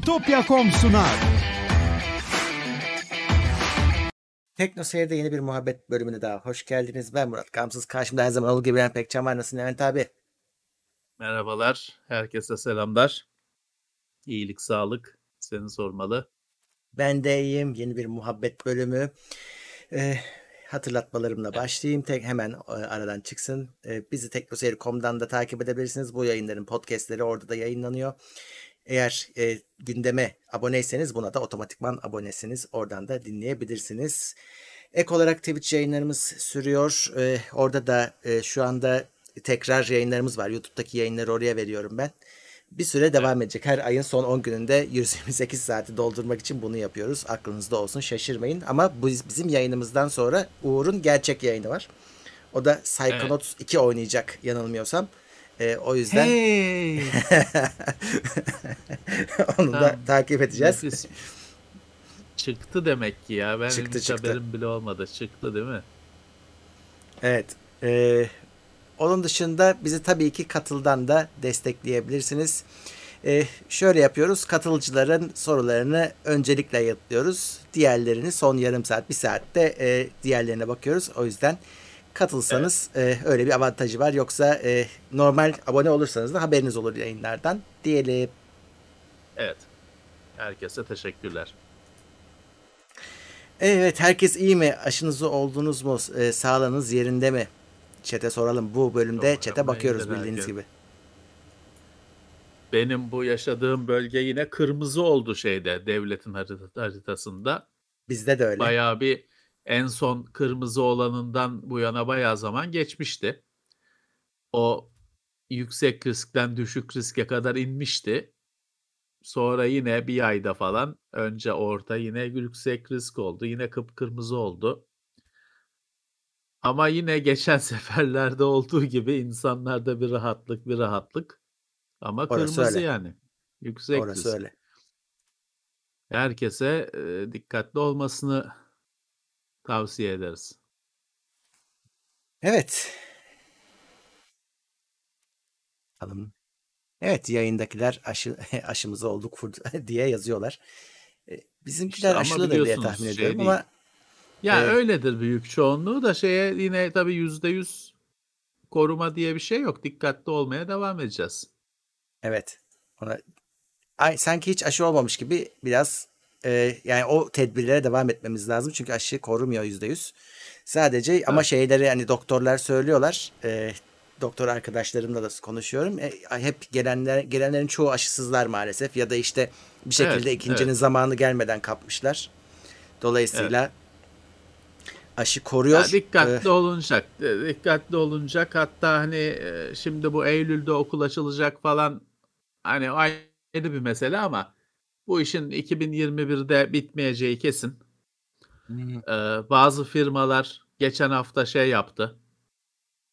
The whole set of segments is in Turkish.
Bitopya.com sunar. Tekno Seyir'de yeni bir muhabbet bölümüne daha hoş geldiniz. Ben Murat Gamsız. Karşımda her zaman olduğu gibi Bülent Pekcan var. Nasılsın Levent abi? Merhabalar. Herkese selamlar. İyilik, sağlık. Seni sormalı. Ben de iyiyim. Yeni bir muhabbet bölümü. Ee, hatırlatmalarımla başlayayım. Tek hemen e, aradan çıksın. Ee, bizi teknoseyir.com'dan da takip edebilirsiniz. Bu yayınların podcastleri orada da yayınlanıyor. Eğer e, gündeme aboneyseniz buna da otomatikman abonesiniz. Oradan da dinleyebilirsiniz. Ek olarak Twitch yayınlarımız sürüyor. Ee, orada da e, şu anda tekrar yayınlarımız var. YouTube'daki yayınları oraya veriyorum ben. Bir süre devam edecek. Her ayın son 10 gününde 128 saati doldurmak için bunu yapıyoruz. Aklınızda olsun şaşırmayın. Ama bu bizim yayınımızdan sonra Uğur'un gerçek yayını var. O da Psychonauts 2 oynayacak yanılmıyorsam. Ee, o yüzden Hey! onu da Tamam. takip edeceğiz. Nefis. Çıktı demek ki ya. Ben Çıktı, hiç çıktı. haberim bile olmadı. Çıktı değil mi? Evet. Ee, onun dışında bizi tabii ki katıldan da destekleyebilirsiniz. Ee, şöyle yapıyoruz. Katılıcıların sorularını öncelikle yanıtlıyoruz. Diğerlerini son yarım saat, bir saatte e, diğerlerine bakıyoruz. O yüzden katılsanız e, öyle bir avantajı var. Yoksa e, normal abone olursanız da haberiniz olur yayınlardan diyelim. Evet. Herkese teşekkürler. Evet herkes iyi mi? Aşınızı oldunuz mu? E, sağlığınız yerinde mi? Çete soralım. Bu bölümde Yok, çete bakıyoruz bildiğiniz herkes. gibi. Benim bu yaşadığım bölge yine kırmızı oldu şeyde devletin harita- haritasında. Bizde de öyle. Bayağı bir en son kırmızı olanından bu yana bayağı zaman geçmişti. O yüksek riskten düşük riske kadar inmişti. Sonra yine bir ayda falan önce orta yine yüksek risk oldu. Yine kıpkırmızı oldu. Ama yine geçen seferlerde olduğu gibi insanlarda bir rahatlık bir rahatlık. Ama Orası kırmızı öyle. yani. Yüksek Orası risk. öyle. Herkese e, dikkatli olmasını tavsiye ederiz. Evet. Bakalım. Evet yayındakiler aşı, aşımızı olduk diye yazıyorlar. E, Bizimkiler İşte aşılı diye tahmin şey ediyorum değil. ama Ya Evet. öyledir büyük çoğunluğu da şeye yine tabii yüzde yüz koruma diye bir şey yok. Dikkatli olmaya devam edeceğiz. evet. Ona, ay, sanki hiç aşı olmamış gibi biraz e, yani o tedbirlere devam etmemiz lazım. Çünkü aşı korumuyor yüzde yüz. Sadece ama Evet. şeyleri hani doktorlar söylüyorlar. E, doktor arkadaşlarımla da konuşuyorum. E, hep gelenler gelenlerin çoğu aşısızlar maalesef ya da işte bir şekilde Evet, ikincinin evet. zamanı gelmeden kapmışlar. Dolayısıyla aşı koruyor. Ya dikkatli E, olunacak. e, Dikkatli olunacak. Hatta hani e, şimdi bu Eylül'de okul açılacak falan hani ayrı bir mesele ama bu işin 2021'de bitmeyeceği kesin. Ee, bazı firmalar geçen hafta şey yaptı.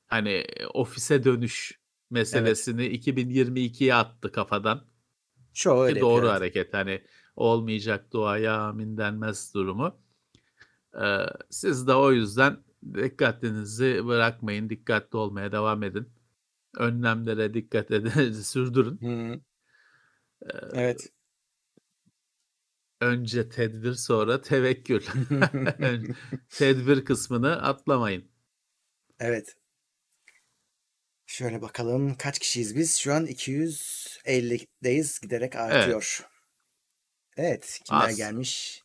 Hani e, ofise dönüş meselesini 2022'ye attı kafadan. çoğu Ki öyle doğru yapıyor. hareket. Hani olmayacak duaya amin denmez durumu. Ee, siz de o yüzden dikkatinizi bırakmayın. Dikkatli olmaya devam edin. Önlemlere dikkat edin, sürdürün. Hı. Ee, Evet. Önce tedbir sonra tevekkül. tedbir kısmını atlamayın. Evet. Şöyle bakalım kaç kişiyiz biz? Şu an 250'deyiz giderek artıyor. Evet. Kimler Az. gelmiş?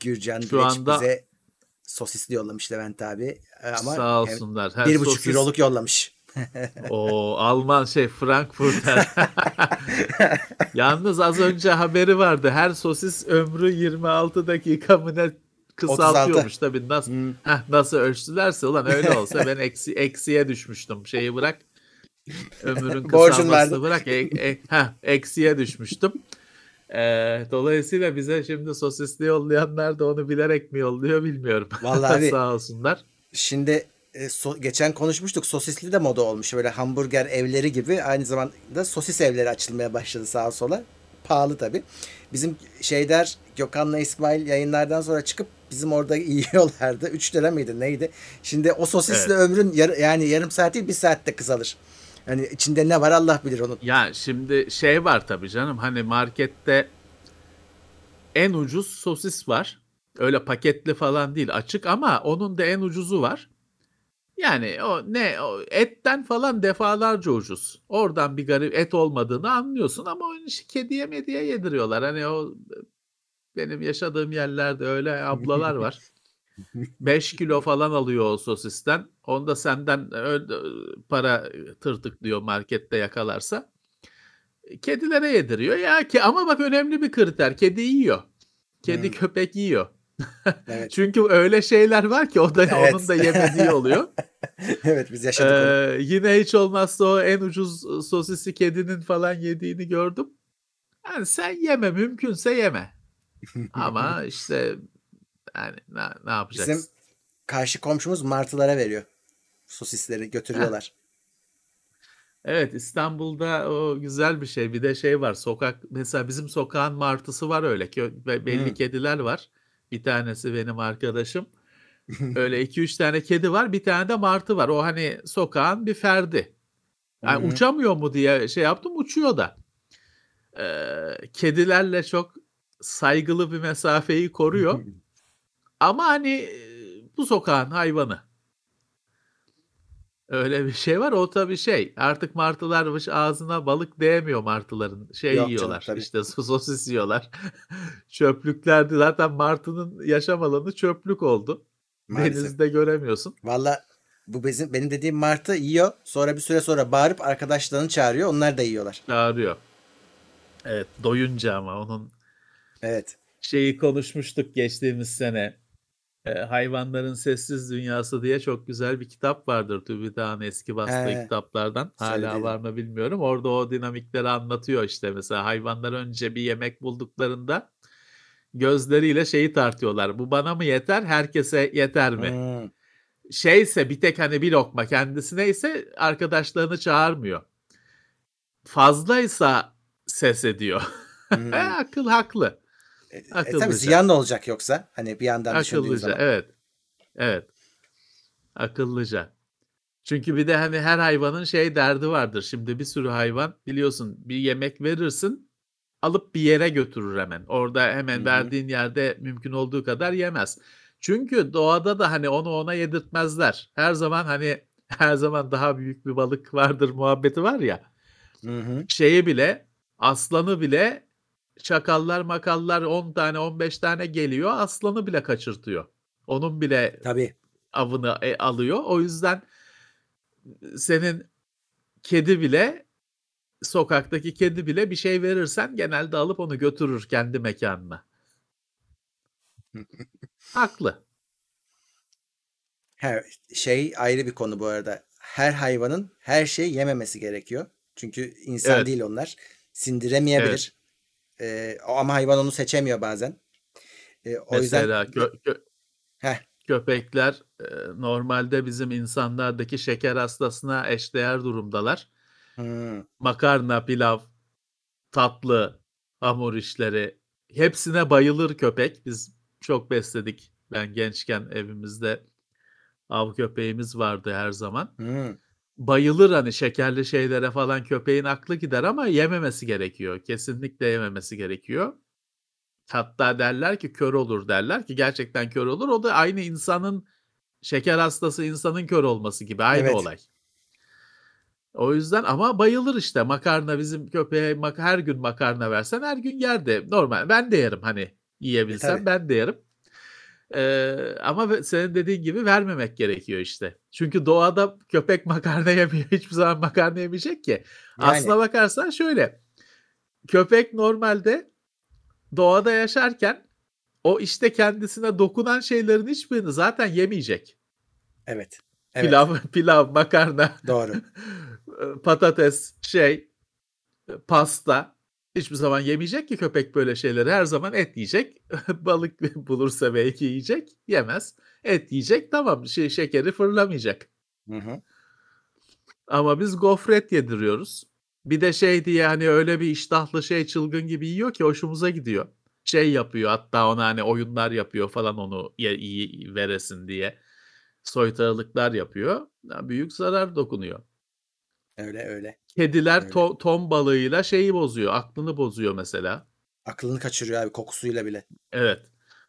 Gürcan Şu Güleç anda- bize sosisli yollamış Levent abi. Ee, Ama Sağ olsunlar. Her bir buçuk euroluk yollamış. O Alman şey Frankfurter. Yalnız az önce haberi vardı. Her sosis ömrü 26 dakika mı ne kısaltıyormuş tabii. Nasıl Hmm. heh, nasıl ölçtülerse ulan öyle olsa ben eksi eksiye düşmüştüm. Şeyi bırak. Ömrün kısalmasını bırak. E, e, heh, eksiye düşmüştüm. Ee, dolayısıyla bize şimdi sosisli yollayanlar da onu bilerek mi yolluyor bilmiyorum. Vallahi Sağ olsunlar. Şimdi e, so- geçen konuşmuştuk sosisli de moda olmuş. Böyle hamburger evleri gibi aynı zamanda sosis evleri açılmaya başladı sağa sola. Pahalı tabii. Bizim şeyler Gökhan'la İsmail yayınlardan sonra çıkıp bizim orada yiyorlardı. 3 lira mıydı neydi? Şimdi o sosisle ömrün yar- yani yarım saat değil bir saatte kısalır. Hani içinde ne var Allah bilir onun. Ya şimdi şey var tabii canım hani markette en ucuz sosis var. Öyle paketli falan değil açık ama onun da en ucuzu var. Yani o ne o etten falan defalarca ucuz. Oradan bir garip et olmadığını anlıyorsun ama onu işte kediye mediye yediriyorlar. Hani o benim yaşadığım yerlerde öyle ablalar var. 5 kilo falan alıyor o sosisten. Onu da senden para tırtık diyor markette yakalarsa. Kedilere yediriyor ya ki ama bak önemli bir kriter. Kedi yiyor. Kedi hmm. köpek yiyor. Evet. Çünkü öyle şeyler var ki o da evet. onun da yemediği oluyor. evet biz yaşadık ee, onu. Yine hiç olmazsa o en ucuz sosisi kedinin falan yediğini gördüm. Yani sen yeme mümkünse yeme. Ama işte yani ne, ne yapacaksın? Bizim karşı komşumuz martılara veriyor. Sosisleri götürüyorlar. Evet İstanbul'da o güzel bir şey. Bir de şey var sokak mesela bizim sokağın martısı var öyle ki belli hmm. kediler var. Bir tanesi benim arkadaşım. Öyle iki üç tane kedi var bir tane de martı var. O hani sokağın bir ferdi. Yani uçamıyor mu diye şey yaptım uçuyor da. Ee, kedilerle çok saygılı bir mesafeyi koruyor. Ama hani bu sokağın hayvanı. Öyle bir şey var. O tabii şey. Artık martılar ağzına balık değmiyor martıların. Şey Yok yiyorlar. Canım, işte sosis yiyorlar. Çöplüklerde zaten martının yaşam alanı çöplük oldu. Maalesef. Denizde göremiyorsun. Valla bu bizim benim dediğim martı yiyor. Sonra bir süre sonra bağırıp arkadaşlarını çağırıyor. Onlar da yiyorlar. Çağırıyor. Evet, doyunca ama onun Evet. Şeyi konuşmuştuk geçtiğimiz sene Hayvanların Sessiz Dünyası diye çok güzel bir kitap vardır TÜBİTAK'ın eski bastığı He, kitaplardan. Hala söyledim. var mı bilmiyorum. Orada o dinamikleri anlatıyor işte. Mesela hayvanlar önce bir yemek bulduklarında gözleriyle şeyi tartıyorlar. Bu bana mı yeter, herkese yeter mi? Hmm. Şeyse bir tek hani bir lokma kendisine ise arkadaşlarını çağırmıyor. Fazlaysa ses ediyor. Hmm. Akıl haklı. Akıllıca. E, tabii ziyan olacak yoksa. Hani bir yandan Akıllıca, zaman. evet. Evet. Akıllıca. Çünkü bir de hani her hayvanın şey derdi vardır. Şimdi bir sürü hayvan biliyorsun bir yemek verirsin alıp bir yere götürür hemen. Orada hemen Hı-hı. verdiğin yerde mümkün olduğu kadar yemez. Çünkü doğada da hani onu ona yedirtmezler. Her zaman hani her zaman daha büyük bir balık vardır muhabbeti var ya. Hı hı. Şeyi bile aslanı bile çakallar makallar 10 tane 15 tane geliyor aslanı bile kaçırtıyor. Onun bile Tabii. avını e, alıyor. O yüzden senin kedi bile sokaktaki kedi bile bir şey verirsen genelde alıp onu götürür kendi mekanına. Haklı. Her şey ayrı bir konu bu arada. Her hayvanın her şeyi yememesi gerekiyor. Çünkü insan evet. değil onlar. Sindiremeyebilir. E, ama hayvan onu seçemiyor bazen. E, o Mesela yüzden... kö, kö, Heh. köpekler e, normalde bizim insanlardaki şeker hastasına eşdeğer durumdalar. Hmm. Makarna, pilav, tatlı, hamur işleri hepsine bayılır köpek. Biz çok besledik. Ben gençken evimizde av köpeğimiz vardı her zaman. Hmm bayılır hani şekerli şeylere falan köpeğin aklı gider ama yememesi gerekiyor. Kesinlikle yememesi gerekiyor. Hatta derler ki kör olur derler ki gerçekten kör olur. O da aynı insanın şeker hastası insanın kör olması gibi aynı evet. olay. O yüzden ama bayılır işte makarna bizim köpeğe her gün makarna versen her gün yerde. Normal ben de yerim hani yiyebilsem e, ben de yerim. Ee, ama senin dediğin gibi vermemek gerekiyor işte. Çünkü doğada köpek makarna yemiyor. Hiçbir zaman makarna yemeyecek ki. Yani. Aslına bakarsan şöyle. Köpek normalde doğada yaşarken o işte kendisine dokunan şeylerin hiçbirini zaten yemeyecek. Evet. evet. Pilav, pilav, makarna. Doğru. patates, şey, pasta Hiçbir zaman yemeyecek ki köpek böyle şeyleri. Her zaman et yiyecek. Balık bulursa belki yiyecek. Yemez. Et yiyecek. Tamam şey, şekeri fırlamayacak. Hı hı. Ama biz gofret yediriyoruz. Bir de şey diye hani öyle bir iştahlı şey çılgın gibi yiyor ki hoşumuza gidiyor. Şey yapıyor hatta ona hani oyunlar yapıyor falan onu iyi veresin diye. Soytarılıklar yapıyor. Büyük zarar dokunuyor. Öyle öyle. Kediler öyle. To- ton balığıyla şeyi bozuyor, aklını bozuyor mesela. Aklını kaçırıyor abi kokusuyla bile. Evet.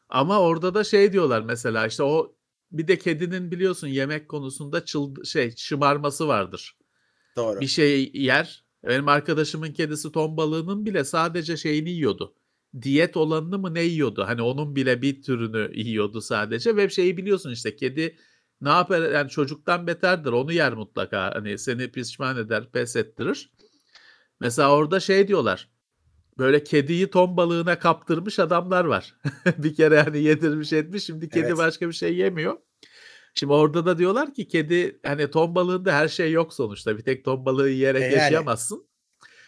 Ama orada da şey diyorlar mesela işte o bir de kedinin biliyorsun yemek konusunda çıl şey şımarması vardır. Doğru. Bir şey yer. Benim arkadaşımın kedisi ton balığının bile sadece şeyini yiyordu. Diyet olanını mı ne yiyordu? Hani onun bile bir türünü yiyordu sadece ve şeyi biliyorsun işte kedi ne yapar yani çocuktan beterdir onu yer mutlaka hani seni pişman eder pes ettirir. Mesela orada şey diyorlar böyle kediyi ton balığına kaptırmış adamlar var. bir kere hani yedirmiş etmiş şimdi kedi Evet. başka bir şey yemiyor. Şimdi orada da diyorlar ki kedi hani ton balığında her şey yok sonuçta bir tek ton balığı yiyerek E yani. yaşayamazsın.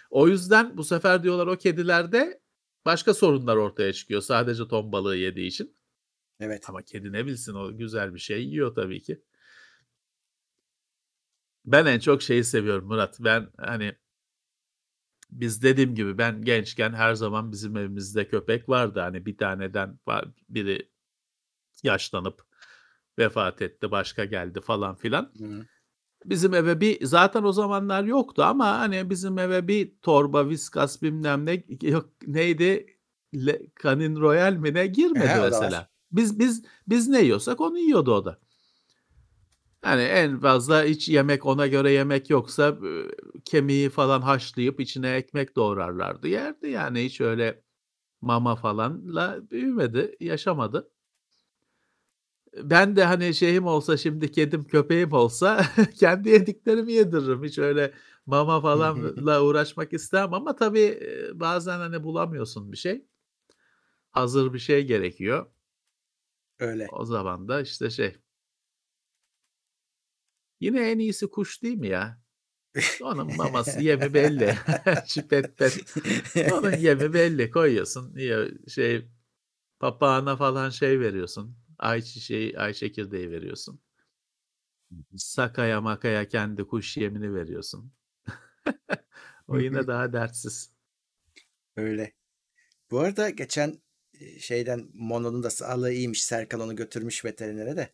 O yüzden bu sefer diyorlar o kedilerde başka sorunlar ortaya çıkıyor sadece ton balığı yediği için. Evet. Ama kedi ne bilsin o güzel bir şey yiyor tabii ki. Ben en çok şeyi seviyorum Murat. Ben hani biz dediğim gibi ben gençken her zaman bizim evimizde köpek vardı. Hani bir taneden biri yaşlanıp vefat etti, başka geldi falan filan. Hı. Bizim eve bir zaten o zamanlar yoktu ama hani bizim eve bir torba viskas bilmem ne yok neydi Le, Canin Royal mi ne girmedi He, mesela. Biz biz biz ne yiyorsak onu yiyordu o da. Yani en fazla hiç yemek ona göre yemek yoksa e, kemiği falan haşlayıp içine ekmek doğrarlardı. Yerdi yani hiç öyle mama falanla büyümedi, yaşamadı. Ben de hani şeyim olsa şimdi kedim köpeğim olsa kendi yediklerimi yediririm. Hiç öyle mama falanla uğraşmak istemem ama tabii e, bazen hani bulamıyorsun bir şey. Hazır bir şey gerekiyor. Öyle. O zaman da işte şey. Yine en iyisi kuş değil mi ya? Onun maması yemi belli. Çipet pet. Onun yemi belli. Koyuyorsun. Niye şey papağana falan şey veriyorsun. Ay çiçeği, ay çekirdeği veriyorsun. Sakaya makaya kendi kuş yemini veriyorsun. o yine daha dertsiz. Öyle. Bu arada geçen şeyden Mono'nun da sağlığı iyiymiş. Serkan onu götürmüş veterinere de.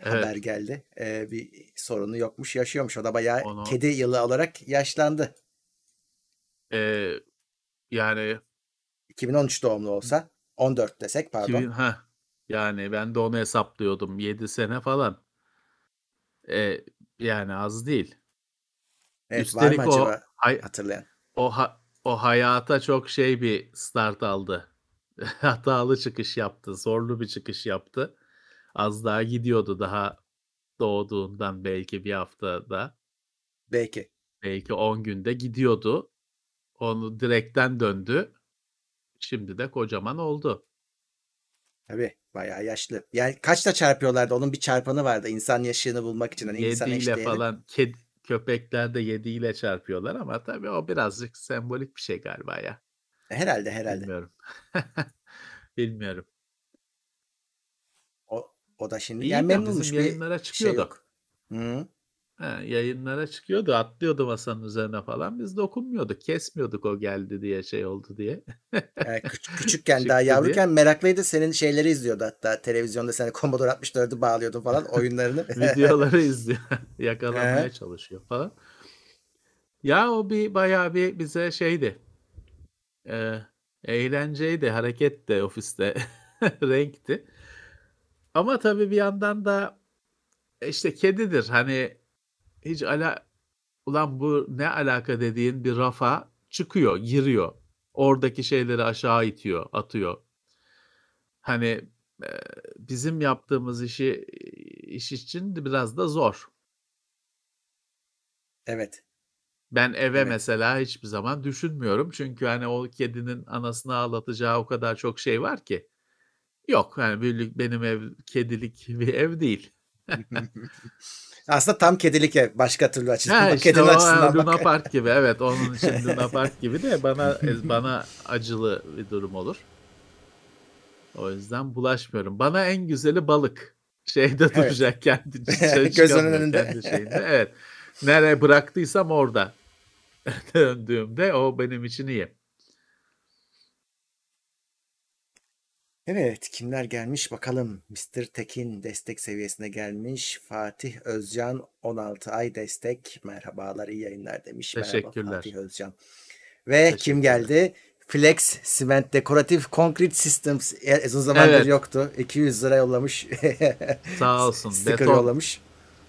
Haber Evet. geldi. Ee, bir sorunu yokmuş. Yaşıyormuş. O da bayağı Onu kedi yılı olarak yaşlandı. e, yani 2013 doğumlu olsa 14 desek pardon. 2000 ha yani ben de onu hesaplıyordum 7 sene falan. E, yani az değil. Evet var mı Üstelik o acaba hay- hatırlayan? o ha- o hayata çok şey bir start aldı. Hatalı çıkış yaptı, zorlu bir çıkış yaptı. Az daha gidiyordu daha doğduğundan belki bir haftada, Belki. belki 10 günde gidiyordu. Onu direkten döndü. Şimdi de kocaman oldu. Tabii bayağı yaşlı. Yani kaçta çarpıyorlardı? Onun bir çarpanı vardı. İnsan yaşını bulmak için. Hani insan 7 ile eşdeğeri. falan kedi, köpekler de 7 ile çarpıyorlar ama tabii o birazcık sembolik bir şey galiba ya. Herhalde herhalde. Bilmiyorum. Bilmiyorum. O, o da şimdi İyi yani memnunmuş bir yayınlara şey çıkıyordu. yok. Hı. Ha, yayınlara çıkıyordu, atlıyordu masanın üzerine falan. Biz dokunmuyorduk, kesmiyorduk o geldi diye, şey oldu diye. Yani küç- küçükken daha Çıktı diye. meraklıydı. Senin şeyleri izliyordu hatta. Televizyonda sen Commodore 64'ü bağlıyordun falan oyunlarını. Videoları izliyor, yakalamaya çalışıyor falan. Ya o bir bayağı bir bize şeydi, e, eğlenceydi, hareket de ofiste, renkti. Ama tabii bir yandan da e, işte kedidir. Hani hiç ala ulan bu ne alaka dediğin bir rafa çıkıyor, giriyor. Oradaki şeyleri aşağı itiyor, atıyor. Hani e, bizim yaptığımız işi iş için de biraz da zor. evet. Ben eve Evet. mesela hiçbir zaman düşünmüyorum. Çünkü hani o kedinin anasını ağlatacağı o kadar çok şey var ki. Yok yani büyülük benim ev kedilik bir ev değil. Aslında tam kedilik ev. Başka türlü açısından. Ha bak, işte kedinin o açısından Luna bak. Park gibi evet onun için Luna Park gibi de bana bana acılı bir durum olur. O yüzden bulaşmıyorum. Bana en güzeli balık. Şeyde Evet. duracak kendi dışarı Gözünün önünde. kendi şeyinde. Evet. Nereye bıraktıysam orada. Döndüğümde o benim için iyi. Evet kimler gelmiş bakalım. Mr. Tekin destek seviyesine gelmiş. Fatih Özcan 16 ay destek. Merhabalar iyi yayınlar demiş. Merhaba Teşekkürler. Fatih Özcan. Ve kim geldi? Flex Cement Decorative Concrete Systems uzun zamandır Evet. yoktu. 200 lira yollamış. Sağ olsun. Sticker yollamış.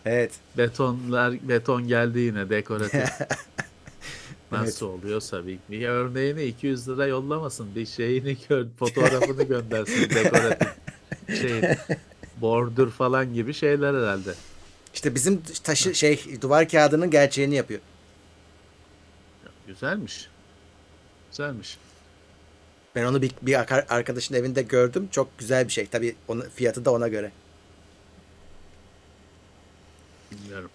Evet. betonlar beton geldi yine dekoratif. Nasıl oluyorsa bir, bir örneğini 200 lira yollamasın. Bir şeyini gör, fotoğrafını göndersin dekoratif. Şey, bordür falan gibi şeyler herhalde. İşte bizim taşı şey duvar kağıdının gerçeğini yapıyor. Güzelmiş. Güzelmiş. Ben onu bir, bir ar- arkadaşın evinde gördüm. Çok güzel bir şey. Tabii onun fiyatı da ona göre. Bilmiyorum.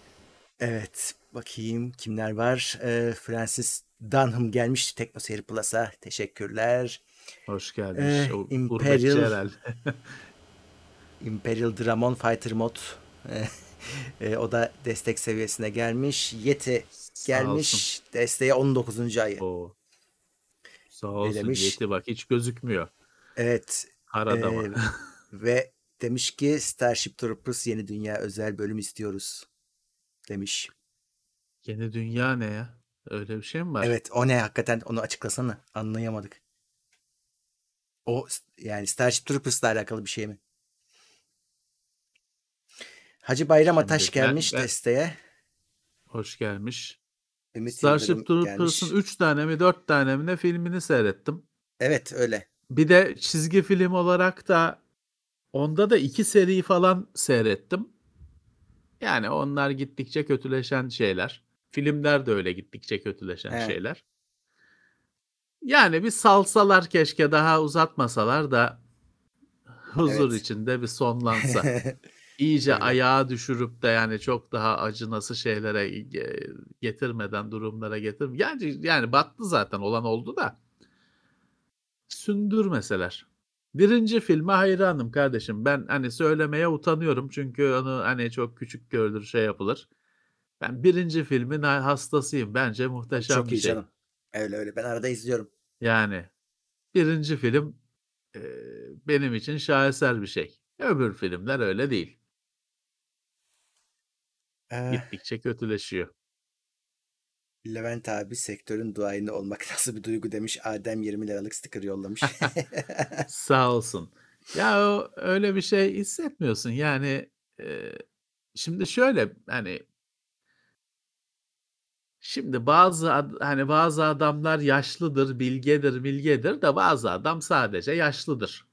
Evet. Bakayım kimler var. Ee, Francis Dunham gelmiş Teknoseyir Plus'a. Teşekkürler. Hoş geldin. Ee, O Imperial-. Imperial Dramon Fighter Mod. Ee, o da destek seviyesine gelmiş. Yeti gelmiş. Desteğe 19. ayı. Oo. Sağ olsun. demiş? Yeti bak hiç gözükmüyor. Evet. Arada Ee, mı? ve demiş ki Starship Troopers yeni dünya özel bölüm istiyoruz. Demiş. Yeni dünya ne ya? Öyle bir şey mi var? Evet o ne hakikaten onu açıklasana. Anlayamadık. O yani Starship Troopers'la alakalı bir şey mi? Hacı Bayram Ataş gelmiş ben- desteğe. Hoş gelmiş. Ümit Starship Troopers'ın gelmiş. 3 tane mi 4 tane mi ne filmini seyrettim. Evet öyle. Bir de çizgi film olarak da onda da iki seri falan seyrettim. Yani onlar gittikçe kötüleşen şeyler. Filmler de öyle gittikçe kötüleşen Evet. şeyler. Yani bir salsalar keşke daha uzatmasalar da huzur Evet. içinde bir sonlansa. İyice Öyle. ayağa düşürüp de yani çok daha acınası şeylere ge- getirmeden durumlara getir. Yani yani battı zaten olan oldu da sündürmeseler. Birinci filme hayranım kardeşim. Ben hani söylemeye utanıyorum çünkü onu hani çok küçük görülür şey yapılır. Ben birinci filmin ha- hastasıyım. Bence muhteşem Çok bir iyi şey. canım. Öyle öyle. Ben arada izliyorum. Yani birinci film e, benim için şaheser bir şey. Öbür filmler öyle değil. Ee, Gittikçe kötüleşiyor. Levent abi sektörün duayeni olmak nasıl bir duygu demiş. Adem 20 liralık sticker yollamış. Sağ olsun. Ya o öyle bir şey hissetmiyorsun. Yani e, şimdi şöyle hani şimdi bazı hani bazı adamlar yaşlıdır, bilgedir, bilgedir de bazı adam sadece yaşlıdır.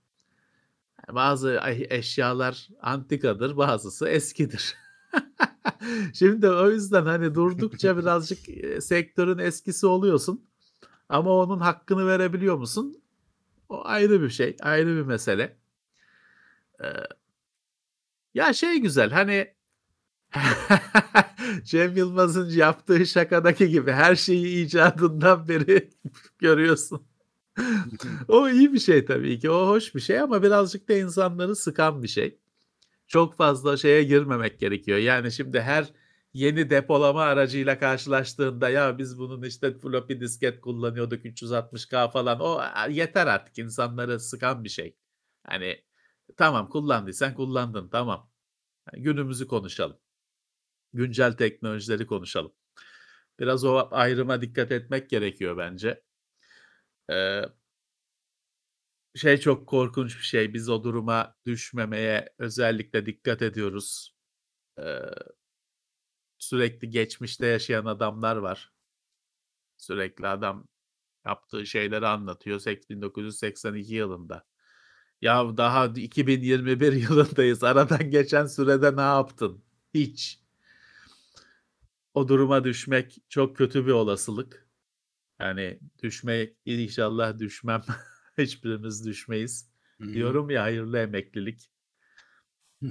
Bazı eşyalar antikadır, bazısı eskidir. Şimdi o yüzden hani durdukça birazcık e, sektörün eskisi oluyorsun. Ama onun hakkını verebiliyor musun? O ayrı bir şey, ayrı bir mesele. Ee, ya şey güzel hani Cem Yılmaz'ın yaptığı şakadaki gibi her şeyi icadından beri görüyorsun. o iyi bir şey tabii ki. O hoş bir şey ama birazcık da insanları sıkan bir şey. Çok fazla şeye girmemek gerekiyor. Yani şimdi her yeni depolama aracıyla karşılaştığında ya biz bunun işte floppy disket kullanıyorduk 360K falan. O yeter artık insanları sıkan bir şey. Hani tamam kullandıysan kullandın tamam. Yani günümüzü konuşalım. Güncel teknolojileri konuşalım. Biraz o ayrıma dikkat etmek gerekiyor bence. Ee, şey çok korkunç bir şey. Biz o duruma düşmemeye özellikle dikkat ediyoruz. Ee, sürekli geçmişte yaşayan adamlar var. Sürekli adam yaptığı şeyleri anlatıyor. 1982 yılında. Ya daha 2021 yılındayız. Aradan geçen sürede ne yaptın? Hiç. O duruma düşmek çok kötü bir olasılık. Yani düşmek inşallah düşmem. Hiçbirimiz düşmeyiz. Diyorum ya hayırlı emeklilik.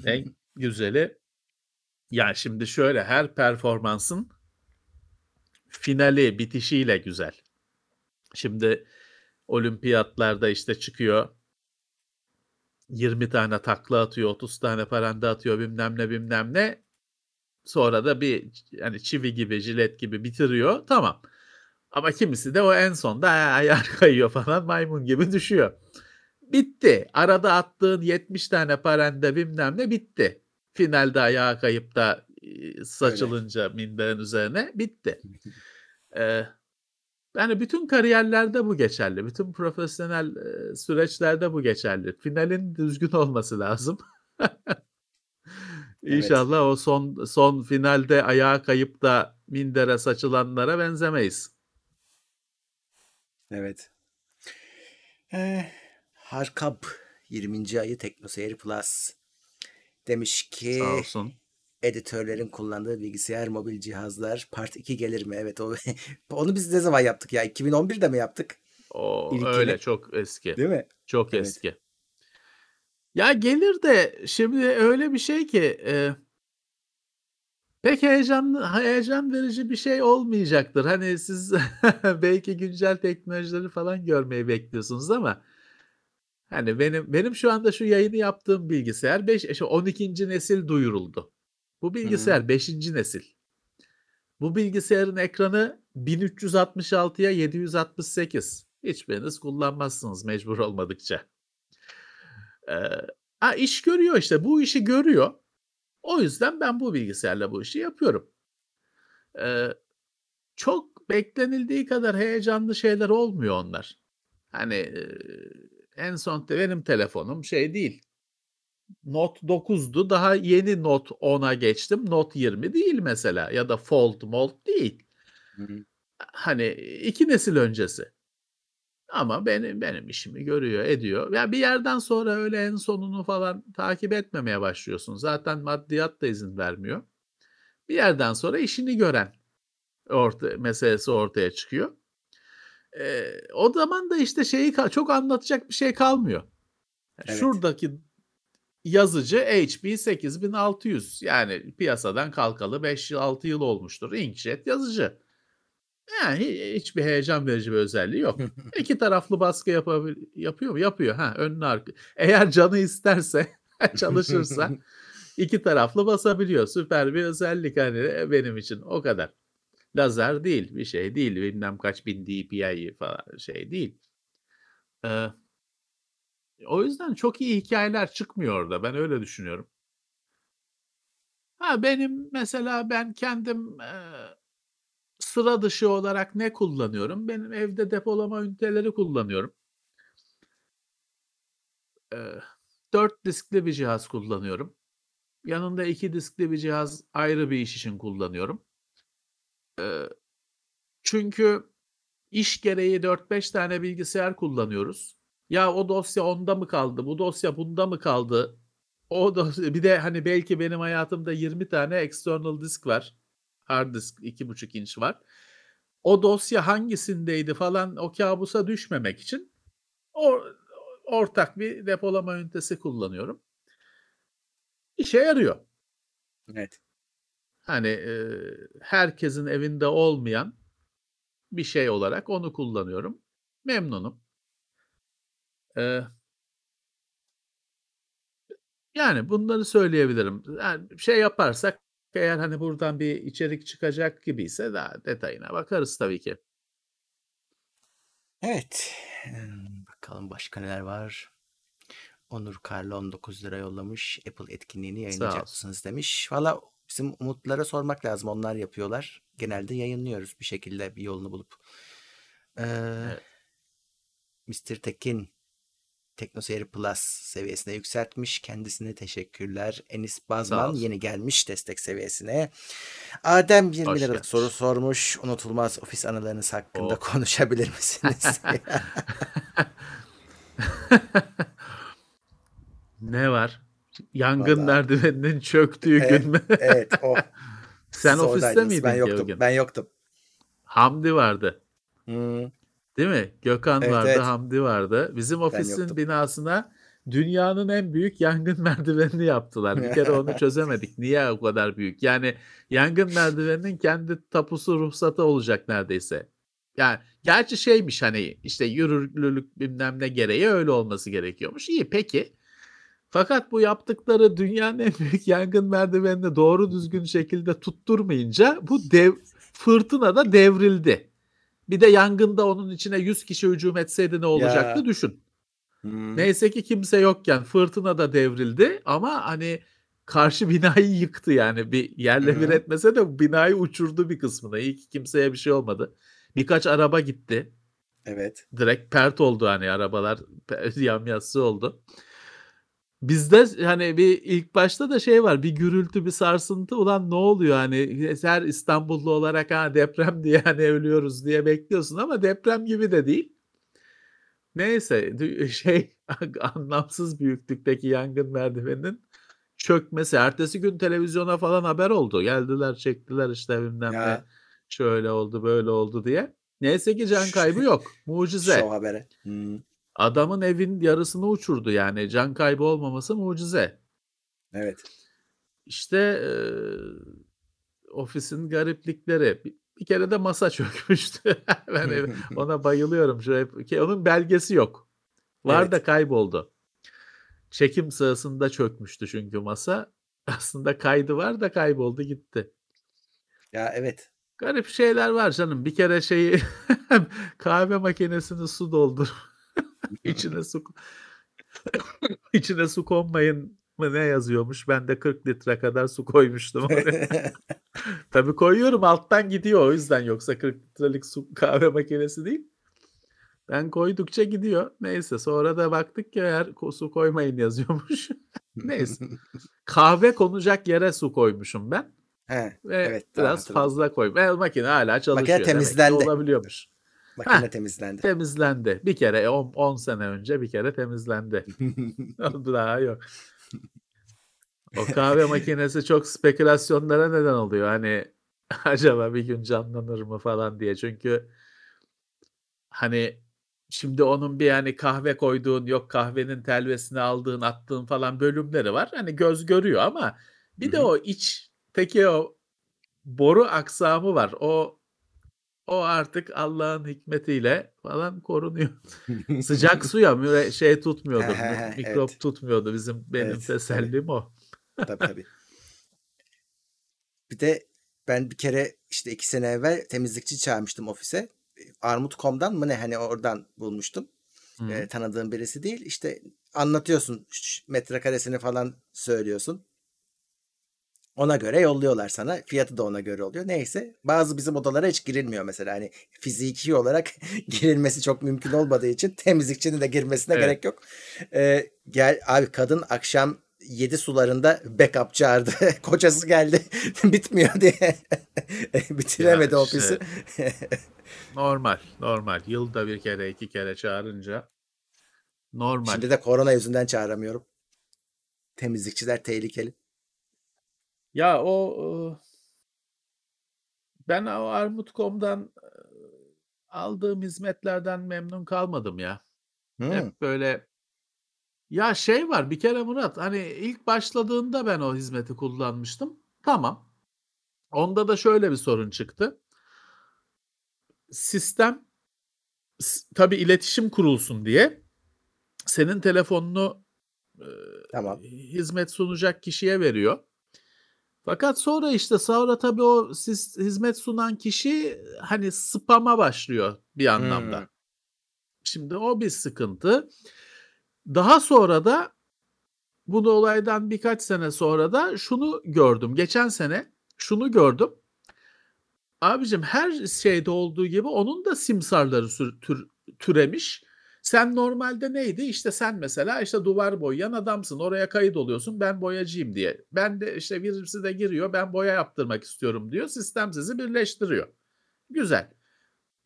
En güzeli yani şimdi şöyle her performansın finali bitişiyle güzel. Şimdi olimpiyatlarda işte çıkıyor 20 tane takla atıyor, 30 tane paranda atıyor bilmem ne bilmem ne. Sonra da bir yani çivi gibi, jilet gibi bitiriyor. Tamam. Ama kimisi de o en sonda ayar kayıyor falan maymun gibi düşüyor. Bitti. Arada attığın 70 tane paranda bilmem ne bitti. Finalde ayağa kayıp da e, saçılınca minderin üzerine bitti. Ee, Yani bütün kariyerlerde bu geçerli. Bütün profesyonel süreçlerde bu geçerli. Finalin düzgün olması lazım. İnşallah evet. o son son finalde ayağa kayıp da mindere saçılanlara benzemeyiz. Evet. Ee, Harkab 20. ayı Teknoseyir Plus demiş ki Sağ olsun. editörlerin kullandığı bilgisayar, mobil cihazlar part 2 gelir mi? Evet o onu biz ne zaman yaptık ya? 2011'de mi yaptık? O İlkini. öyle çok eski. Değil mi? Çok evet. eski. Ya gelir de şimdi öyle bir şey ki e, pek heyecan heyecan verici bir şey olmayacaktır. Hani siz belki güncel teknolojileri falan görmeyi bekliyorsunuz ama hani benim benim şu anda şu yayını yaptığım bilgisayar 5 12. nesil duyuruldu. Bu bilgisayar 5. nesil. Bu bilgisayarın ekranı 1366'ya 768. Hiçbiriniz kullanmazsınız mecbur olmadıkça. Ee, ha, iş görüyor işte bu işi görüyor. O yüzden ben bu bilgisayarla bu işi yapıyorum. Ee, çok beklenildiği kadar heyecanlı şeyler olmuyor onlar. Hani e, en son benim telefonum şey değil. Note 9'du. Daha yeni Note 10'a geçtim. Note 20 değil mesela ya da Fold Mold değil. Hı hı. Hani iki nesil öncesi. Ama benim benim işimi görüyor, ediyor. Ya bir yerden sonra öyle en sonunu falan takip etmemeye başlıyorsun. Zaten maddiyat da izin vermiyor. Bir yerden sonra işini gören orta, meselesi ortaya çıkıyor. Ee, o zaman da işte şeyi çok anlatacak bir şey kalmıyor. Evet. Şuradaki yazıcı HP 8600 yani piyasadan kalkalı 5-6 yıl olmuştur. Inkjet yazıcı. Yani hiçbir heyecan verici bir özelliği yok. İki taraflı baskı yapabil yapıyor mu? Yapıyor. Ha, önüne arka. Eğer canı isterse, çalışırsa iki taraflı basabiliyor. Süper bir özellik hani e, benim için o kadar. Lazer değil, bir şey değil. Bilmem kaç bin DPI falan şey değil. Ee, o yüzden çok iyi hikayeler çıkmıyor orada. Ben öyle düşünüyorum. Ha benim mesela ben kendim e, sıra dışı olarak ne kullanıyorum? Benim evde depolama üniteleri kullanıyorum. Ee, 4 diskli bir cihaz kullanıyorum. Yanında 2 diskli bir cihaz ayrı bir iş için kullanıyorum. Ee, çünkü iş gereği 4-5 tane bilgisayar kullanıyoruz. Ya o dosya onda mı kaldı? Bu dosya bunda mı kaldı? O dosya, bir de hani belki benim hayatımda 20 tane external disk var hard disk 2,5 inç var. O dosya hangisindeydi falan o kabusa düşmemek için or, ortak bir depolama ünitesi kullanıyorum. İşe yarıyor. Evet. Hani e, herkesin evinde olmayan bir şey olarak onu kullanıyorum. Memnunum. Ee, yani bunları söyleyebilirim. Yani şey yaparsak eğer hani buradan bir içerik çıkacak gibiyse daha detayına bakarız tabii ki. Evet. Bakalım başka neler var. Onur Karlı 19 lira yollamış. Apple etkinliğini yayınlayacak mısınız demiş. Valla bizim Umutlara sormak lazım. Onlar yapıyorlar. Genelde yayınlıyoruz bir şekilde bir yolunu bulup. Ee, evet. Mr. Tekin Teknoseyir Plus seviyesine yükseltmiş. Kendisine teşekkürler. Enis Bazman yeni gelmiş destek seviyesine. Adem 20 Hoş liralık soru sormuş. Unutulmaz ofis anılarınız hakkında oh. konuşabilir misiniz? ne var? Yangın Vallahi. merdiveninin çöktüğü evet, gün mü? evet o. Sen Siz ofiste miydin? Ben yoktum. Ben yoktum. Hamdi vardı. Hmm. Değil mi? Gökhan evet, vardı, evet. Hamdi vardı. Bizim ofisin binasına dünyanın en büyük yangın merdivenini yaptılar. Bir kere onu çözemedik. Niye o kadar büyük? Yani yangın merdiveninin kendi tapusu ruhsatı olacak neredeyse. Yani gerçi şeymiş hani işte yürürlülük bilmem ne gereği öyle olması gerekiyormuş. İyi peki. Fakat bu yaptıkları dünyanın en büyük yangın merdivenini doğru düzgün şekilde tutturmayınca bu dev fırtına da devrildi. Bir de yangında onun içine 100 kişi hücum etseydi ne olacaktı ya. düşün. Hmm. Neyse ki kimse yokken fırtına da devrildi ama hani karşı binayı yıktı yani bir yerle bir etmese de binayı uçurdu bir kısmına. İyi ki kimseye bir şey olmadı. Birkaç araba gitti. Evet. Direkt pert oldu hani arabalar yamyassı oldu. Bizde hani bir ilk başta da şey var bir gürültü bir sarsıntı ulan ne oluyor hani her İstanbullu olarak ha deprem diye hani ölüyoruz diye bekliyorsun ama deprem gibi de değil. Neyse şey anlamsız büyüklükteki yangın merdiveninin çökmesi. Ertesi gün televizyona falan haber oldu. Geldiler çektiler işte bilmem ne Ya. şöyle oldu böyle oldu diye. Neyse ki can kaybı yok. Mucize. Şov habere. Hmm, Adamın evin yarısını uçurdu yani. Can kaybı olmaması mucize. Evet. İşte eee, ofisin gariplikleri. Bir, bir kere de masa çökmüştü. ben ona bayılıyorum. Ki onun belgesi yok. Var Evet. da kayboldu. Çekim sırasında çökmüştü çünkü masa. Aslında kaydı var da kayboldu gitti. Ya evet. Garip şeyler var canım. Bir kere şeyi kahve makinesini su doldur. içine su içine su konmayın mı ne yazıyormuş. Ben de 40 litre kadar su koymuştum. oraya. Tabii koyuyorum alttan gidiyor o yüzden yoksa 40 litrelik su kahve makinesi değil. Ben koydukça gidiyor. Neyse sonra da baktık ki eğer su koymayın yazıyormuş. Neyse. Kahve konacak yere su koymuşum ben. He, Ve Evet, biraz hatırladım. fazla koy. Ve makine hala çalışıyor. Ki temizlendi. olabiliyormuş. Makine Heh. temizlendi. Temizlendi. Bir kere 10 sene önce bir kere temizlendi. Daha yok. O kahve makinesi çok spekülasyonlara neden oluyor. Hani acaba bir gün canlanır mı falan diye. Çünkü hani şimdi onun bir yani kahve koyduğun yok kahvenin telvesini aldığın attığın falan bölümleri var. Hani göz görüyor ama bir de Hı hı. o içteki o boru aksamı var. O o artık Allah'ın hikmetiyle falan korunuyor. Sıcak suya şey tutmuyordu. Mikrop evet. tutmuyordu. Bizim benim Evet, tesellim o. tabii tabii. Bir de ben bir kere işte iki sene evvel temizlikçi çağırmıştım ofise. Armut.com'dan mı ne hani oradan bulmuştum. Ee, tanıdığım birisi değil. İşte anlatıyorsun metrekaresini falan söylüyorsun. Ona göre yolluyorlar sana. Fiyatı da ona göre oluyor. Neyse. Bazı bizim odalara hiç girilmiyor mesela. Hani fiziki olarak girilmesi çok mümkün olmadığı için temizlikçinin de girmesine Evet. gerek yok. Ee, gel abi kadın akşam 7 sularında backup çağırdı. Kocası geldi. Bitmiyor diye. Bitiremedi Ya ofisi. Normal, normal. Yılda bir kere, iki kere çağırınca normal. Şimdi de korona yüzünden çağıramıyorum. Temizlikçiler tehlikeli. Ya o ben o Armut.com'dan aldığım hizmetlerden memnun kalmadım ya. Hmm. Hep böyle ya şey var bir kere Murat hani ilk başladığında ben o hizmeti kullanmıştım. Tamam. Onda da şöyle bir sorun çıktı. Sistem tabii iletişim kurulsun diye senin telefonunu Tamam. hizmet sunacak kişiye veriyor. Fakat sonra işte sonra tabii o siz, hizmet sunan kişi hani spam'a başlıyor bir anlamda. Hmm. Şimdi o bir sıkıntı. Daha sonra da bu olaydan birkaç sene sonra da şunu gördüm. Geçen sene şunu gördüm. Abicim her şeyde olduğu gibi onun da simsarları tür- türemiş. Sen normalde neydi? İşte sen mesela işte duvar boyayan adamsın. Oraya kayıt oluyorsun. Ben boyacıyım diye. Ben de işte birisi de giriyor. Ben boya yaptırmak istiyorum diyor. Sistem sizi birleştiriyor. Güzel.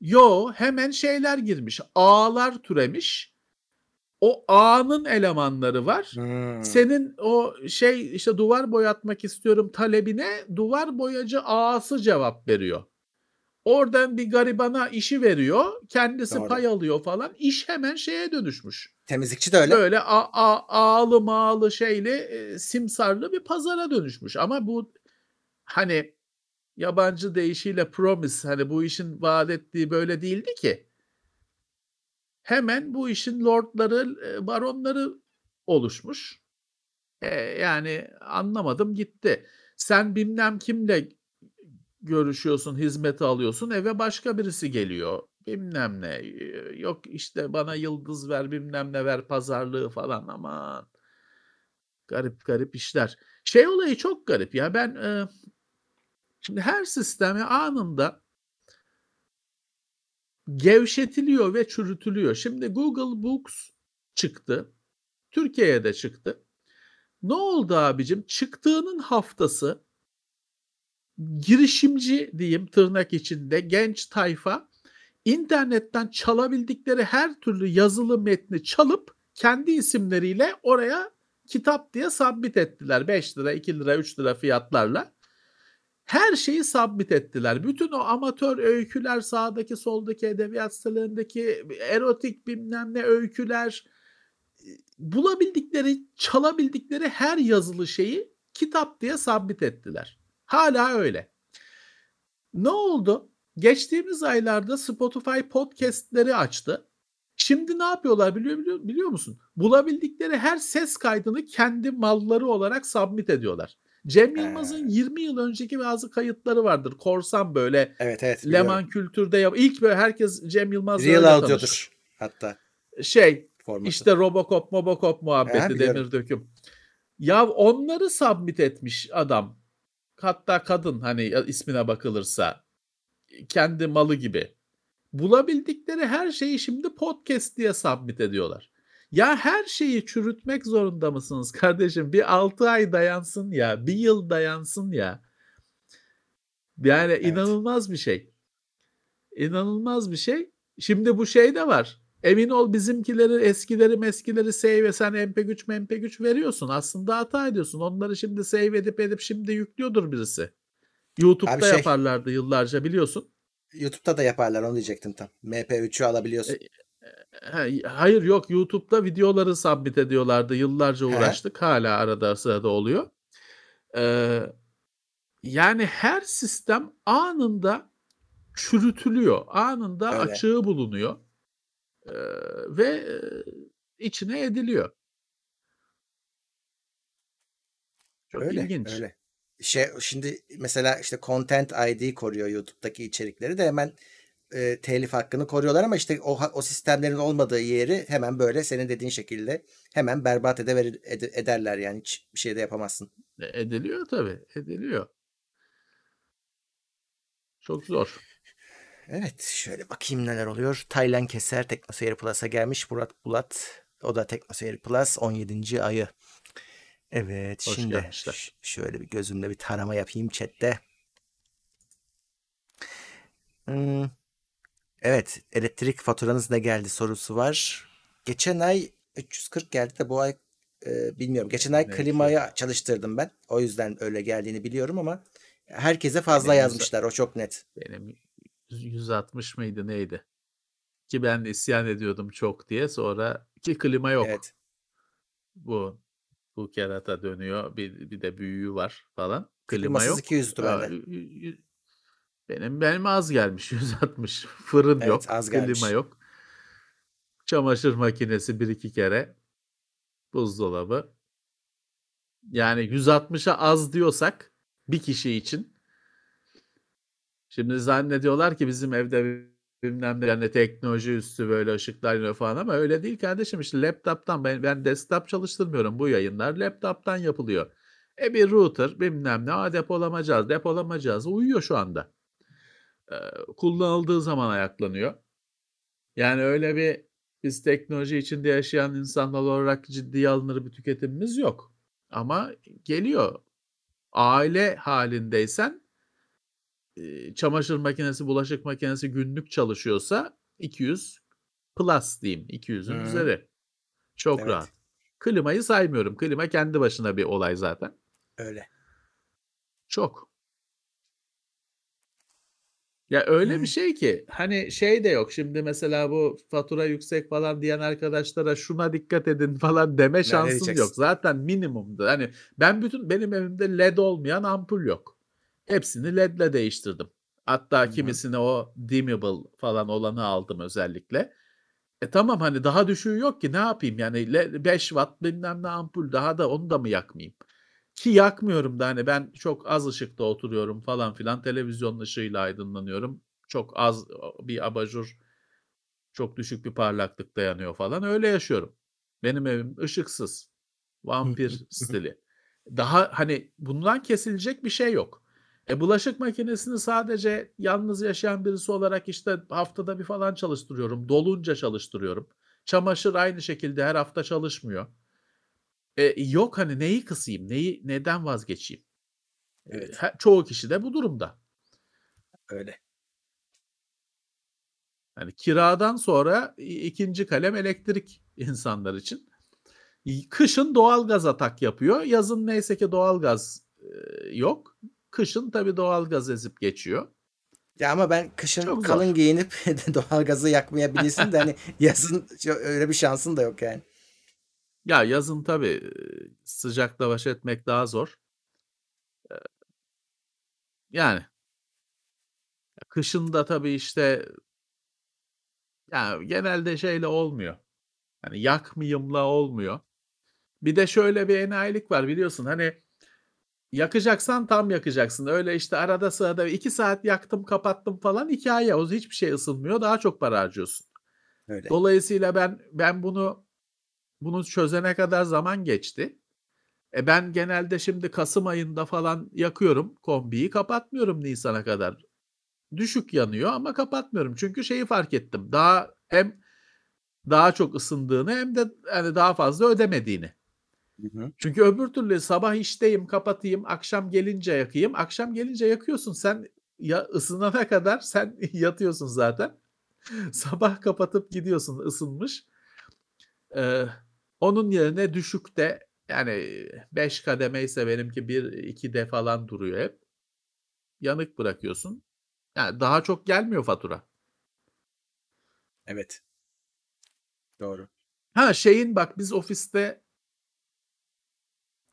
Yo hemen şeyler girmiş. Ağlar türemiş. O ağın elemanları var. Hmm. Senin o şey işte duvar boyatmak istiyorum talebine duvar boyacı ağası cevap veriyor. Oradan bir garibana işi veriyor. Kendisi Doğru. pay alıyor falan. İş hemen şeye dönüşmüş. Temizlikçi de öyle. Böyle a, a, ağlı mağlı şeyli e, simsarlı bir pazara dönüşmüş. Ama bu hani yabancı deyişiyle promise hani bu işin vaat ettiği böyle değildi ki. Hemen bu işin lordları, e, baronları oluşmuş. E, yani anlamadım gitti. Sen bilmem kimle görüşüyorsun, hizmeti alıyorsun, eve başka birisi geliyor. Bilmem ne. Yok işte bana yıldız ver, bilmem ne ver, pazarlığı falan aman. Garip garip işler. Şey olayı çok garip ya. Ben e, şimdi her sistemi anında gevşetiliyor ve çürütülüyor. Şimdi Google Books çıktı. Türkiye'ye de çıktı. Ne oldu abicim? Çıktığının haftası girişimci diyeyim tırnak içinde genç tayfa internetten çalabildikleri her türlü yazılı metni çalıp kendi isimleriyle oraya kitap diye submit ettiler. 5 lira, 2 lira, 3 lira fiyatlarla. Her şeyi submit ettiler. Bütün o amatör öyküler sağdaki soldaki edebiyat sitelerindeki erotik bilmem ne öyküler bulabildikleri, çalabildikleri her yazılı şeyi kitap diye sabit ettiler. Hala öyle. Ne oldu? Geçtiğimiz aylarda Spotify podcastleri açtı. Şimdi ne yapıyorlar biliyor, biliyor, biliyor musun? Bulabildikleri her ses kaydını kendi malları olarak submit ediyorlar. Cem Yılmaz'ın 20 yıl önceki bazı kayıtları vardır. Korsan böyle. Evet evet. Leman kültürde yap. İlk böyle herkes Cem Yılmaz'la Real audio'dur hatta. Şey formatı. işte Robocop, Mobocop muhabbeti, Ha, biliyorum. demir döküm. Ya onları submit etmiş adam. Hatta kadın hani ismine bakılırsa kendi malı gibi. Bulabildikleri her şeyi şimdi podcast diye submit ediyorlar. Ya her şeyi çürütmek zorunda mısınız kardeşim? Bir 6 ay dayansın ya, bir yıl dayansın ya. Yani Evet. inanılmaz bir şey. İnanılmaz bir şey. Şimdi bu şey de var. Emin ol bizimkileri eskileri meskileri save ve sen MP3 MP3 veriyorsun. Aslında hata ediyorsun. Onları şimdi save edip edip şimdi yüklüyordur birisi. YouTube'da Abi şey- yaparlardı yıllarca biliyorsun. YouTube'da da yaparlar onu diyecektim tam. MP3'ü alabiliyorsun. E, Ha, Hayır yok YouTube'da videoları submit ediyorlardı. Yıllarca He. uğraştık. Hala arada sırada oluyor. Ee, yani her sistem anında çürütülüyor. Anında Öyle. açığı bulunuyor. Ee, ve e, içine ediliyor. Çok öyle, ilginç. öyle. Şey şimdi mesela işte Content ID koruyor YouTube'daki içerikleri de hemen e, telif hakkını koruyorlar ama işte o o sistemlerin olmadığı yeri hemen böyle senin dediğin şekilde hemen berbat edever, ed- ederler yani hiç bir şey de yapamazsın. E, Ediliyor tabii. Ediliyor. Çok zor. Evet şöyle bakayım neler oluyor. Taylan Keser Teknoseyir Plus'a gelmiş. Murat Bulat o da Teknoseyir Plus 17. ayı. Evet Hoş şimdi gelmişler. şöyle bir gözümle bir tarama yapayım chatte. Hmm, Evet elektrik faturanız ne geldi sorusu var. Geçen ay 340 geldi de bu ay e, bilmiyorum. Geçen ay Ne klimayı çalıştırdım ben. O yüzden öyle geldiğini biliyorum ama herkese fazla Benim yazmışlar. O çok net. Benim 160 mıydı neydi? Ki ben isyan ediyordum çok diye. Sonra ki klima yok. Evet. Bu bu kerata dönüyor. Bir, bir de büyüğü var falan. Klima Klimasız yok. 200'dü Aa, bende. y- y- y- Benim benim az gelmiş 160. Fırın Evet, yok. az klima gelmiş. yok. Çamaşır makinesi bir iki kere. Buzdolabı. Yani 160'a az diyorsak bir kişi için Şimdi zannediyorlar ki bizim evde bilmem ne yani teknoloji üstü böyle ışıklar yanıyor falan ama öyle değil kardeşim işte laptop'tan ben, ben desktop çalıştırmıyorum bu yayınlar laptop'tan yapılıyor. E bir router bilmem ne Aa, depolama cihazı depolama cihazı uyuyor şu anda. Ee, kullanıldığı zaman ayaklanıyor. Yani öyle bir biz teknoloji içinde yaşayan insanlar olarak ciddiye alınır bir tüketimimiz yok. Ama geliyor. Aile halindeysen çamaşır makinesi, bulaşık makinesi günlük çalışıyorsa 200 plus diyeyim. 200'ün Hı. üzeri. Çok Evet. rahat. Klimayı saymıyorum. Klima kendi başına bir olay zaten. Öyle. Çok. Ya öyle Hı. bir şey ki hani şey de yok. Şimdi mesela bu fatura yüksek falan diyen arkadaşlara şuna dikkat edin falan deme şansın yok. Zaten minimumda. Hani ben bütün benim evimde led olmayan ampul yok. Hepsini ledle değiştirdim. Hatta hı. kimisini o dimmable falan olanı aldım özellikle. E tamam hani daha düşüğü yok ki ne yapayım yani 5 watt bilmem ne ampul daha da onu da mı yakmayayım? Ki yakmıyorum da hani ben çok az ışıkta oturuyorum falan filan televizyon ışığıyla aydınlanıyorum. Çok az bir abajur çok düşük bir parlaklıkta yanıyor falan öyle yaşıyorum. Benim evim ışıksız. Vampir stili. Daha hani bundan kesilecek bir şey yok. E bulaşık makinesini sadece yalnız yaşayan birisi olarak işte haftada bir falan çalıştırıyorum. Dolunca çalıştırıyorum. Çamaşır aynı şekilde her hafta çalışmıyor. E, yok hani neyi kısayım? Neyi neden vazgeçeyim? Evet. E, çoğu kişi de bu durumda. Öyle. Yani kiradan sonra ikinci kalem elektrik insanlar için. Kışın doğalgaz atak yapıyor. Yazın neyse ki doğalgaz yok. Kışın tabii doğalgaz ezip geçiyor. Ya ama ben kışın Çok kalın zor. giyinip doğalgazı yakmayabilirsin de hani yazın öyle bir şansın da yok yani. Ya yazın tabii sıcakla baş etmek daha zor. Yani kışın da tabii işte yani genelde şeyle olmuyor. Hani yakmayımla olmuyor. Bir de şöyle bir enayilik var biliyorsun hani yakacaksan tam yakacaksın. Öyle işte arada sırada iki saat yaktım kapattım falan hikaye. O hiçbir şey ısınmıyor daha çok para harcıyorsun. Öyle. Dolayısıyla ben ben bunu bunu çözene kadar zaman geçti. E ben genelde şimdi Kasım ayında falan yakıyorum kombiyi kapatmıyorum Nisan'a kadar. Düşük yanıyor ama kapatmıyorum. Çünkü şeyi fark ettim. Daha hem daha çok ısındığını hem de yani daha fazla ödemediğini. Hı hı. Çünkü öbür türlü sabah işteyim kapatayım akşam gelince yakayım. Akşam gelince yakıyorsun sen ya ısınana kadar sen yatıyorsun zaten. sabah kapatıp gidiyorsun ısınmış. Ee, onun yerine düşükte yani 5 kademe ise benimki 1 2 de falan duruyor hep. Yanık bırakıyorsun. Yani daha çok gelmiyor fatura. Evet. Doğru. Ha şeyin bak biz ofiste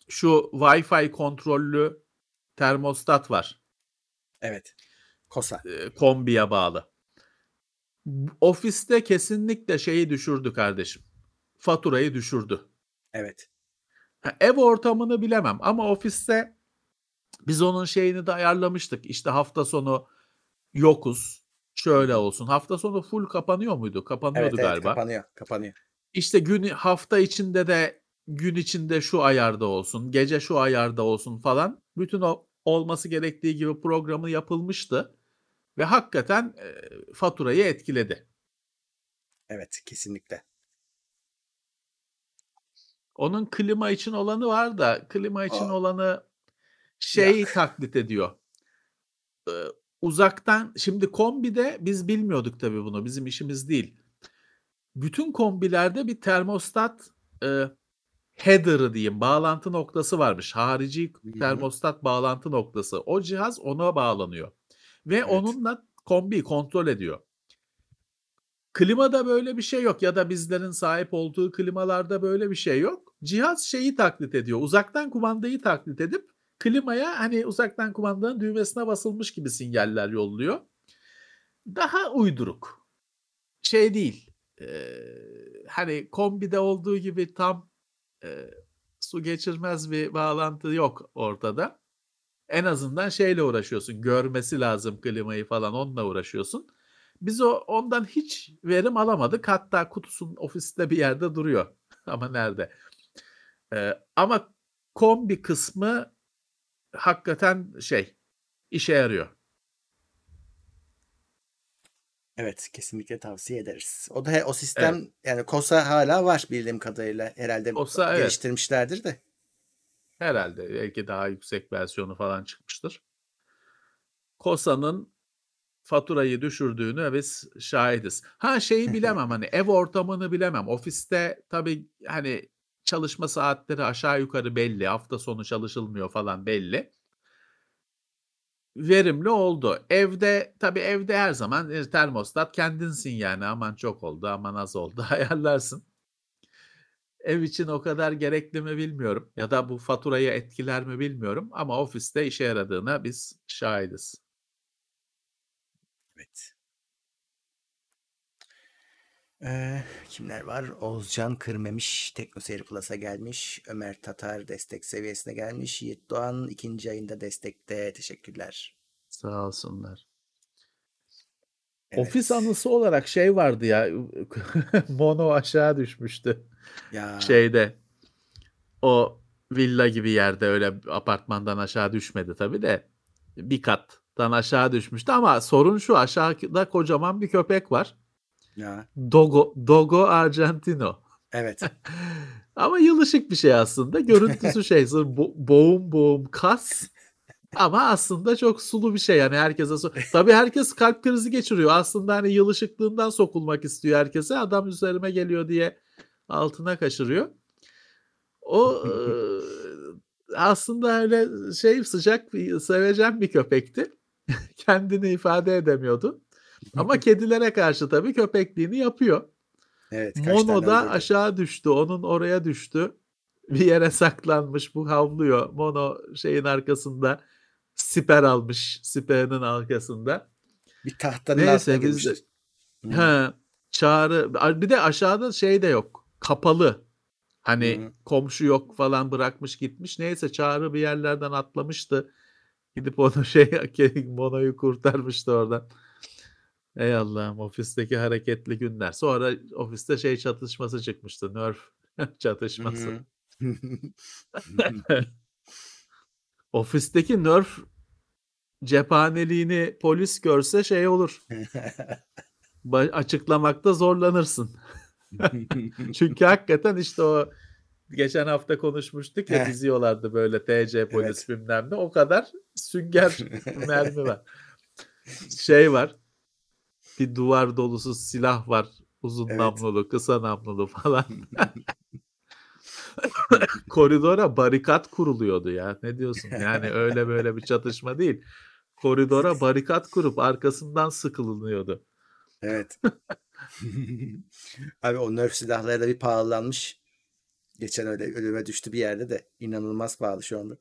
şu Wi-Fi kontrollü termostat var. Evet. Kosa. E, kombiye bağlı. Ofiste kesinlikle şeyi düşürdü kardeşim. Faturayı düşürdü. Evet. Ha, ev ortamını bilemem ama ofiste biz onun şeyini de ayarlamıştık. İşte hafta sonu yokuz. Şöyle olsun. Hafta sonu full kapanıyor muydu? Kapanıyordu evet, evet, galiba. Kapanıyor, kapanıyor. İşte gün hafta içinde de gün içinde şu ayarda olsun, gece şu ayarda olsun falan. Bütün o olması gerektiği gibi programı yapılmıştı ve hakikaten e, faturayı etkiledi. Evet, kesinlikle. Onun klima için olanı var da klima için o, olanı şey taklit ediyor. Ee, uzaktan şimdi kombide biz bilmiyorduk tabii bunu. Bizim işimiz değil. Bütün kombilerde bir termostat e, header'ı diyeyim bağlantı noktası varmış. Harici termostat bağlantı noktası. O cihaz ona bağlanıyor. Ve evet. onunla kombiyi kontrol ediyor. Klimada böyle bir şey yok ya da bizlerin sahip olduğu klimalarda böyle bir şey yok. Cihaz şeyi taklit ediyor. Uzaktan kumandayı taklit edip klimaya hani uzaktan kumandanın düğmesine basılmış gibi sinyaller yolluyor. Daha uyduruk. Şey değil. E, hani kombide olduğu gibi tam e, su geçirmez bir bağlantı yok ortada. En azından şeyle uğraşıyorsun. Görmesi lazım klimayı falan onunla uğraşıyorsun. Biz o ondan hiç verim alamadık. Hatta kutusun ofiste bir yerde duruyor. ama nerede? Ee, ama kombi kısmı hakikaten şey işe yarıyor. Evet kesinlikle tavsiye ederiz. O da o sistem evet. yani KOSA hala var bildiğim kadarıyla herhalde KOSA, geliştirmişlerdir evet. de. Herhalde belki daha yüksek versiyonu falan çıkmıştır. KOSA'nın faturayı düşürdüğünü biz şahidiz. Ha şeyi bilemem hani ev ortamını bilemem. Ofiste tabii hani çalışma saatleri aşağı yukarı belli. Hafta sonu çalışılmıyor falan belli verimli oldu. Evde tabii evde her zaman e, termostat kendinsin yani aman çok oldu aman az oldu ayarlarsın. Ev için o kadar gerekli mi bilmiyorum ya da bu faturayı etkiler mi bilmiyorum ama ofiste işe yaradığına biz şahidiz. Evet. Ee, kimler var? Oğuzcan Kırmemiş Teknoseyir Plus'a gelmiş. Ömer Tatar destek seviyesine gelmiş. Yiğit Doğan ikinci ayında destekte. Teşekkürler. Sağ olsunlar. Evet. Ofis anısı olarak şey vardı ya. Mono aşağı düşmüştü. Ya. Şeyde. O villa gibi yerde öyle apartmandan aşağı düşmedi tabii de. bir kattan aşağı düşmüştü ama sorun şu aşağıda kocaman bir köpek var. Ya. Dogo Dogo Argentino. Evet. Ama yılışık bir şey aslında. Görüntüsü şey bo- boğum boğum kas. Ama aslında çok sulu bir şey yani herkese. So Tabii herkes kalp krizi geçiriyor. Aslında hani yılışıklığından sokulmak istiyor herkese. Adam üzerime geliyor diye altına kaçırıyor. O aslında öyle şey sıcak sevecen bir köpekti. Kendini ifade edemiyordu. Ama kedilere karşı tabii köpekliğini yapıyor. Evet, Mono da aşağı düştü. Onun oraya düştü. Bir yere saklanmış. Bu havlıyor. Mono şeyin arkasında siper almış. Siperinin arkasında. Bir tahtanın Neyse, altına biz de, he, çağrı. Bir de aşağıda şey de yok. Kapalı. Hani Hı. komşu yok falan bırakmış gitmiş. Neyse çağrı bir yerlerden atlamıştı. Gidip onu şey Mono'yu kurtarmıştı oradan. Ey Allah'ım ofisteki hareketli günler. Sonra ofiste şey çatışması çıkmıştı. Nerf çatışması. Ofisteki Nerf cephaneliğini polis görse şey olur. açıklamakta zorlanırsın. Çünkü hakikaten işte o geçen hafta konuşmuştuk ya diziyorlardı böyle TC polis evet. bilmem ne. O kadar sünger mermi var. Şey var bir duvar dolusu silah var. Uzun evet. namlulu, kısa namlulu falan. Koridora barikat kuruluyordu ya. Ne diyorsun? Yani öyle böyle bir çatışma değil. Koridora barikat kurup arkasından sıkılınıyordu. Evet. Abi o nerf silahları da bir pahalanmış. Geçen öyle ölüme düştü bir yerde de. inanılmaz pahalı şu anda.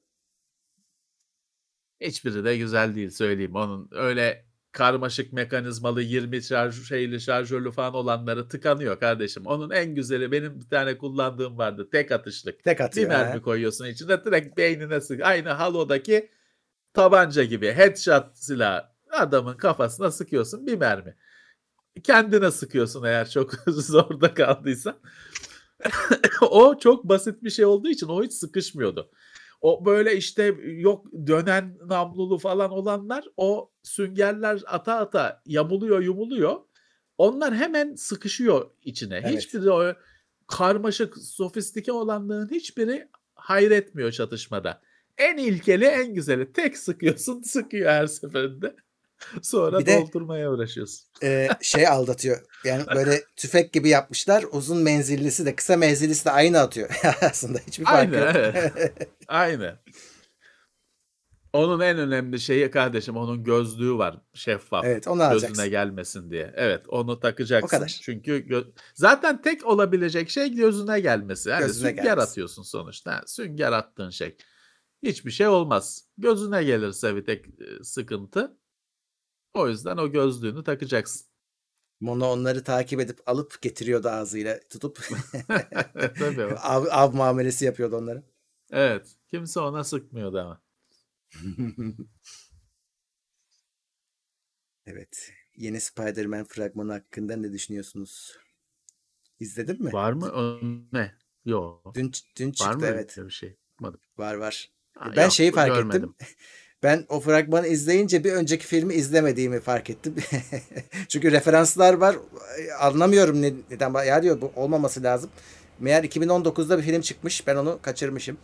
Hiçbiri de güzel değil söyleyeyim. Onun öyle karmaşık mekanizmalı 20 şarj, şeyli şarjörlü falan olanları tıkanıyor kardeşim. Onun en güzeli benim bir tane kullandığım vardı. Tek atışlık. Tek atıyor. Bir mermi he. koyuyorsun içine direkt beynine sık. Aynı Halo'daki tabanca gibi headshot silah adamın kafasına sıkıyorsun bir mermi. Kendine sıkıyorsun eğer çok zorda kaldıysan. o çok basit bir şey olduğu için o hiç sıkışmıyordu. O böyle işte yok dönen namlulu falan olanlar o süngerler ata ata yamuluyor yumuluyor. Onlar hemen sıkışıyor içine. Evet. Hiçbiri o karmaşık sofistike olanlığın hiçbiri hayretmiyor çatışmada. En ilkeli en güzeli. Tek sıkıyorsun sıkıyor her seferinde. Sonra bir doldurmaya de, uğraşıyorsun. E, şey aldatıyor. Yani böyle tüfek gibi yapmışlar. Uzun menzillisi de kısa menzillisi de aynı atıyor. Aslında hiçbir fark aynı, yok. Evet. aynı. Onun en önemli şeyi kardeşim onun gözlüğü var şeffaf. Evet onu alacaksın. Gözüne gelmesin diye. Evet onu takacaksın. O kadar. Çünkü gö- zaten tek olabilecek şey gözüne gelmesi. Yani gözüne sünger gelmesi. atıyorsun sonuçta. Yani sünger attığın şey. Hiçbir şey olmaz. Gözüne gelirse bir tek sıkıntı. O yüzden o gözlüğünü takacaksın. Mono onları takip edip alıp getiriyordu ağzıyla tutup. Tabii. av, av muamelesi yapıyordu onlara. Evet. Kimse ona sıkmıyordu ama. evet. Yeni Spider-Man fragmanı hakkında ne düşünüyorsunuz? İzledin mi? Var mı? O ne? Yok. Dün, dün çıktı var mı evet. bir şey? Bakmadım. Var var. Ha, ben yok, şeyi fark görmedim. ettim. Ben o fragmanı izleyince bir önceki filmi izlemediğimi fark ettim. Çünkü referanslar var. Anlamıyorum neden. Ya diyor bu olmaması lazım. Meğer 2019'da bir film çıkmış. Ben onu kaçırmışım.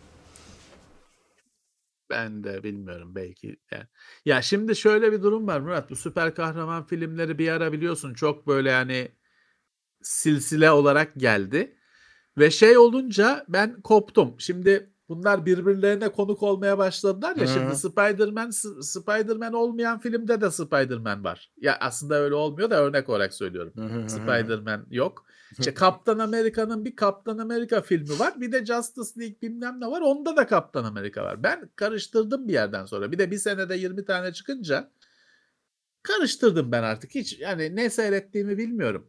Ben de bilmiyorum belki. Yani. Ya şimdi şöyle bir durum var Murat. Bu süper kahraman filmleri bir ara biliyorsun çok böyle yani silsile olarak geldi. Ve şey olunca ben koptum. Şimdi bunlar birbirlerine konuk olmaya başladılar ya. Hı. Şimdi Spider-Man Spider-Man olmayan filmde de Spider-Man var. Ya aslında öyle olmuyor da örnek olarak söylüyorum. Spider-Man yok. İşte Kaptan Amerika'nın bir Kaptan Amerika filmi var. Bir de Justice League bilmem ne var. Onda da Kaptan Amerika var. Ben karıştırdım bir yerden sonra. Bir de bir senede 20 tane çıkınca karıştırdım ben artık. Hiç yani ne seyrettiğimi bilmiyorum.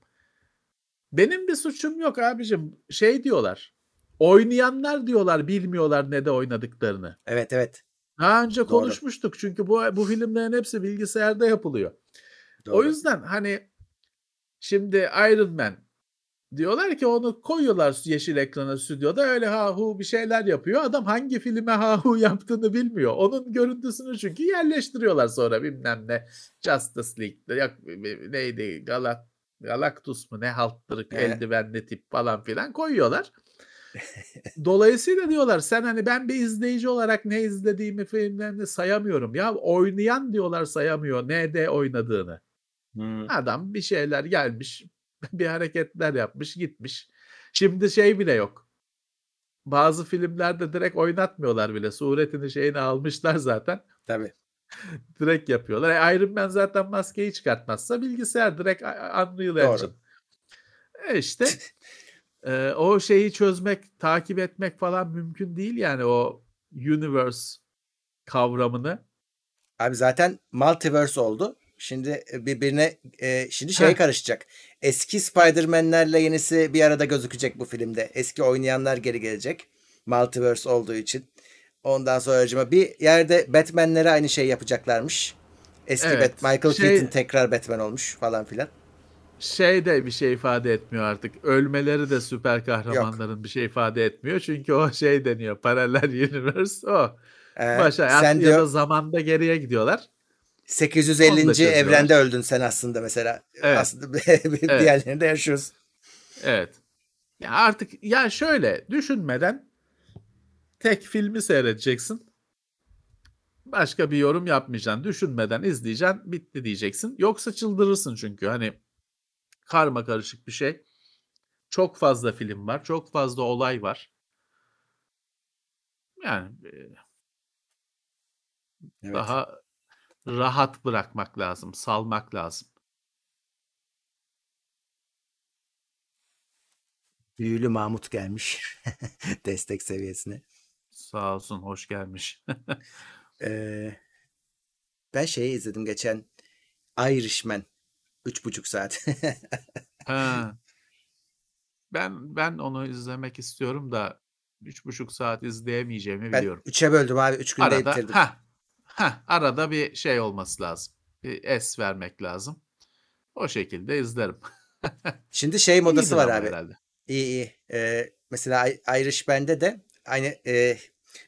Benim bir suçum yok abicim. Şey diyorlar. Oynayanlar diyorlar bilmiyorlar ne de oynadıklarını. Evet evet. Daha önce Doğru. konuşmuştuk çünkü bu bu filmlerin hepsi bilgisayarda yapılıyor. Doğru. O yüzden hani şimdi Iron Man Diyorlar ki onu koyuyorlar yeşil ekrana stüdyoda öyle ha hu bir şeyler yapıyor. Adam hangi filme ha hu yaptığını bilmiyor. Onun görüntüsünü çünkü yerleştiriyorlar sonra bilmem ne. Justice League'de yok neydi Galat Galactus mu ne halttırık Evet. eldivenli tip falan filan koyuyorlar. Dolayısıyla diyorlar sen hani ben bir izleyici olarak ne izlediğimi filmlerini sayamıyorum. Ya oynayan diyorlar sayamıyor nerede oynadığını. Hı. Adam bir şeyler gelmiş, bir hareketler yapmış, gitmiş. Şimdi şey bile yok. Bazı filmlerde direkt oynatmıyorlar bile. Suretini şeyini almışlar zaten. Tabii. Direkt yapıyorlar. E, Iron Man zaten maskeyi çıkartmazsa bilgisayar direkt Unreal. Engine. E işte e, o şeyi çözmek, takip etmek falan mümkün değil yani o universe kavramını. Abi zaten multiverse oldu. Şimdi birbirine e, şimdi Heh. karışacak. Eski Spider-Man'lerle yenisi bir arada gözükecek bu filmde. Eski oynayanlar geri gelecek. Multiverse olduğu için. Ondan sonra bir yerde Batman'lere aynı şey yapacaklarmış. Eski Evet, Bat Michael şey- Keaton tekrar Batman olmuş falan filan. Şey de bir şey ifade etmiyor artık. Ölmeleri de süper kahramanların bir şey ifade etmiyor. Çünkü o şey deniyor. Paralel universe o. Ee, Başa sen ya diyor da zamanda geriye gidiyorlar. Onu da 850. çözüyorlar. evrende öldün sen aslında mesela. Evet. Aslında diğerlerinde yaşıyoruz. Evet. Ya artık ya şöyle düşünmeden tek filmi seyredeceksin. Başka bir yorum yapmayacaksın. Düşünmeden izleyeceksin. Bitti diyeceksin. Yoksa çıldırırsın çünkü. Hani karma karışık bir şey. Çok fazla film var. Çok fazla olay var. Yani Evet. daha rahat bırakmak lazım. Salmak lazım. Büyülü Mahmut gelmiş. Destek seviyesine. Sağ olsun. Hoş gelmiş. Ee, ben şeyi izledim geçen Irishman. Üç buçuk saat. Ha. Ben ben onu izlemek istiyorum da üç buçuk saat izleyemeyeceğimi ben biliyorum. üçe böldüm abi. Üç günde Arada bitirdim. ha ha arada bir şey olması lazım. Bir es vermek lazım. O şekilde izlerim. Şimdi şey modası İyidir var abi. herhalde. İyi iyi. Ee, mesela I- Irishman'de de aynı e,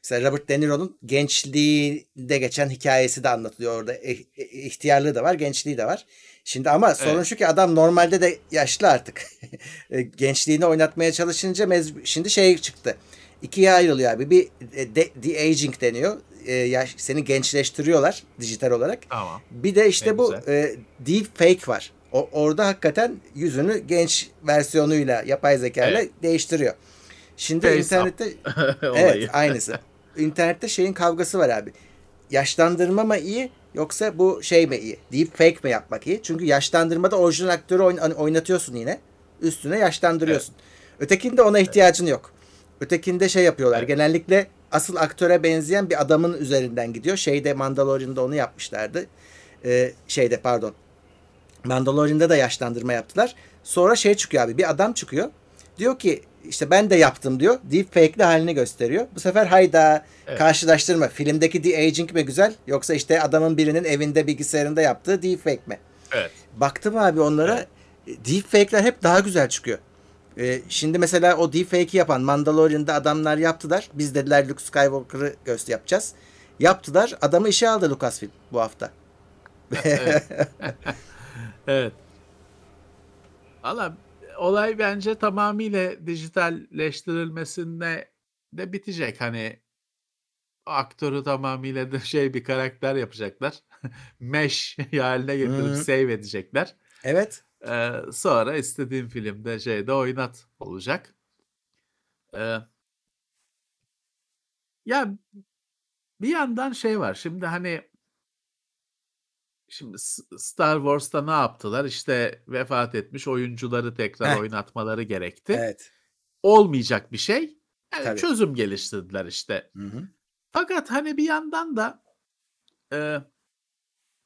mesela Robert De Niro'nun gençliğinde geçen hikayesi de anlatılıyor orada. E, e, ihtiyarlığı da var, gençliği de var. Şimdi ama sorun Evet. şu ki adam normalde de yaşlı artık. E, Gençliğini oynatmaya çalışınca mez- şimdi şey çıktı. İkiye ayrılıyor abi. Bir e, de, de-aging deniyor. E, yaş, seni gençleştiriyorlar dijital olarak. Tamam. Bir de işte Ne bu güzel. e, deep fake var. O, orada hakikaten yüzünü genç versiyonuyla yapay zeka ile Evet. değiştiriyor. Şimdi Face internette evet aynısı. İnternette şeyin kavgası var abi. Yaşlandırma mı iyi yoksa bu şey mi iyi? Deep fake mi yapmak iyi? Çünkü yaşlandırmada orijinal aktörü hani oynatıyorsun yine. Üstüne yaşlandırıyorsun. Ötekinde ona ihtiyacın yok. Ötekinde şey yapıyorlar. Evet. Genellikle asıl aktöre benzeyen bir adamın üzerinden gidiyor. Şeyde Mandalorian'da onu yapmışlardı. Ee, şeyde pardon. Mandalorian'da da yaşlandırma yaptılar. Sonra şey çıkıyor abi. Bir adam çıkıyor. Diyor ki işte ben de yaptım diyor. Deepfake'li halini gösteriyor. Bu sefer hayda Evet. karşılaştırma. Filmdeki de-aging mi güzel yoksa işte adamın birinin evinde bilgisayarında yaptığı deepfake mi? Evet. Baktım abi onlara deepfake'ler hep daha güzel çıkıyor. Ee, şimdi mesela o deepfake'i yapan Mandalorian'da adamlar yaptılar. Biz dediler Luke Skywalker'ı göster yapacağız. Yaptılar. Adamı işe aldı Lucasfilm bu hafta. Evet. evet. Valla olay bence tamamıyla dijitalleştirilmesinde de bitecek. Hani aktörü tamamıyla da şey bir karakter yapacaklar. Mesh haline getirip Hı. save edecekler. Evet. Ee, sonra istediğin filmde şeyde oynat olacak. Ee, ya bir yandan şey var. Şimdi hani şimdi Star Wars'ta ne yaptılar? İşte vefat etmiş oyuncuları tekrar Heh. oynatmaları gerekti. Evet. Olmayacak bir şey. Yani Tabii. çözüm geliştirdiler işte. Hı hı. Fakat hani bir yandan da e,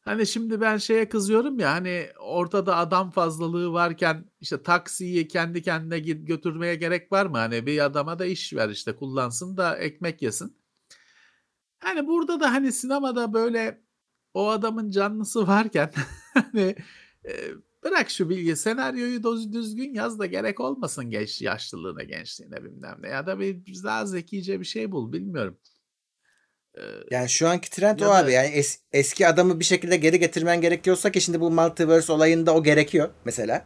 hani şimdi ben şeye kızıyorum ya hani ortada adam fazlalığı varken işte taksiyi kendi kendine git götürmeye gerek var mı? Hani bir adama da iş ver işte kullansın da ekmek yesin. Hani burada da hani sinemada böyle o adamın canlısı varken hani e, bırak şu bilgi senaryoyu da düzgün yaz da gerek olmasın genç yaşlılığına gençliğine bilmem ne ya da bir daha zekice bir şey bul bilmiyorum. Ee, yani şu anki trend o da, abi yani es, eski adamı bir şekilde geri getirmen gerekiyorsa ki şimdi bu multiverse olayında o gerekiyor mesela.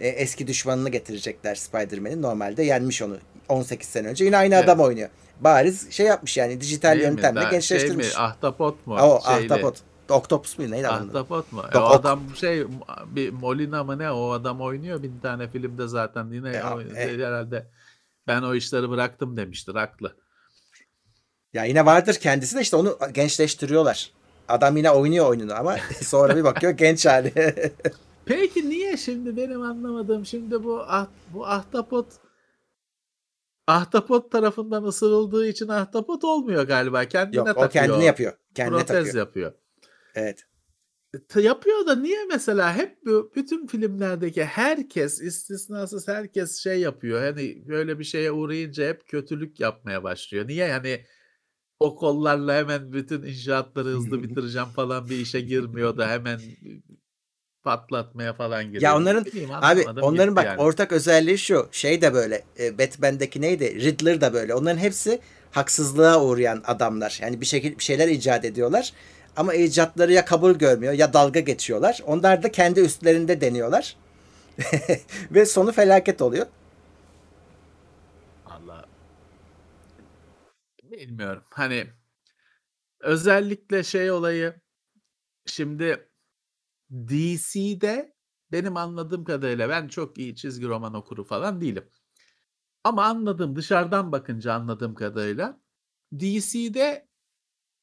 E, eski düşmanını getirecekler Spider-Man'in normalde yenmiş onu 18 sene önce yine aynı evet. adam oynuyor. Bariz şey yapmış yani dijital Değil yöntemle mi? gençleştirmiş. Şey mi? Ahtapot mu? O Şeyle. ahtapot. Octopus mu neydi adamın? Ahtapot mu? E, o adam şey bir Molina mı ne o adam oynuyor bir tane filmde zaten yine e, e, herhalde ben o işleri bıraktım demiştir haklı. Ya yine vardır kendisi de işte onu gençleştiriyorlar. Adam yine oynuyor oyununu ama sonra bir bakıyor genç hali. Peki niye şimdi benim anlamadığım şimdi bu ah, bu ahtapot ahtapot tarafından ısırıldığı için ahtapot olmuyor galiba. Kendine Yok, takıyor. o kendini yapıyor. Kendine Protez takıyor. yapıyor. Evet. Yapıyor da niye mesela hep bütün filmlerdeki herkes istisnasız herkes şey yapıyor. Hani böyle bir şeye uğrayınca hep kötülük yapmaya başlıyor. Niye yani o kollarla hemen bütün inşaatları hızlı bitireceğim falan bir işe girmiyor da hemen patlatmaya falan giriyor. Ya onların abi onların bak yani. ortak özelliği şu. Şey de böyle e, Batman'deki neydi? Riddler da böyle. Onların hepsi haksızlığa uğrayan adamlar. Yani bir şekilde bir şeyler icat ediyorlar. Ama icatları ya kabul görmüyor ya dalga geçiyorlar. Onlar da kendi üstlerinde deniyorlar. Ve sonu felaket oluyor. Allah bilmiyorum. Hani özellikle şey olayı şimdi DC'de benim anladığım kadarıyla ben çok iyi çizgi roman okuru falan değilim. Ama anladığım dışarıdan bakınca anladığım kadarıyla DC'de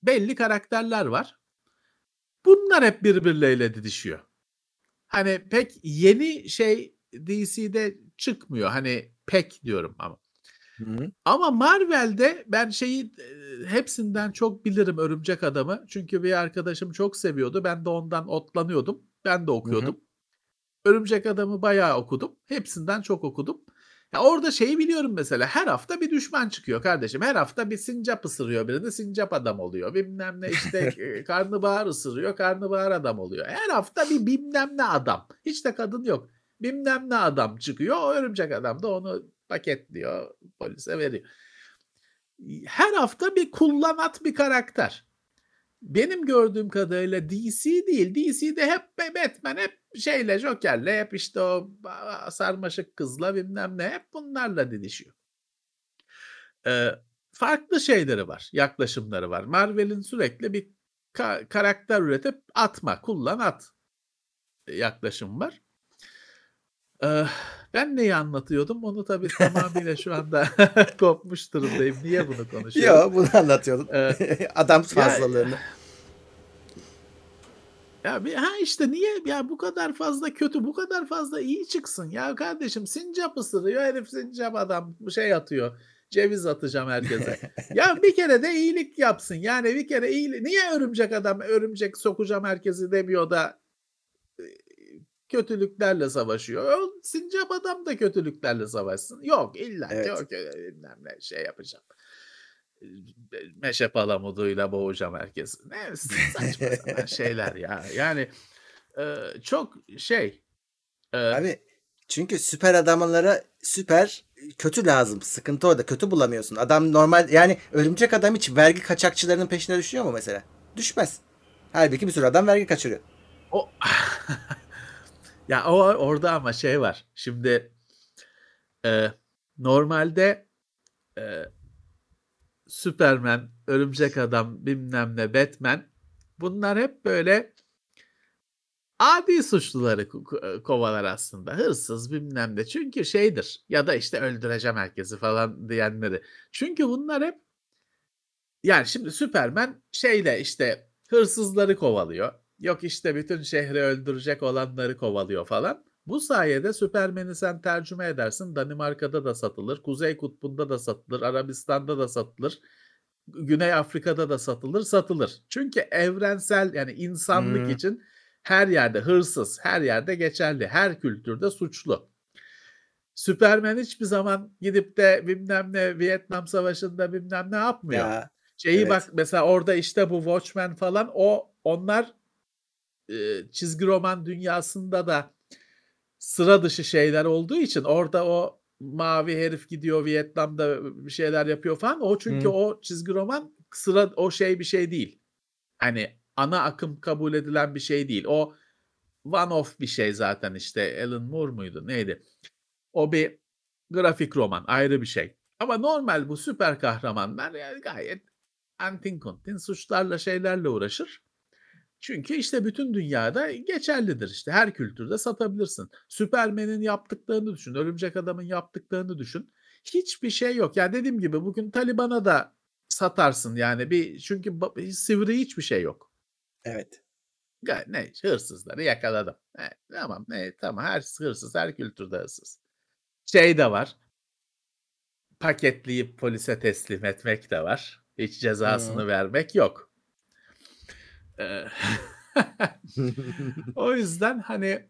belli karakterler var. Bunlar hep birbirleriyle didişiyor. Hani pek yeni şey DC'de çıkmıyor. Hani pek diyorum ama. Hı-hı. Ama Marvel'de ben şeyi hepsinden çok bilirim Örümcek Adam'ı. Çünkü bir arkadaşım çok seviyordu. Ben de ondan otlanıyordum. Ben de okuyordum. Hı-hı. Örümcek Adam'ı bayağı okudum. Hepsinden çok okudum. Ya orada şeyi biliyorum mesela her hafta bir düşman çıkıyor kardeşim. Her hafta bir sincap ısırıyor birini sincap adam oluyor. Bilmem ne işte karnabahar ısırıyor karnabahar adam oluyor. Her hafta bir bilmem ne adam. Hiç de kadın yok. Bilmem ne adam çıkıyor. O örümcek adam da onu paketliyor polise veriyor. Her hafta bir kullanat bir karakter. Benim gördüğüm kadarıyla DC değil. DC'de hep Batman hep şeyle Joker'le hep işte o sarmaşık kızla bilmem ne hep bunlarla didişiyor. Ee, farklı şeyleri var, yaklaşımları var. Marvel'in sürekli bir ka- karakter üretip atma, kullan at yaklaşım var. Ee, ben neyi anlatıyordum onu tabii tamamıyla şu anda kopmuş durumdayım. Niye bunu konuşuyorum? Yok bunu anlatıyordun. Ee, Adam fazlalığını. Ya, ya bir, ha işte niye ya bu kadar fazla kötü, bu kadar fazla iyi çıksın ya kardeşim sincap ısırıyor herif sincap adam şey atıyor. Ceviz atacağım herkese. ya bir kere de iyilik yapsın. Yani bir kere iyilik. Niye örümcek adam örümcek sokacağım herkesi demiyor da kötülüklerle savaşıyor. O sincap adam da kötülüklerle savaşsın. Yok illa evet. yok bilmem ne şey yapacağım meşe palamuduyla boğacağım herkesi. Ne saçma sapan şeyler ya. Yani e, çok şey. E, Abi çünkü süper adamlara süper kötü lazım. Sıkıntı orada. Kötü bulamıyorsun. Adam normal yani örümcek adam hiç vergi kaçakçılarının peşine düşüyor mu mesela? Düşmez. Halbuki bir sürü adam vergi kaçırıyor. O ya o orada ama şey var. Şimdi e, normalde e, Superman, Örümcek Adam, bilmem ne, Batman bunlar hep böyle adi suçluları e, kovalar aslında. Hırsız bilmem ne. Çünkü şeydir ya da işte öldüreceğim herkesi falan diyenleri. Çünkü bunlar hep yani şimdi Superman şeyle işte hırsızları kovalıyor. Yok işte bütün şehri öldürecek olanları kovalıyor falan. Bu sayede Süpermen'i sen tercüme edersin. Danimarka'da da satılır, Kuzey Kutbu'nda da satılır, Arabistan'da da satılır. Güney Afrika'da da satılır, satılır. Çünkü evrensel yani insanlık hmm. için her yerde hırsız, her yerde geçerli, her kültürde suçlu. Süpermen hiçbir zaman gidip de bilmem ne Vietnam Savaşı'nda bilmem ne yapmıyor. Ya, Şeyi evet. bak mesela orada işte bu Watchmen falan o onlar çizgi roman dünyasında da sıra dışı şeyler olduğu için orada o mavi herif gidiyor Vietnam'da bir şeyler yapıyor falan. O çünkü Hı. o çizgi roman sıra o şey bir şey değil. Hani ana akım kabul edilen bir şey değil. O one off bir şey zaten işte Alan Moore muydu neydi? O bir grafik roman ayrı bir şey. Ama normal bu süper kahramanlar yani gayet antin kuntin suçlarla şeylerle uğraşır. Çünkü işte bütün dünyada geçerlidir işte. Her kültürde satabilirsin. Süpermen'in yaptıklarını düşün. Örümcek Adam'ın yaptıklarını düşün. Hiçbir şey yok. Yani dediğim gibi bugün Taliban'a da satarsın yani bir çünkü sivri hiçbir şey yok. Evet. Ne hırsızları yakaladım. E, tamam ne tamam her hırsız her kültürde hırsız. Şey de var. Paketleyip polise teslim etmek de var. Hiç cezasını vermek yok. O yüzden hani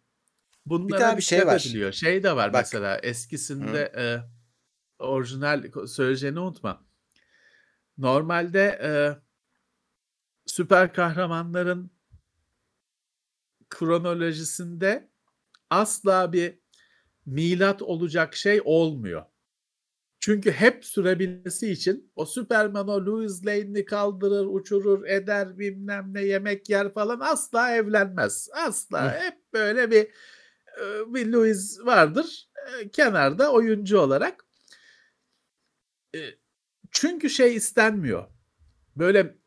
bunlara daha bir şey var. ediliyor. Şey de var Bak. mesela eskisinde e, orijinal söyleyeceğini unutma. Normalde e, süper kahramanların kronolojisinde asla bir milat olacak şey olmuyor. Çünkü hep sürebilmesi için o Superman o Louis Lane'i kaldırır, uçurur, eder bilmem ne yemek yer falan asla evlenmez. Asla. Hı. Hep böyle bir e, bir Louis vardır e, kenarda oyuncu olarak. E, Çünkü şey istenmiyor. Böyle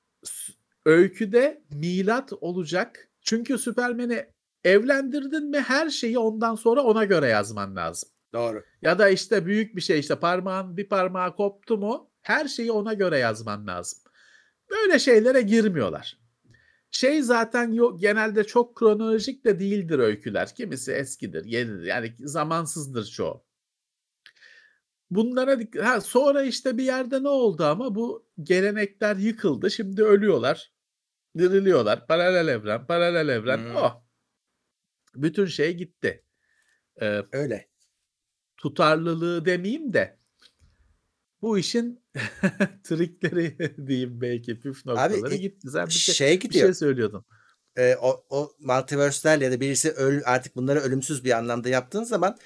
öyküde milat olacak. Çünkü Superman'i evlendirdin mi her şeyi ondan sonra ona göre yazman lazım. Doğru. Ya da işte büyük bir şey işte parmağın bir parmağı koptu mu her şeyi ona göre yazman lazım. Böyle şeylere girmiyorlar. Şey zaten yok genelde çok kronolojik de değildir öyküler. Kimisi eskidir, yenidir. Yani zamansızdır çoğu. Bunlara ha, sonra işte bir yerde ne oldu ama bu gelenekler yıkıldı. Şimdi ölüyorlar. Diriliyorlar. Paralel evren, paralel evren. Hmm. Oh. Bütün şey gitti. Ee, Öyle. Tutarlılığı demeyeyim de bu işin trikleri diyeyim belki püf noktaları e, gitti. Sen bir şey, Şey bir gidiyor. şey söylüyordun. e, o, o multiverse'ler ya da birisi öl, artık bunları ölümsüz bir anlamda yaptığın zaman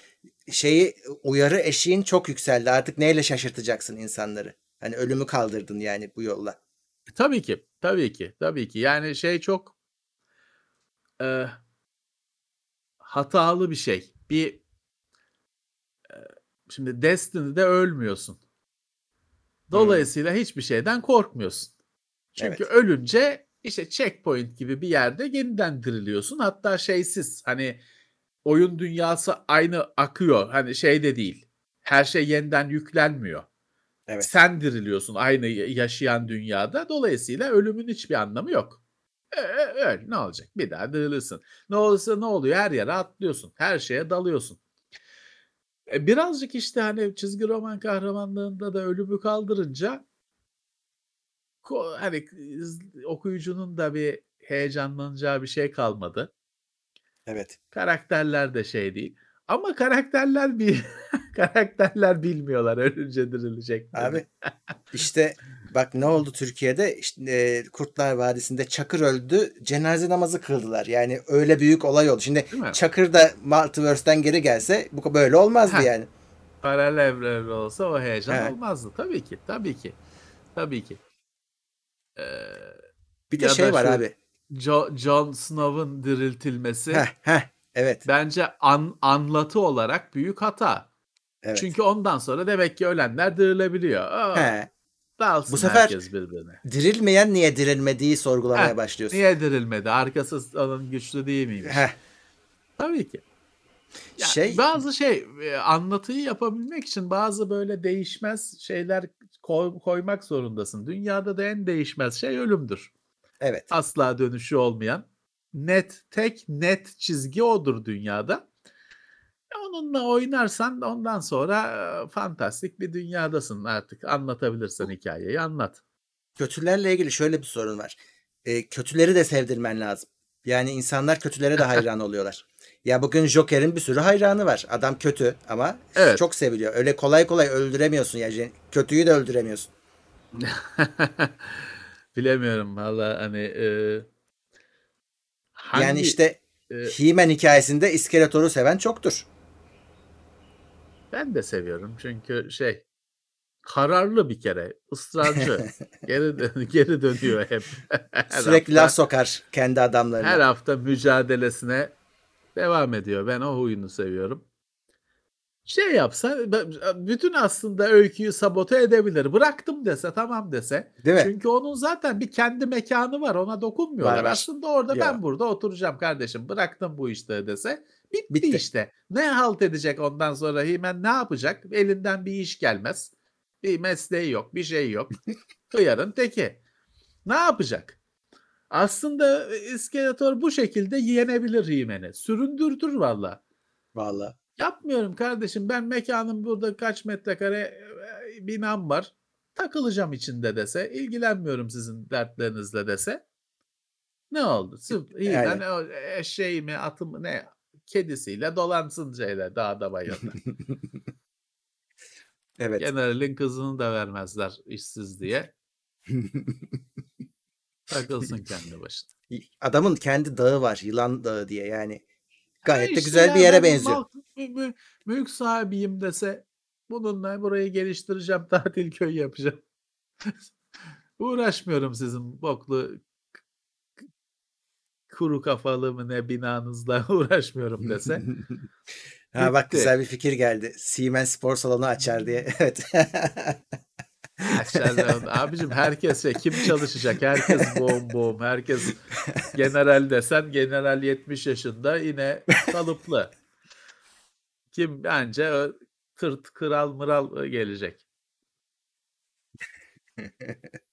şeyi uyarı eşiğin çok yükseldi. Artık neyle şaşırtacaksın insanları? Hani ölümü kaldırdın yani bu yolla. E, Tabii ki, tabii ki, tabii ki. Yani şey çok e, hatalı bir şey. Bir şimdi Destiny'de ölmüyorsun. Dolayısıyla hiçbir şeyden korkmuyorsun. Çünkü Evet. ölünce işte checkpoint gibi bir yerde yeniden diriliyorsun. Hatta şeysiz hani oyun dünyası aynı akıyor. Hani şey de değil. Her şey yeniden yüklenmiyor. Evet. Sen diriliyorsun aynı yaşayan dünyada. Dolayısıyla ölümün hiçbir anlamı yok. Ö- ö- Öl ne olacak? Bir daha dirilirsin. Ne olursa ne oluyor? Her yere atlıyorsun. Her şeye dalıyorsun. E, birazcık işte hani çizgi roman kahramanlığında da ölümü kaldırınca hani okuyucunun da bir heyecanlanacağı bir şey kalmadı. Evet. Karakterler de şey değil. Ama karakterler bir karakterler bilmiyorlar ölünce dirilecek. Abi işte bak ne oldu Türkiye'de işte, e, Kurtlar Vadisi'nde Çakır öldü cenaze namazı kıldılar. Yani öyle büyük olay oldu. Şimdi? Çakır da Multiverse'den geri gelse bu böyle olmazdı Ha. yani. Paralel evren olsa o heyecan He. olmazdı. Tabii ki, tabii ki. Tabii ki. Ee, Bir de şey var abi. Jo- Jon Snow'un diriltilmesi Heh, heh, evet. bence an- anlatı olarak büyük hata. evet. Çünkü ondan sonra demek ki ölenler dirilebiliyor. Aa, He. Dalsın Bu sefer- herkes birbirine. Dirilmeyen niye dirilmediği sorgulamaya Heh, başlıyorsun. Niye dirilmedi? Arkası onun güçlü değil miymiş? Heh, Tabii ki. Ya Şey- bazı şey e, anlatıyı yapabilmek için bazı böyle değişmez şeyler koy- koymak zorundasın. Dünyada da en değişmez şey ölümdür. evet. Asla dönüşü olmayan net tek net çizgi odur dünyada. E, Onunla oynarsan ondan sonra e, fantastik bir dünyadasın artık. Anlatabilirsen hikayeyi anlat. Kötülerle ilgili şöyle bir sorun var. E, kötüleri de sevdirmen lazım. Yani insanlar kötülere de hayran oluyorlar. Ya bugün Joker'in bir sürü hayranı var. Adam kötü ama Evet. çok seviliyor. Öyle kolay kolay öldüremiyorsun yani. Kötüyü de öldüremiyorsun. Bilemiyorum valla hani e, Yani hangi- işte Ee, He-Man hikayesinde İskeletor'u seven çoktur. Ben de seviyorum çünkü şey kararlı bir kere, ısrarcı. geri dön- geri dönüyor hep. Her Sürekli hafta- laf sokar kendi adamlarına. Her hafta mücadelesine devam ediyor. Ben o huyunu seviyorum. Şey yapsa bütün aslında öyküyü sabote edebilir. Bıraktım dese tamam dese. Değil mi? Çünkü onun zaten bir kendi mekanı var. Ona dokunmuyorlar. Var, var. Aslında orada Ya. ben burada oturacağım kardeşim. Bıraktım bu işte dese. Bitti, Bitti. işte. Ne halt edecek ondan sonra Himen ne yapacak? Elinden bir iş gelmez. Bir mesleği yok. Bir şey yok. Hıyarın teki. Ne yapacak? Aslında İskeletor bu şekilde yenebilir Himen'i. Süründürtür valla. Vallahi. Yapmıyorum kardeşim. Ben mekanım burada kaç metrekare e, binam var. Takılacağım içinde dese. ilgilenmiyorum sizin dertlerinizle dese. Ne oldu? İyi, Yani. ben eşeğimi, atımı ne kedisiyle dolansın şeyle dağda bayırda. Evet. Generalin kızını da vermezler işsiz diye. Takılsın kendi başına. Adamın kendi dağı var. Yılan dağı diye yani. Gayet de işte güzel bir yere ben benziyor. mü- mü- mülk sahibiyim dese bununla burayı geliştireceğim, tatil köyü yapacağım. Uğraşmıyorum sizin boklu kuru kafalı mı ne binanızla uğraşmıyorum dese. ha bak Bitti. güzel bir fikir geldi. Siemens spor salonu açar diye. Evet. Abicim herkes şey, kim çalışacak? Herkes boğum boğum. Herkes general desen general 70 yaşında yine kalıplı. Kim bence o tırt kral mıral gelecek.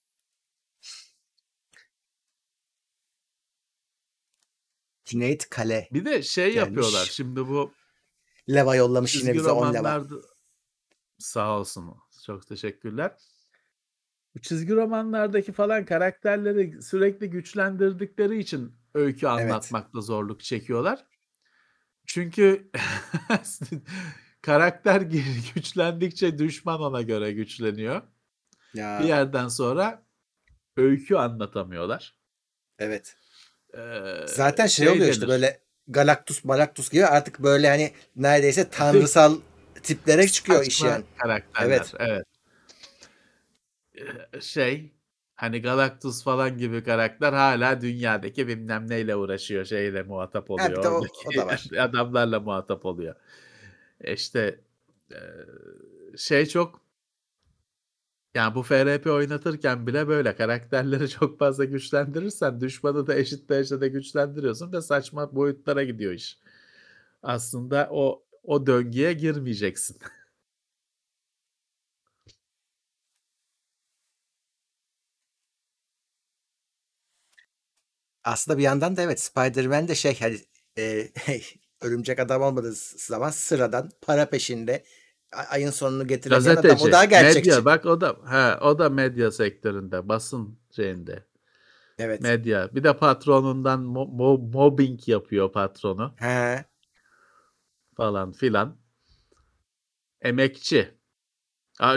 Cüneyt Kale. Bir de şey Gelmiş. yapıyorlar şimdi bu Leva yollamış yine bize 10 leva. sağ olsun çok teşekkürler. Bu çizgi romanlardaki falan karakterleri sürekli güçlendirdikleri için öykü Evet. anlatmakta zorluk çekiyorlar. Çünkü karakter gü- güçlendikçe düşman ona göre güçleniyor. Ya, Bir yerden sonra öykü anlatamıyorlar. evet. Ee, Zaten şey, oluyor işte böyle Galactus, Malactus gibi artık böyle hani neredeyse tanrısal tiplere çıkıyor iş saçma yani. Karakterler. Evet. Evet. Ee, Şey hani Galactus falan gibi karakter hala dünyadaki bilmem neyle uğraşıyor. Şeyle muhatap oluyor. de o- o da var. Adamlarla muhatap oluyor. E İşte e, şey çok yani bu FRP oynatırken bile böyle karakterleri çok fazla güçlendirirsen düşmanı da eşit derecede güçlendiriyorsun ve saçma boyutlara gidiyor iş. Aslında o o döngüye girmeyeceksin. Aslında bir yandan da evet Spider-Man de şey hani e, örümcek adam olmadığı zaman sıradan para peşinde ayın sonunu getiremeyen adam o daha gerçekçi. medya bak o da he, o da medya sektöründe, basın şeyinde. Evet. Medya. Bir de patronundan mo- mo- mobbing yapıyor patronu He. falan filan. Emekçi.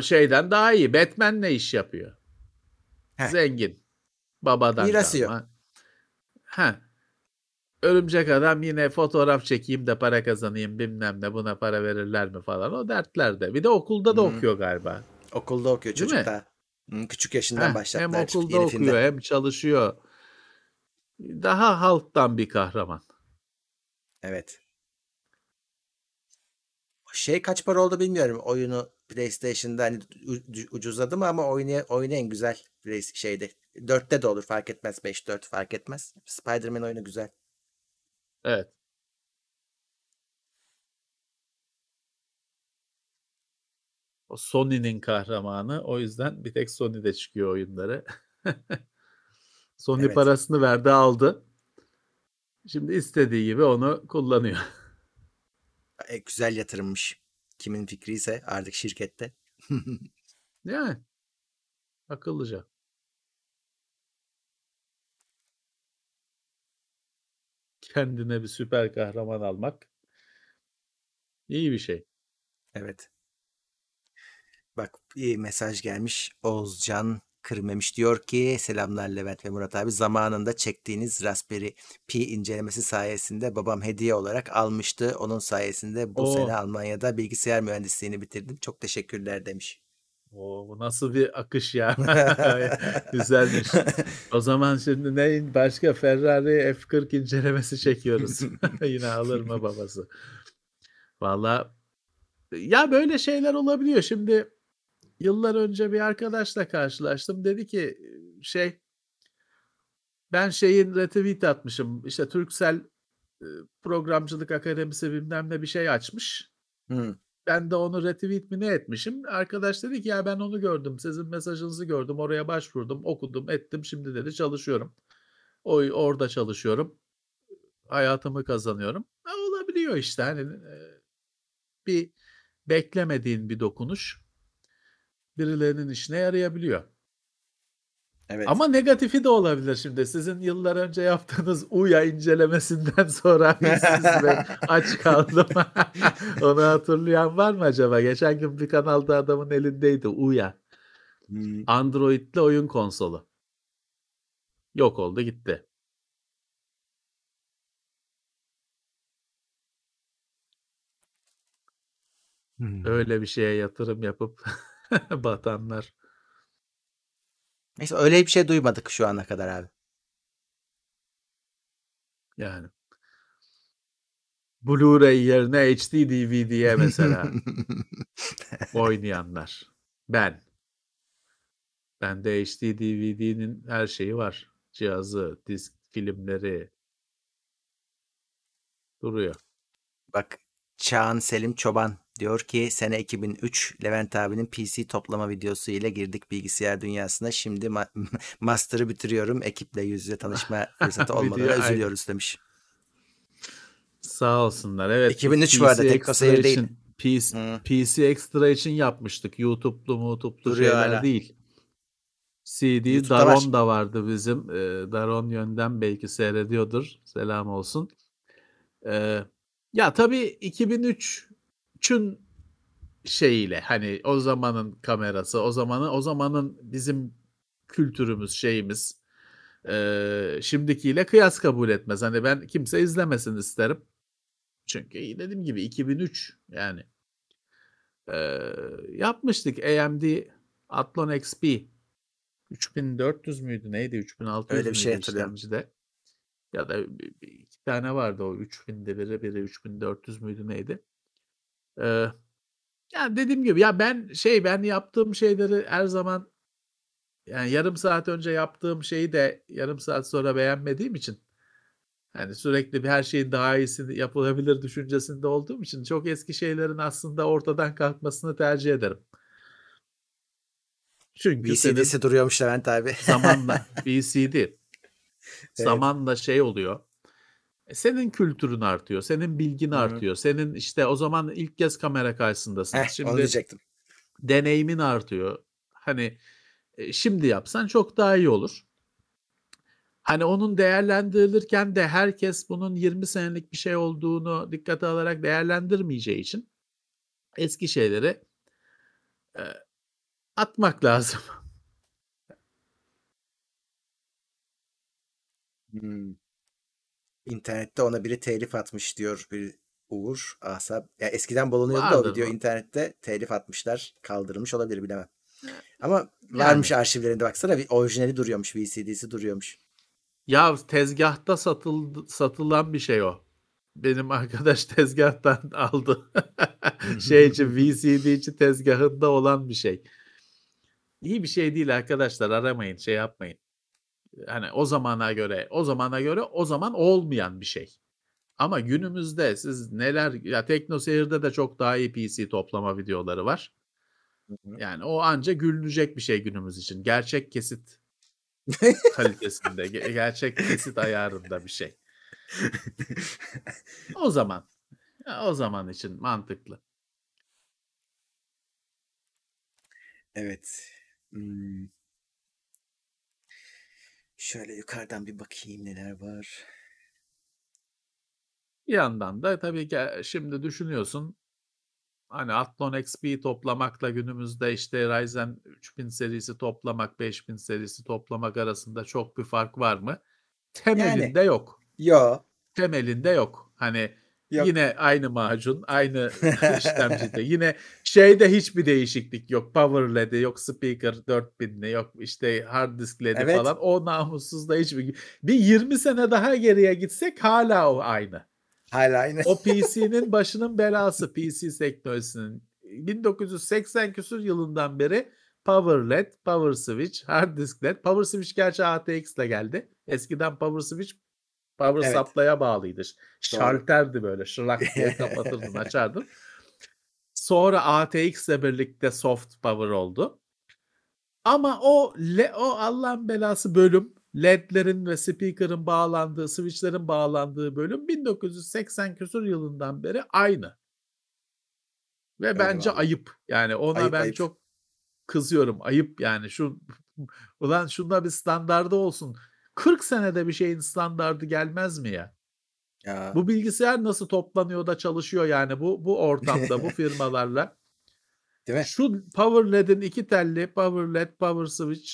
Şeyden daha iyi. Batman ne iş yapıyor? Heh. Zengin. Babadan Mirası yok. kalma. Ha. Örümcek adam yine fotoğraf çekeyim de para kazanayım bilmem ne buna para verirler mi falan o dertlerde. Bir de okulda da Hı. okuyor galiba. Okulda okuyor Değil çocuk mi? da. Hı, Küçük yaşından Heh, başlattılar. hem okulda yeni okuyor hem çalışıyor. Daha halktan bir kahraman. Evet. Şey kaç para oldu bilmiyorum. Oyunu PlayStation'da hani ucuzladı mı ama oyunu, en güzel şeyde. 4'te de olur fark etmez. 5-4 fark etmez. Spider-Man oyunu güzel. Evet. O Sony'nin kahramanı. O yüzden bir tek Sony'de çıkıyor oyunları. Sony Evet. parasını verdi aldı. Şimdi istediği gibi onu kullanıyor. E, güzel yatırımmış. Kimin fikri ise artık şirkette. Yani akıllıca. Kendine bir süper kahraman almak iyi bir şey. Evet. Bak iyi mesaj gelmiş. Oğuzcan Kırmemiş diyor ki selamlar Levent ve Murat abi. Zamanında çektiğiniz Raspberry Pi incelemesi sayesinde babam hediye olarak almıştı. Onun sayesinde bu Oo. sene Almanya'da bilgisayar mühendisliğini bitirdim. Çok teşekkürler demiş. Bu nasıl bir akış ya. Güzelmiş. O zaman şimdi neyin başka Ferrari F40 incelemesi çekiyoruz. Yine alır mı babası? Valla ya böyle şeyler olabiliyor. Şimdi yıllar önce bir arkadaşla karşılaştım. Dedi ki şey ben şeyin retweet atmışım. İşte Turkcell e, programcılık akademisi bilmem ne bir şey açmış. Hı. Ben de onu retweet mi ne etmişim. Arkadaş dedi ki ya ben onu gördüm. Sizin mesajınızı gördüm. Oraya başvurdum. Okudum ettim. Şimdi dedi çalışıyorum. O, orada çalışıyorum. Hayatımı kazanıyorum. Ha, olabiliyor işte. Hani e, bir beklemediğin bir dokunuş birilerinin işine yarayabiliyor. Evet. Ama negatifi de olabilir şimdi. Sizin yıllar önce yaptığınız UYA incelemesinden sonra işsiz ve aç kaldım. Onu hatırlayan var mı acaba? Geçen gün bir kanalda adamın elindeydi UYA. Hmm. Android'li oyun konsolu. Yok oldu gitti. Hmm. Öyle bir şeye yatırım yapıp batanlar. Neyse öyle bir şey duymadık şu ana kadar abi. Yani. Blu-ray yerine HD DVD'ye mesela oynayanlar. Ben. Bende HD DVD'nin her şeyi var. Cihazı, disk, filmleri duruyor. Bak Çağan Selim Çoban diyor ki sene 2003 Levent abinin PC toplama videosu ile girdik bilgisayar dünyasına. Şimdi ma- master'ı bitiriyorum. Ekiple yüz yüze tanışma fırsatı aynen. üzülüyoruz demiş. Sağ olsunlar. Evet. 2003 bu arada, Tekno Seyir değil. PC. PC Extra için yapmıştık. YouTube'lu Duruyor şeyler hala. değil. CD YouTube'da Daron var. da vardı bizim. Ee, Daron yönden belki seyrediyordur. Selam olsun. Ee, ya tabii 2003'ün şeyiyle hani o zamanın kamerası, o zamanın o zamanın bizim kültürümüz, şeyimiz ee, şimdikiyle kıyas kabul etmez. Hani ben kimse izlemesin isterim. Çünkü dediğim gibi 2003 yani Ee, yapmıştık AMD Athlon XP 3400 müydü neydi 3600 Öyle bir şey hatırlıyorum. işlemcide ya da iki tane vardı o 3000'de biri biri 3400 müydü neydi ee, yani dediğim gibi ya ben şey ben yaptığım şeyleri her zaman yani yarım saat önce yaptığım şeyi de yarım saat sonra beğenmediğim için hani sürekli bir her şeyin daha iyisi yapılabilir düşüncesinde olduğum için çok eski şeylerin aslında ortadan kalkmasını tercih ederim. Çünkü VCD'si duruyormuş Levent abi. zamanla VCD zamanla şey oluyor. E, Senin kültürün artıyor, senin bilgin Hı hı. artıyor. Senin işte o zaman ilk kez kamera karşısındasın. Heh, onu Şimdi diyecektim. deneyimin artıyor. Hani e, şimdi yapsan çok daha iyi olur. Hani onun değerlendirilirken de herkes bunun 20 senelik bir şey olduğunu dikkate alarak değerlendirmeyeceği için eski şeyleri e, atmak lazım. Hmm. İnternette ona biri telif atmış diyor bir Uğur Asap. Ya eskiden bulunuyordu da o video bu. internette telif atmışlar. Kaldırılmış olabilir bilemem. Ama Yani. varmış arşivlerinde baksana bir orijinali duruyormuş. VCD'si duruyormuş. Ya tezgahta satıldı, satılan bir şey o. Benim arkadaş tezgahtan aldı. şey için VCD için tezgahında olan bir şey. İyi bir şey değil arkadaşlar aramayın şey yapmayın. Hani o zamana göre o zamana göre o zaman olmayan bir şey. Ama günümüzde siz neler ya Tekno Seyir'de de çok daha iyi PC toplama videoları var. Yani o anca gülünecek bir şey günümüz için. Gerçek kesit kalitesinde, ge- gerçek kesit ayarında bir şey. O zaman o zaman için mantıklı. Evet. Hmm. Şöyle yukarıdan bir bakayım neler var. Bir yandan da tabii ki şimdi düşünüyorsun hani Athlon XP'yi toplamakla günümüzde işte Ryzen 3000 serisi toplamak, 5000 serisi toplamak arasında çok bir fark var mı? Temelinde Yani. yok. Yo. Temelinde yok. Hani Yok. yine aynı macun, aynı işlemcide. Yine şeyde hiçbir değişiklik yok. Power LED'i yok, speaker 4000'li yok, işte hard disk LED'i Evet. falan. O namussuzda hiçbir bir 20 sene daha geriye gitsek hala o aynı. Hala aynı. O PC'nin başının belası PC teknolojisinin. 1980 küsur yılından beri Power LED, Power Switch, Hard Disk LED. Power Switch gerçi ATX ile geldi. Eskiden Power Switch Power Evet. Supply'a bağlıydı. Şalterdi böyle şırak diye kapatırdın açardın. Sonra ATX ile birlikte Soft Power oldu. Ama o le, o Allah'ın belası bölüm LED'lerin ve speaker'ın bağlandığı, switch'lerin bağlandığı bölüm 1980 küsur yılından beri aynı. Ve Öyle bence vallahi. ayıp. Yani ona Ayıp, ben ayıp. çok kızıyorum. Ayıp yani. Şu ulan şunda bir standardı olsun. 40 senede bir şeyin standardı gelmez mi ya? Ya. Bu bilgisayar nasıl toplanıyor da çalışıyor yani bu bu ortamda bu firmalarla. Değil mi? Şu Power LED'in iki telli Power LED, Power Switch,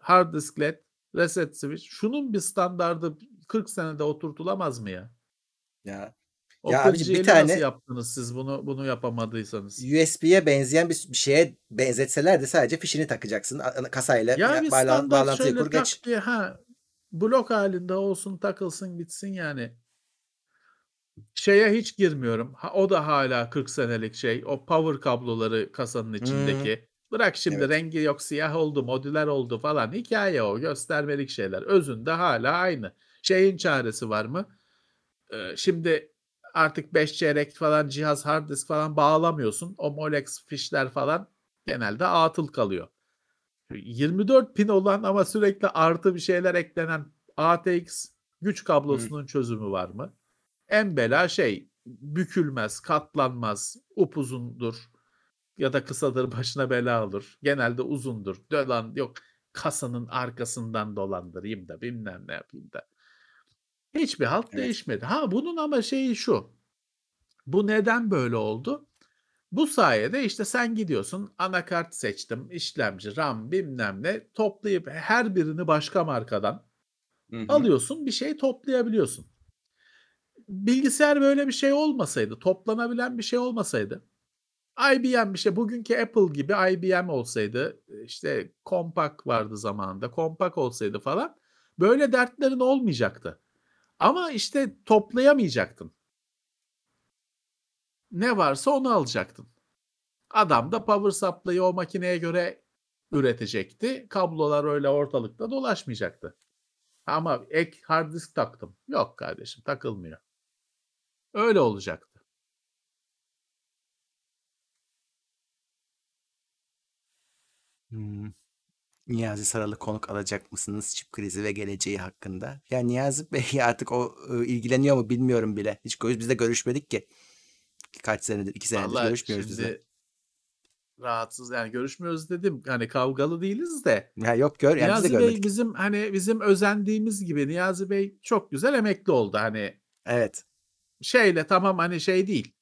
Hard Disk LED, Reset Switch. Şunun bir standardı 40 senede oturtulamaz mı ya? Ya. O Ya abicim, bir tane- nasıl yaptınız siz bunu bunu yapamadıysanız? USB'ye benzeyen bir bir şeye benzetseler de sadece fişini takacaksın. Kasayla Ya bir bağlan- bağlantıyı kur geç. diye ha blok halinde olsun takılsın gitsin yani. Şeye hiç girmiyorum. Ha, o da hala 40 senelik şey. O power kabloları kasanın içindeki. Bırak şimdi Evet. rengi yok siyah oldu modüler oldu falan. Hikaye o göstermelik şeyler. Özünde hala aynı. Şeyin çaresi var mı? Ee, şimdi artık 5 çeyrek falan cihaz hard disk falan bağlamıyorsun. O Molex fişler falan genelde atıl kalıyor. 24 pin olan ama sürekli artı bir şeyler eklenen ATX güç kablosunun çözümü var mı? En bela şey bükülmez, katlanmaz, upuzundur ya da kısadır başına bela olur. Genelde uzundur. Dolan yok kasanın arkasından dolandırayım da bilmem ne yapayım da. Hiçbir halt Evet. değişmedi. Ha bunun ama şeyi şu. Bu neden böyle oldu? Bu sayede işte sen gidiyorsun anakart seçtim, işlemci, RAM bilmem ne toplayıp her birini başka markadan Hı hı. alıyorsun bir şey toplayabiliyorsun. Bilgisayar böyle bir şey olmasaydı, toplanabilen bir şey olmasaydı, IBM bir şey, bugünkü Apple gibi IBM olsaydı, işte Compaq vardı zamanında, Compaq olsaydı falan, böyle dertlerin olmayacaktı. Ama işte toplayamayacaktın. Ne varsa onu alacaktın. Adam da power supply'ı o makineye göre üretecekti. Kablolar öyle ortalıkta dolaşmayacaktı. Ama ek hard disk taktım. Yok kardeşim takılmıyor. Öyle olacaktı. Hmm. Niyazi Saralı konuk alacak mısınız çip krizi ve geleceği hakkında? Ya Niyazi Bey artık o e, ilgileniyor mu bilmiyorum bile. Hiç biz de görüşmedik ki. Kaç senedir, iki senedir Vallahi görüşmüyoruz biz de. şimdi rahatsız yani görüşmüyoruz dedim. Hani kavgalı değiliz de. Ya yok gör, yani biz Niyazi Bey görmedik. bizim hani bizim özendiğimiz gibi Niyazi Bey çok güzel emekli oldu. Hani Evet. şeyle tamam hani şey değil.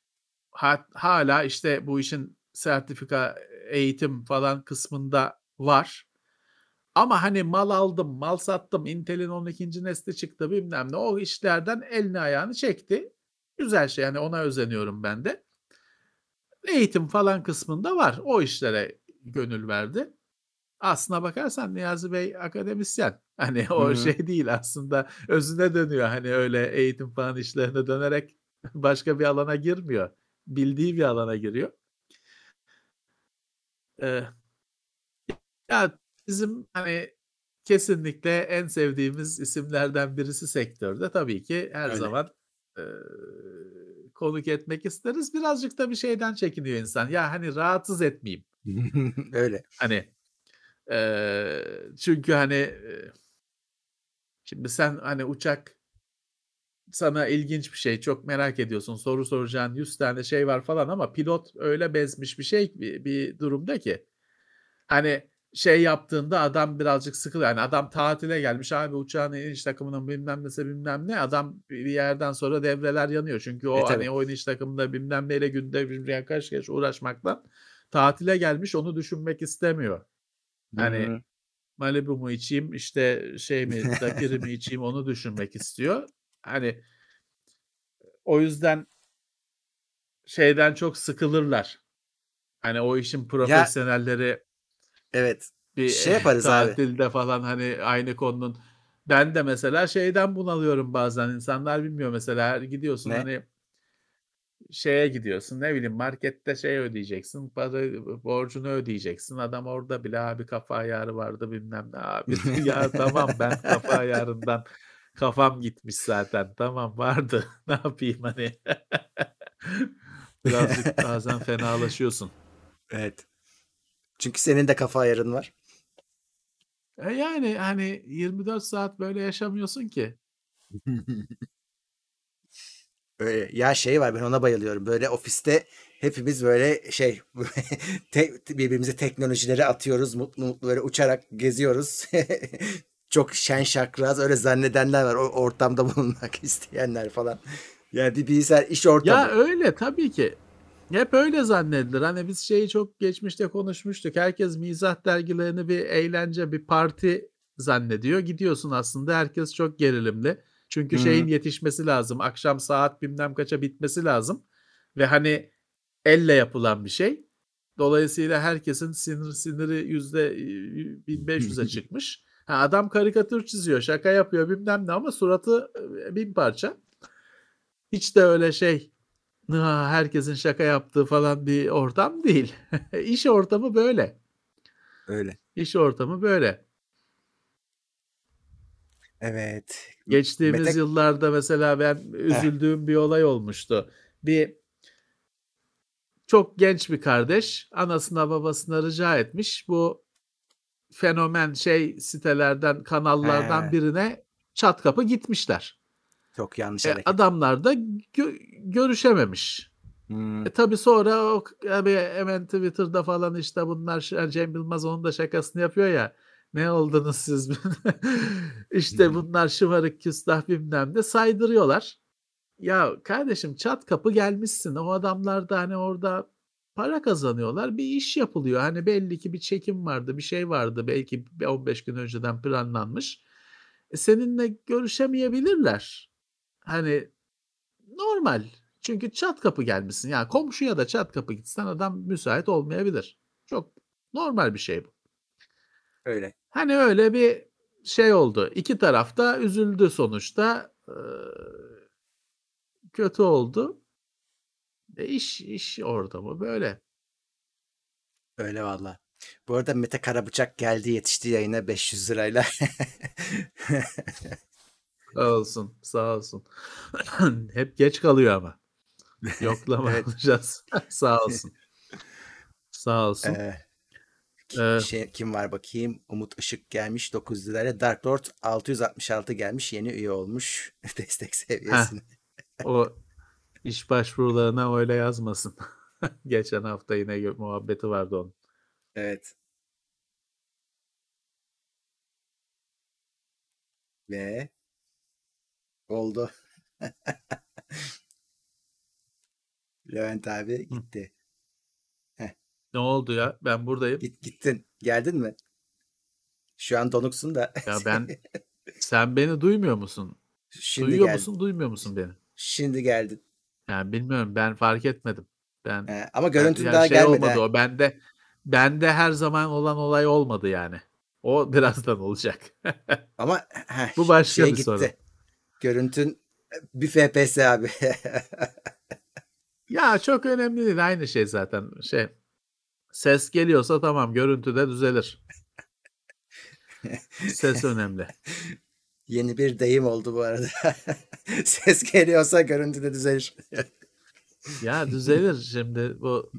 Ha- hala işte bu işin sertifika eğitim falan kısmında var. Ama hani mal aldım, mal sattım, Intel'in 12. nesli çıktı bilmem ne. O işlerden elini ayağını çekti. Güzel şey yani ona özeniyorum ben de. Eğitim falan kısmında var. O işlere gönül verdi. Aslına bakarsan Niyazi Bey akademisyen. Hani o Hı hı. şey değil aslında özüne dönüyor. Hani öyle eğitim falan işlerine dönerek başka bir alana girmiyor. Bildiği bir alana giriyor. Ee, ya bizim hani kesinlikle en sevdiğimiz isimlerden birisi sektörde tabii ki her Öyle. zaman e, konuk etmek isteriz. Birazcık da bir şeyden çekiniyor insan. Ya hani rahatsız etmeyeyim. Öyle. Hani e, çünkü hani e, şimdi sen hani uçak sana ilginç bir şey çok merak ediyorsun soru soracağın 100 tane şey var falan ama pilot öyle bezmiş bir şey bir, bir durumda ki hani şey yaptığında adam birazcık sıkılıyor. Yani adam tatile gelmiş abi uçağın iniş takımının bilmem nesi bilmem ne. Adam bir yerden sonra devreler yanıyor. Çünkü o E, hani tabii. o iniş takımında bilmem neyle günde bir kaç kez uğraşmaktan tatile gelmiş onu düşünmek istemiyor. Hani. Malibu mu içeyim işte şey mi daiquiri mi içeyim onu düşünmek istiyor. Hani o yüzden şeyden çok sıkılırlar. Hani o işin profesyonelleri Evet. bir Şey yaparız abi. tatilde falan hani aynı konunun ben de mesela şeyden bunalıyorum bazen insanlar bilmiyor mesela gidiyorsun Ne? hani şeye gidiyorsun ne bileyim markette şey ödeyeceksin para borcunu ödeyeceksin adam orada bile abi kafa ayarı vardı bilmem ne abi ya tamam ben kafa ayarından kafam gitmiş zaten tamam vardı ne yapayım hani birazcık bazen fenalaşıyorsun. Evet. Çünkü senin de kafa ayarın var. E yani hani 24 saat böyle yaşamıyorsun ki. Öyle. Ya şey var ben ona bayılıyorum. Böyle ofiste hepimiz böyle şey te- birbirimize teknolojileri atıyoruz. Mutlu mutlu böyle uçarak geziyoruz. Çok şen şakraz öyle zannedenler var. O ortamda bulunmak isteyenler falan. Yani bir bilgisayar iş ortamı. Ya öyle tabii ki. Hep öyle zannedilir. Hani biz şeyi çok geçmişte konuşmuştuk. Herkes mizah dergilerini bir eğlence, bir parti zannediyor. Gidiyorsun aslında herkes çok gerilimli. Çünkü Hı. şeyin yetişmesi lazım. Akşam saat bilmem kaça bitmesi lazım. Ve hani elle yapılan bir şey. Dolayısıyla herkesin sinir siniri yüzde e, 1500'e çıkmış. Ha, adam karikatür çiziyor, şaka yapıyor bilmem ne ama suratı e, bin parça. Hiç de öyle şey "Ha, herkesin şaka yaptığı falan bir ortam değil. İş ortamı böyle. Öyle. İş ortamı böyle. Evet. Geçtiğimiz Mete- yıllarda mesela ben üzüldüğüm bir olay olmuştu. Bir çok genç bir kardeş anasına babasına rica etmiş. Bu fenomen şey sitelerden kanallardan He. birine çat kapı gitmişler. Çok yanlış E, hareket. adamlar da gö- görüşememiş. Hmm. E tabi sonra o abi hemen Twitter'da falan işte bunlar Cem Yılmaz onun da şakasını yapıyor ya. Ne oldunuz siz? işte bunlar şımarık küstah bilmem ne saydırıyorlar. Ya kardeşim çat kapı gelmişsin. O adamlar da hani orada para kazanıyorlar. Bir iş yapılıyor. Hani belli ki bir çekim vardı, bir şey vardı. Belki bir 15 gün önceden planlanmış. E seninle görüşemeyebilirler. Hani normal. Çünkü çat kapı gelmişsin. Yani komşuya da çat kapı gitsen adam müsait olmayabilir. Çok normal bir şey bu. Öyle. Hani öyle bir şey oldu. İki taraf da üzüldü sonuçta. Ee, kötü oldu. E iş iş ortamı böyle. Öyle valla. Bu arada Mete Karabıçak geldi yetişti yayına 500 lirayla. Sağ olsun, sağ olsun. Hep geç kalıyor ama. Yoklama Evet. alacağız. sağ olsun. Sağ olsun. Ee, Ee, şey, kim var bakayım? Umut Işık gelmiş 900 lirayla. Dark Lord 666 gelmiş. Yeni üye olmuş. Destek seviyesine. o iş başvurularına öyle yazmasın. Geçen hafta yine muhabbeti vardı onun. Evet. Ve oldu. Levent abi gitti. Ne oldu ya? Ben buradayım. Git gittin. Geldin mi? Şu an donuksun da. Ya ben sen beni duymuyor musun? Şimdi Duyuyor geldin. musun, duymuyor musun beni? Şimdi geldin. Yani bilmiyorum ben fark etmedim. Ben He, ama görüntün yani daha şey gelmedi. olmadı ha. o bende bende her zaman olan olay olmadı yani. O birazdan olacak. Ama heh, Bu başka şey bir gitti. sorun. Görüntün bir FPS abi. ya çok önemli değil aynı şey zaten. Şey ses geliyorsa tamam görüntü de düzelir. Ses önemli. Yeni bir deyim oldu bu arada. Ses geliyorsa görüntü de düzelir. Ya düzelir şimdi bu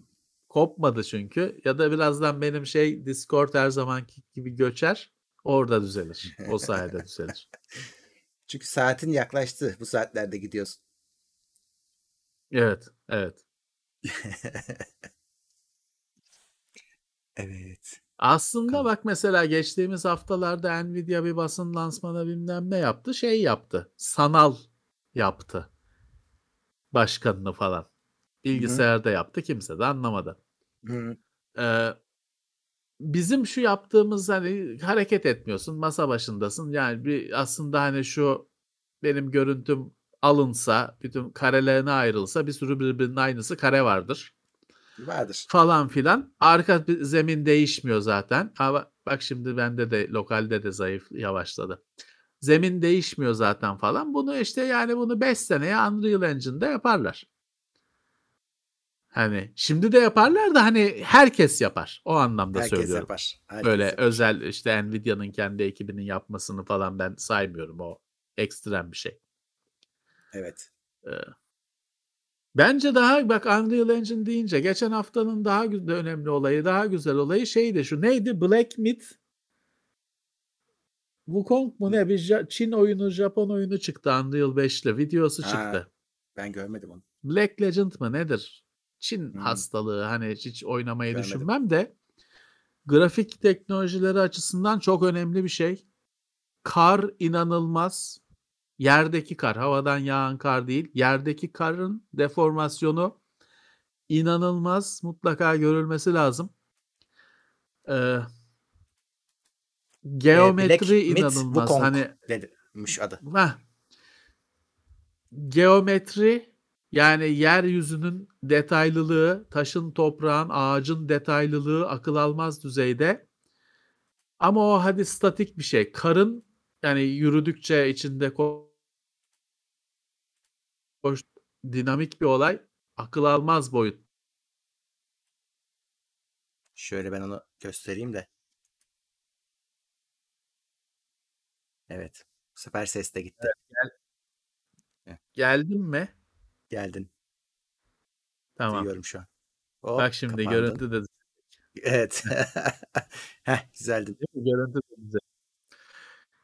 kopmadı çünkü ya da birazdan benim şey Discord her zamanki gibi göçer orada düzelir. O sayede düzelir. Çünkü saatin yaklaştı. Bu saatlerde gidiyorsun. Evet, evet. Evet. Aslında Bakalım. bak mesela geçtiğimiz haftalarda Nvidia bir basın lansmanı bilmem ne yaptı. Şey yaptı. Sanal yaptı. Başkanını falan. Bilgisayarda yaptı. Kimse de anlamadı. Eee, bizim şu yaptığımız hani hareket etmiyorsun. Masa başındasın. Yani bir aslında hani şu benim görüntüm alınsa, bütün karelerine ayrılsa bir sürü birbirinin aynısı kare vardır. Vardır. Falan filan. Arka zemin değişmiyor zaten. Ama bak şimdi bende de lokalde de zayıf yavaşladı. Zemin değişmiyor zaten falan. Bunu işte yani bunu 5 seneye Unreal Engine'de yaparlar. Hani şimdi de yaparlar da hani herkes yapar. O anlamda Herkes söylüyorum. yapar. Herkes Böyle yapar. özel işte Nvidia'nın kendi ekibinin yapmasını falan ben saymıyorum. O ekstrem bir şey. Evet. Ee, Bence daha bak Unreal Engine deyince geçen haftanın daha gü- önemli olayı, daha güzel olayı şeydi şu neydi? Black Myth Wukong mu ne? Bir Ja- Çin oyunu, Japon oyunu çıktı Unreal 5 ile. Videosu Ha, çıktı. ben görmedim onu. Black Legend mı nedir? Çin Hmm, hastalığı hani hiç oynamayı görmedim. düşünmem de grafik teknolojileri açısından çok önemli bir şey. Kar inanılmaz. Yerdeki kar, havadan yağan kar değil. Yerdeki karın deformasyonu inanılmaz. Mutlaka görülmesi lazım. Ee, Ee, Black geometri Myth inanılmaz. Wukong Hani demiş adı. heh, geometri yani yeryüzünün detaylılığı, taşın, toprağın, ağacın detaylılığı akıl almaz düzeyde. Ama o hadi statik bir şey. Karın yani yürüdükçe içinde ko- koş, dinamik bir olay. Akıl almaz boyut. Şöyle ben onu göstereyim de. Evet. Bu sefer ses de gitti. Gel, Heh, geldin mi? Geldin. Tamam. Duyuyorum şu an. Bak Hop şimdi kapandın. görüntü de Evet. Heh, mi? Görüntü de güzel.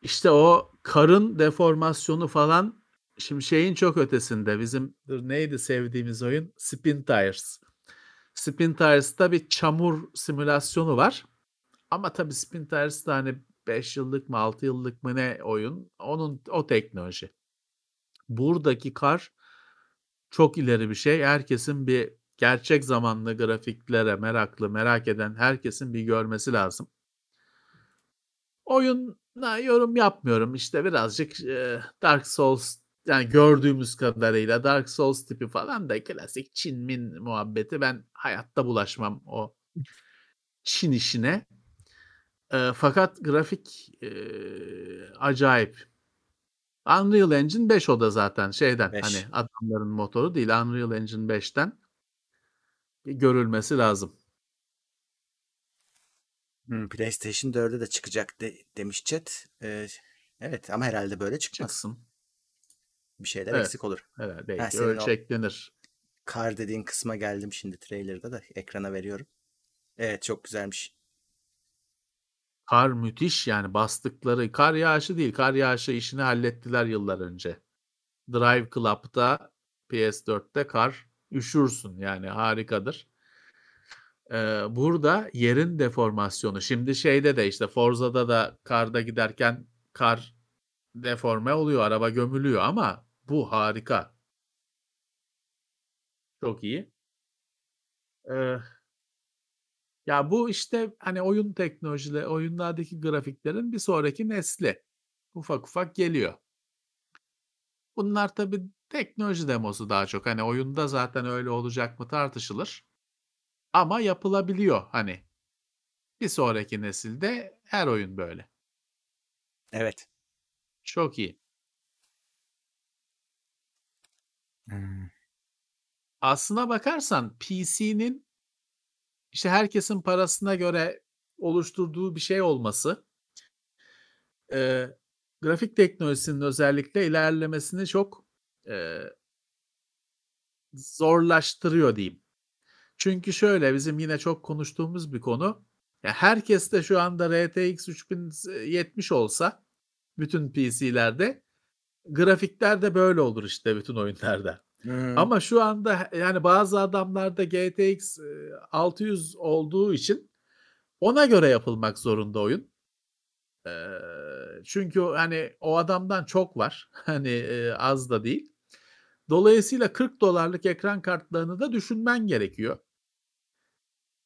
İşte o karın deformasyonu falan şimdi şeyin çok ötesinde. Bizim neydi sevdiğimiz oyun? Spin Tires. Spin Tires'ta bir çamur simülasyonu var. Ama tabii Spin Tires de hani 5 yıllık mı 6 yıllık mı ne oyun. Onun o teknoloji. Buradaki kar çok ileri bir şey. Herkesin bir gerçek zamanlı grafiklere meraklı, merak eden herkesin bir görmesi lazım. Oyuna yorum yapmıyorum. İşte birazcık e, Dark Souls yani gördüğümüz kadarıyla Dark Souls tipi falan da klasik Çin min muhabbeti. Ben hayatta bulaşmam o Çin işine. E, fakat grafik e, acayip. Unreal Engine 5 o da zaten şeyden 5. hani adamların motoru değil Unreal Engine 5'ten görülmesi lazım. Hmm, PlayStation 4'e de çıkacak de- demiş chat. Ee, evet ama herhalde böyle çıkmaz. Çıksın. Bir şeyler Evet. eksik olur. Evet Ha, belki o ölçeklenir. kar dediğin kısma geldim şimdi trailer'da da ekrana veriyorum. Evet çok güzelmiş. Kar müthiş yani bastıkları kar yağışı değil kar yağışı işini hallettiler yıllar önce. Drive Club'da PS4'te kar üşürsün yani harikadır. Ee, burada yerin deformasyonu şimdi şeyde de işte Forza'da da karda giderken kar deforme oluyor araba gömülüyor ama bu harika. Çok iyi. Ee, ya bu işte hani oyun teknolojileri, oyunlardaki grafiklerin bir sonraki nesli. Ufak ufak geliyor. Bunlar tabii teknoloji demosu daha çok. Hani oyunda zaten öyle olacak mı tartışılır. Ama yapılabiliyor hani. Bir sonraki nesilde her oyun böyle. Evet. Çok iyi. Hmm. Aslına bakarsan PC'nin işte herkesin parasına göre oluşturduğu bir şey olması e, grafik teknolojisinin özellikle ilerlemesini çok e, zorlaştırıyor diyeyim. Çünkü şöyle bizim yine çok konuştuğumuz bir konu. Ya herkes de şu anda RTX 3070 olsa bütün PC'lerde grafikler de böyle olur işte bütün oyunlarda. Hmm. Ama şu anda yani bazı adamlarda GTX e, 600 olduğu için Ona göre yapılmak zorunda oyun. Eee, çünkü hani o adamdan çok var. Hani, eee, az da değil. Dolayısıyla $40'lık ekran kartlarını da düşünmen gerekiyor.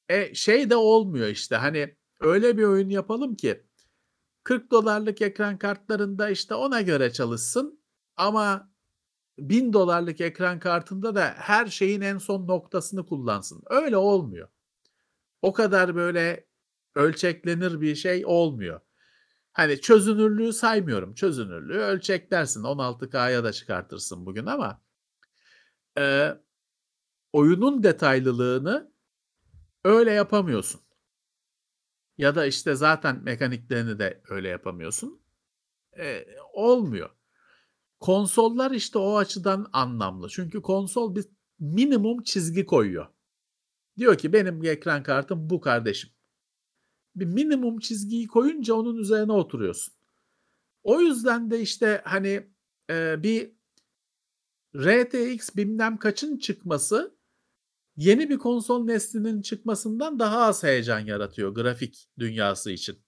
E, şey de olmuyor işte, hani, öyle bir oyun yapalım ki $40'lık ekran kartlarında, işte, ona göre çalışsın ama $1000'lık ekran kartında da her şeyin en son noktasını kullansın. Öyle olmuyor. O kadar böyle ölçeklenir bir şey olmuyor. Hani, çözünürlüğü saymıyorum. Çözünürlüğü ölçeklersin. 16K'ya da çıkartırsın bugün ama eee, oyunun detaylılığını öyle yapamıyorsun. Ya da, işte, zaten mekaniklerini de öyle yapamıyorsun. Eee, olmuyor. Konsollar, işte, o açıdan anlamlı. Çünkü konsol bir minimum çizgi koyuyor. Diyor ki benim ekran kartım bu kardeşim. Bir minimum çizgiyi koyunca onun üzerine oturuyorsun. O yüzden de, işte, hani, eee, bir RTX bilmem kaçın çıkması yeni bir konsol neslinin çıkmasından daha az heyecan yaratıyor grafik dünyası için.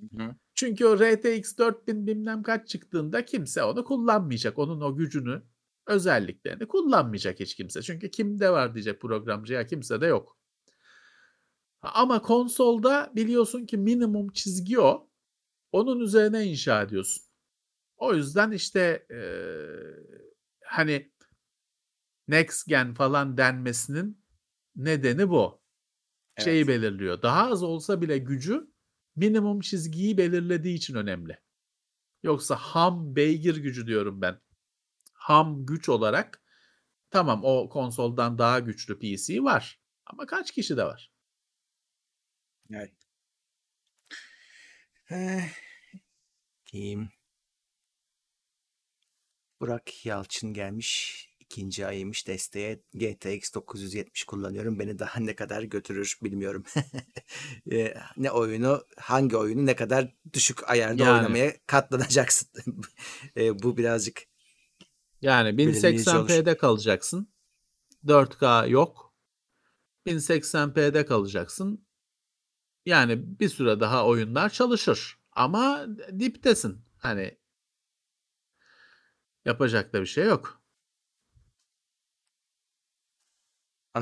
Hı hı. Çünkü o RTX 4000 bilmem kaç çıktığında kimse onu kullanmayacak. Onun o gücünü, özelliklerini kullanmayacak hiç kimse. Çünkü kimde var diyecek programcı ya kimsede yok. Ama konsolda biliyorsun ki minimum çizgi o. Onun üzerine inşa ediyorsun. O yüzden işte eee, hani next gen falan denmesinin nedeni bu. Şeyi Evet. belirliyor. Daha az olsa bile gücü minimum çizgiyi belirlediği için önemli. Yoksa ham beygir gücü diyorum ben. Ham güç olarak tamam o konsoldan daha güçlü PC var. Ama kaç kişi de var? Evet. Eh, diyeyim. Burak Yalçın gelmiş. İkinci ayıymış desteğe. GTX 970 kullanıyorum. Beni daha ne kadar götürür bilmiyorum. Ne oyunu, hangi oyunu ne kadar düşük ayarda Yani. oynamaya katlanacaksın. Eh, bu birazcık Yani belirleyici olur. 1080p'de kalacaksın. 4K yok. 1080p'de kalacaksın. Yani bir süre daha oyunlar çalışır. Ama diptesin. Hani yapacak da bir şey yok.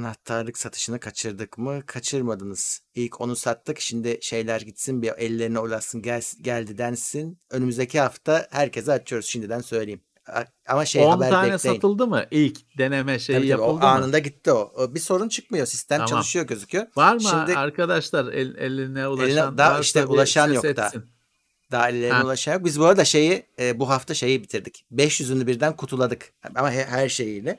Anahtarlık satışını kaçırdık mı? Kaçırmadınız. İlk onu sattık. Şimdi şeyler gitsin bir ellerine ulaşsın gel, geldi densin. Önümüzdeki hafta herkese açıyoruz şimdiden söyleyeyim. Ama şey 10 haber tane bekleyin. satıldı mı? İlk deneme şeyi Tabii tabii o yapıldı mı? anında gitti o. O Bir sorun çıkmıyor. Sistem Tamam. çalışıyor gözüküyor. Var mı Şimdi arkadaşlar el, eline ulaşan daha varsa işte ulaşan yok daha. etsin. daha ellerine Ha. ulaşan yok. Biz bu arada şeyi e, bu hafta şeyi bitirdik. 500'ünü birden kutuladık. Ama he- her şeyiyle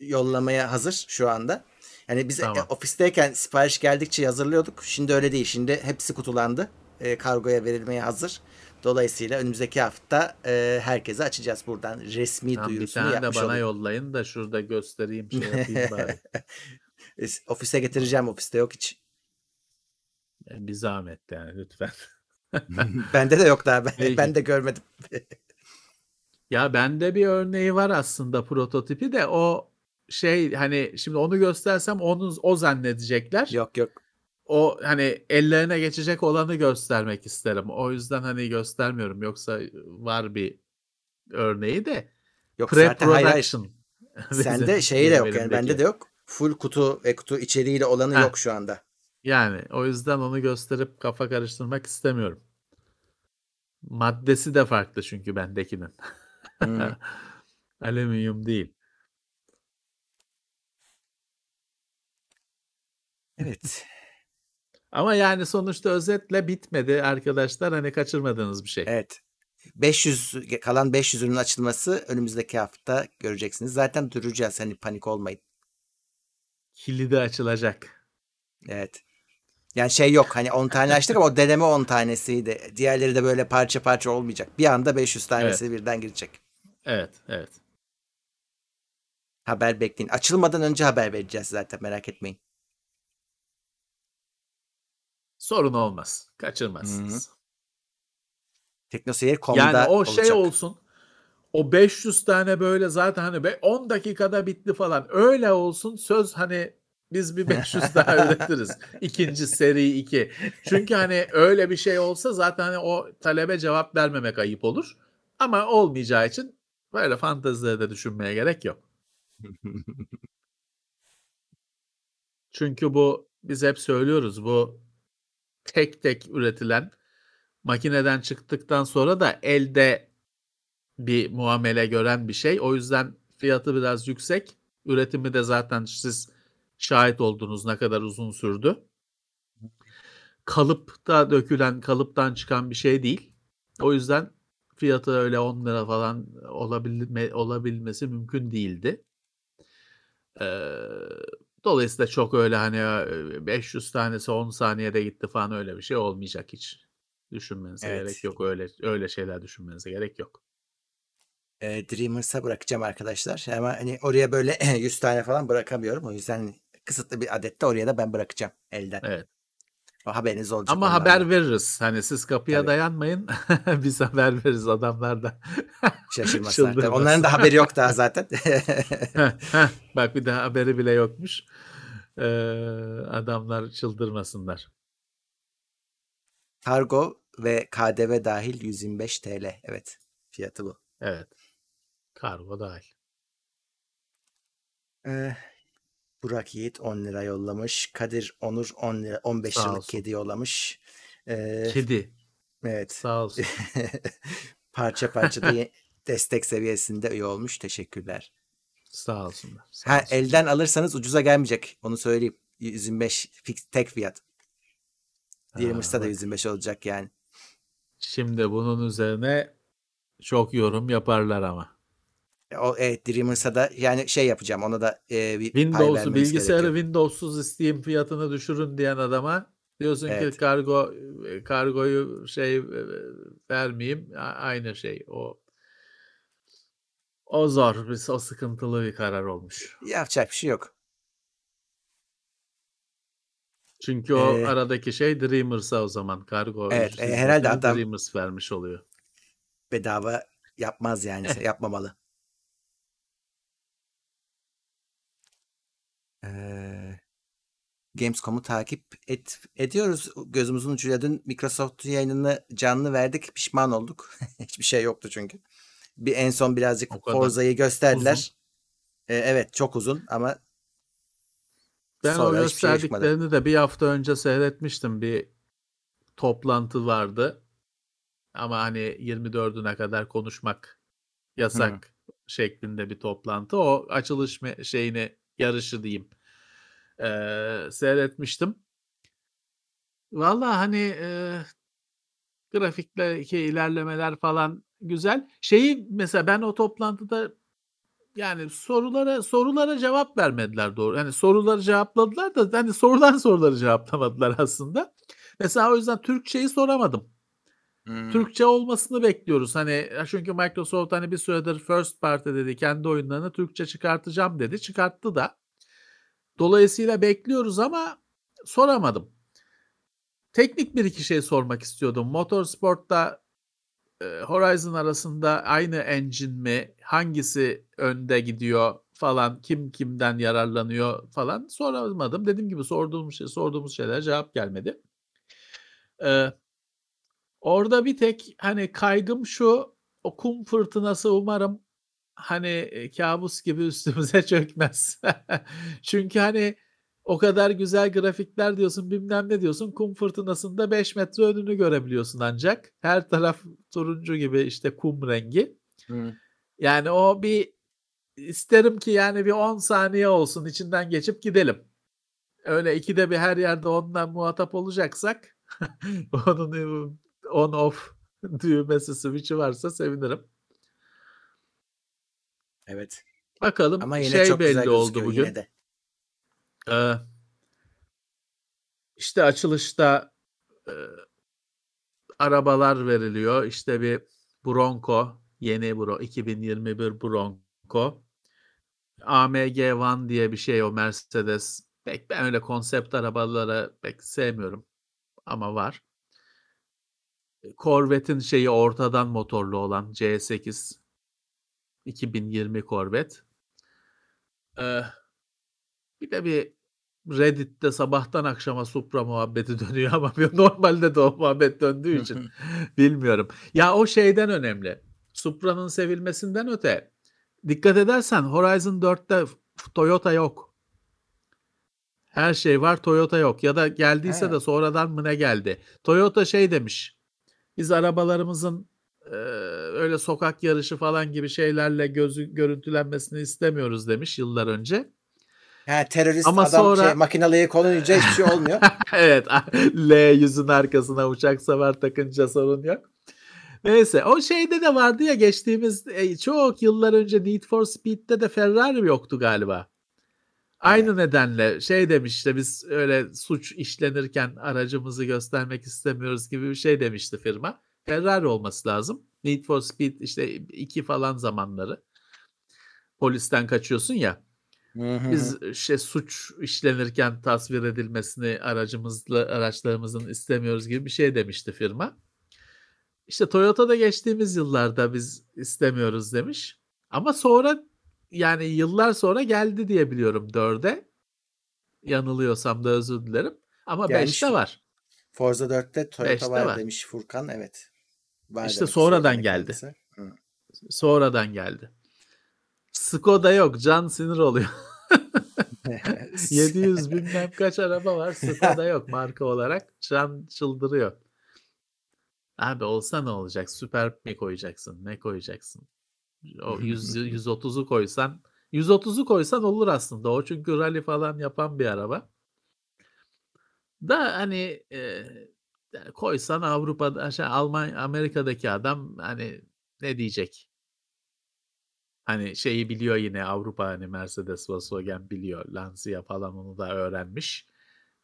yollamaya hazır şu anda. Yani biz e, Tamam. ofisteyken sipariş geldikçe hazırlıyorduk. Şimdi öyle değil. Şimdi hepsi kutulandı. E, kargoya verilmeye hazır. Dolayısıyla önümüzdeki hafta e, herkese açacağız buradan. Resmi Tamam, bir duyurusunu tane de yapmış bana olayım. yollayın da şurada göstereyim şey yapayım bari. E, Ofise getireceğim. Ofiste yok hiç. Yani bir zahmet yani lütfen. Bende de yok daha. Ben, Peki. ben de görmedim. Ya bende bir örneği var aslında prototipi de o şey hani şimdi onu göstersem onu o zannedecekler. Yok yok. O hani ellerine geçecek olanı göstermek isterim. O yüzden hani göstermiyorum. Yoksa var bir örneği de Yok zaten hayır. Sende şeyi de yok yani bende de yok. Full kutu ve kutu içeriğiyle olanı Ha. yok şu anda. Yani o yüzden onu gösterip kafa karıştırmak istemiyorum. Maddesi de farklı çünkü bendekinin. Hmm. Alüminyum değil. Evet. Ama yani sonuçta özetle bitmedi arkadaşlar. Hani kaçırmadığınız bir şey. Evet. 500 kalan 500'ünün açılması önümüzdeki hafta göreceksiniz. Zaten duracağız hani panik olmayın. Kilidi açılacak. Evet. Yani şey yok hani 10 tane açtık ama o deneme 10 tanesiydi. Diğerleri de böyle parça parça olmayacak. Bir anda 500 tanesi birden girecek. Evet, evet. Haber bekleyin. Açılmadan önce haber vereceğiz zaten merak etmeyin. Sorun olmaz. Kaçırmazsınız. Teknoseyir.com'da Yani o olacak. şey olsun. O 500 tane böyle zaten hani be- 10 dakikada bitti falan. Öyle olsun. Söz hani biz bir 500 daha üretiriz. İkinci seri 2. Çünkü hani öyle bir şey olsa zaten hani o talebe cevap vermemek ayıp olur. Ama olmayacağı için böyle fantezilere de düşünmeye gerek yok. Çünkü bu biz hep söylüyoruz bu tek tek üretilen makineden çıktıktan sonra da elde bir muamele gören bir şey. O yüzden fiyatı biraz yüksek. Üretimi de zaten siz şahit oldunuz ne kadar uzun sürdü. Kalıpta dökülen, kalıptan çıkan bir şey değil. O yüzden fiyatı öyle 10 lira falan olabilme, olabilmesi mümkün değildi. Ee, dolayısıyla çok öyle hani 500 tanesi 10 saniyede gitti falan öyle bir şey olmayacak hiç. Düşünmenize evet. gerek yok. Öyle öyle şeyler düşünmenize gerek yok. E, Dreamers'a bırakacağım arkadaşlar. Ama hani oraya böyle 100 tane falan bırakamıyorum. O yüzden kısıtlı bir adette oraya da ben bırakacağım elden. Evet. Haberiniz olacak. Ama onlarla. haber veririz. Hani siz kapıya Tabii. dayanmayın. Biz haber veririz adamlar da. Şaşırmasınlar. Onların da haberi yok daha zaten. Bak bir daha haberi bile yokmuş. Ee, adamlar çıldırmasınlar. Kargo ve KDV dahil 125 TL. Evet. Fiyatı bu. Evet. Kargo dahil. Ee, Burak Yiğit 10 lira yollamış. Kadir Onur 10 lira 15 Sağ liralık olsun. kedi yollamış. Ee, kedi. Evet. Sağ olsun. parça parça da destek seviyesinde üye olmuş. Teşekkürler. Sağ olsunlar. Sağ ha, elden alırsanız ucuza gelmeyecek. Onu söyleyeyim. 125 fix, tek fiyat. Diğer da 125 olacak yani. Şimdi bunun üzerine çok yorum yaparlar ama. O evet Dreamers'a da yani şey yapacağım ona da e, bir Windows'u bilgisayarı gerekiyor. Windows'suz isteyeyim fiyatını düşürün diyen adama diyorsun evet. ki kargo kargoyu şey vermeyeyim aynı şey o o zor bir o sıkıntılı bir karar olmuş. Yapacak bir şey yok. Çünkü o ee, aradaki şey Dreamers'a o zaman kargo. Evet e, herhalde adam Dreamers vermiş oluyor. Bedava yapmaz yani yapmamalı. Gamescom'u takip et, ediyoruz. Gözümüzün ucuyla dün Microsoft yayınını canlı verdik. Pişman olduk. Hiçbir şey yoktu çünkü. Bir en son birazcık Forza'yı gösterdiler. Ee, evet çok uzun ama ben Sonra o gösterdiklerini şey de bir hafta önce seyretmiştim. Bir toplantı vardı. Ama hani 24'üne kadar konuşmak yasak Hı. şeklinde bir toplantı. O açılış şeyini yarışı diyeyim e, seyretmiştim. Valla hani e, grafikteki ilerlemeler falan güzel. Şeyi mesela ben o toplantıda yani sorulara sorulara cevap vermediler doğru. Yani soruları cevapladılar da hani sorulan soruları cevaplamadılar aslında. Mesela o yüzden Türkçeyi soramadım. Hmm. Türkçe olmasını bekliyoruz. Hani çünkü Microsoft hani bir süredir first party dedi kendi oyunlarını Türkçe çıkartacağım dedi. Çıkarttı da. Dolayısıyla bekliyoruz ama soramadım. Teknik bir iki şey sormak istiyordum. Motorsport'ta e, Horizon arasında aynı engine mi? Hangisi önde gidiyor falan? Kim kimden yararlanıyor falan soramadım. Dediğim gibi sorduğumuz şey, sorduğumuz şeyler cevap gelmedi. Ee, orada bir tek hani kaygım şu o kum fırtınası umarım hani e, kabus gibi üstümüze çökmez. Çünkü hani o kadar güzel grafikler diyorsun bilmem ne diyorsun kum fırtınasında 5 metre önünü görebiliyorsun ancak. Her taraf turuncu gibi işte kum rengi. Hı. Yani o bir isterim ki yani bir 10 saniye olsun içinden geçip gidelim. Öyle ikide bir her yerde ondan muhatap olacaksak onun on off düğmesi switch'i varsa sevinirim. Evet. Bakalım Ama yine şey çok belli güzel oldu bugün. Yine de. Ee, işte açılışta e, arabalar veriliyor. İşte bir Bronco, yeni Bronco, 2021 Bronco. AMG One diye bir şey o Mercedes. Pek ben öyle konsept arabaları pek sevmiyorum ama var. Corvette'in şeyi ortadan motorlu olan C8 2020 Corvette. Ee, bir de bir Reddit'te sabahtan akşama Supra muhabbeti dönüyor ama normalde de o muhabbet döndüğü için bilmiyorum. Ya o şeyden önemli. Supra'nın sevilmesinden öte dikkat edersen Horizon 4'te Toyota yok. Her şey var Toyota yok ya da geldiyse He. de sonradan mı ne geldi. Toyota şey demiş. Biz arabalarımızın e, öyle sokak yarışı falan gibi şeylerle gözü görüntülenmesini istemiyoruz demiş yıllar önce. Ha, terörist Ama adam sonra- şey, makinalıya konunca hiçbir şey olmuyor. evet. L yüzün arkasına uçak savar takınca sorun yok. Neyse o şeyde de vardı ya geçtiğimiz e, çok yıllar önce Need for Speed'de de Ferrari yoktu galiba. Aynı nedenle şey demiş işte biz öyle suç işlenirken aracımızı göstermek istemiyoruz gibi bir şey demişti firma. Ferrari olması lazım. Need for Speed işte iki falan zamanları. Polisten kaçıyorsun ya. Biz işte suç işlenirken tasvir edilmesini aracımızla araçlarımızın istemiyoruz gibi bir şey demişti firma. İşte Toyota da geçtiğimiz yıllarda biz istemiyoruz demiş. Ama sonra yani yıllar sonra geldi diye biliyorum 4'e. Yanılıyorsam da özür dilerim. Ama Gelmiş. 5'te var. Forza 4'te Toyota Beşte var, var. demiş Furkan. Evet. Var İşte sonradan geldi. Hı. Sonradan geldi. Skoda yok. Can sinir oluyor. 700 bilmem kaç araba var. Skoda yok marka olarak. Can çıldırıyor. Abi olsa ne olacak? Süper mi koyacaksın? Ne koyacaksın? O 100, 130'u koysan 130'u koysan olur aslında. O çünkü rally falan yapan bir araba. Da hani e, koysan Avrupa'da aşağı Almanya Amerika'daki adam hani ne diyecek? Hani şeyi biliyor yine Avrupa hani Mercedes Volkswagen biliyor. Lancia falan onu da öğrenmiş.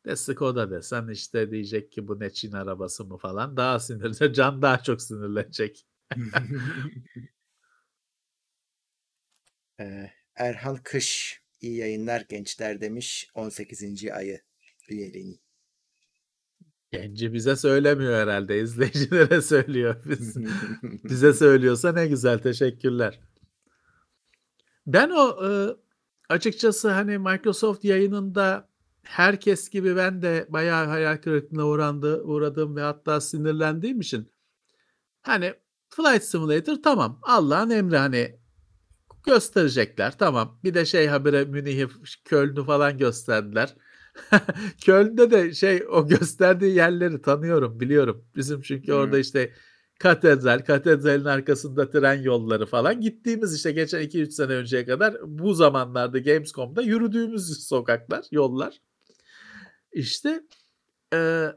De Skoda desen işte diyecek ki bu ne Çin arabası mı falan. Daha sinirli. Can daha çok sinirlenecek. Ee, Erhan Kış iyi yayınlar gençler demiş 18. ayı üyeliğini. Genci bize söylemiyor herhalde. izleyicilere söylüyor. Biz, bize söylüyorsa ne güzel. Teşekkürler. Ben o e, açıkçası hani Microsoft yayınında herkes gibi ben de bayağı hayal kırıklığına uğrandı, uğradım ve hatta sinirlendiğim için hani Flight Simulator tamam Allah'ın emri hani gösterecekler tamam bir de şey habire Münih'i Köln'ü falan gösterdiler. Köln'de de şey o gösterdiği yerleri tanıyorum biliyorum. Bizim çünkü Hı. orada işte katedral, katedralin arkasında tren yolları falan gittiğimiz işte geçen 2-3 sene önceye kadar bu zamanlarda Gamescom'da yürüdüğümüz sokaklar, yollar. İşte e,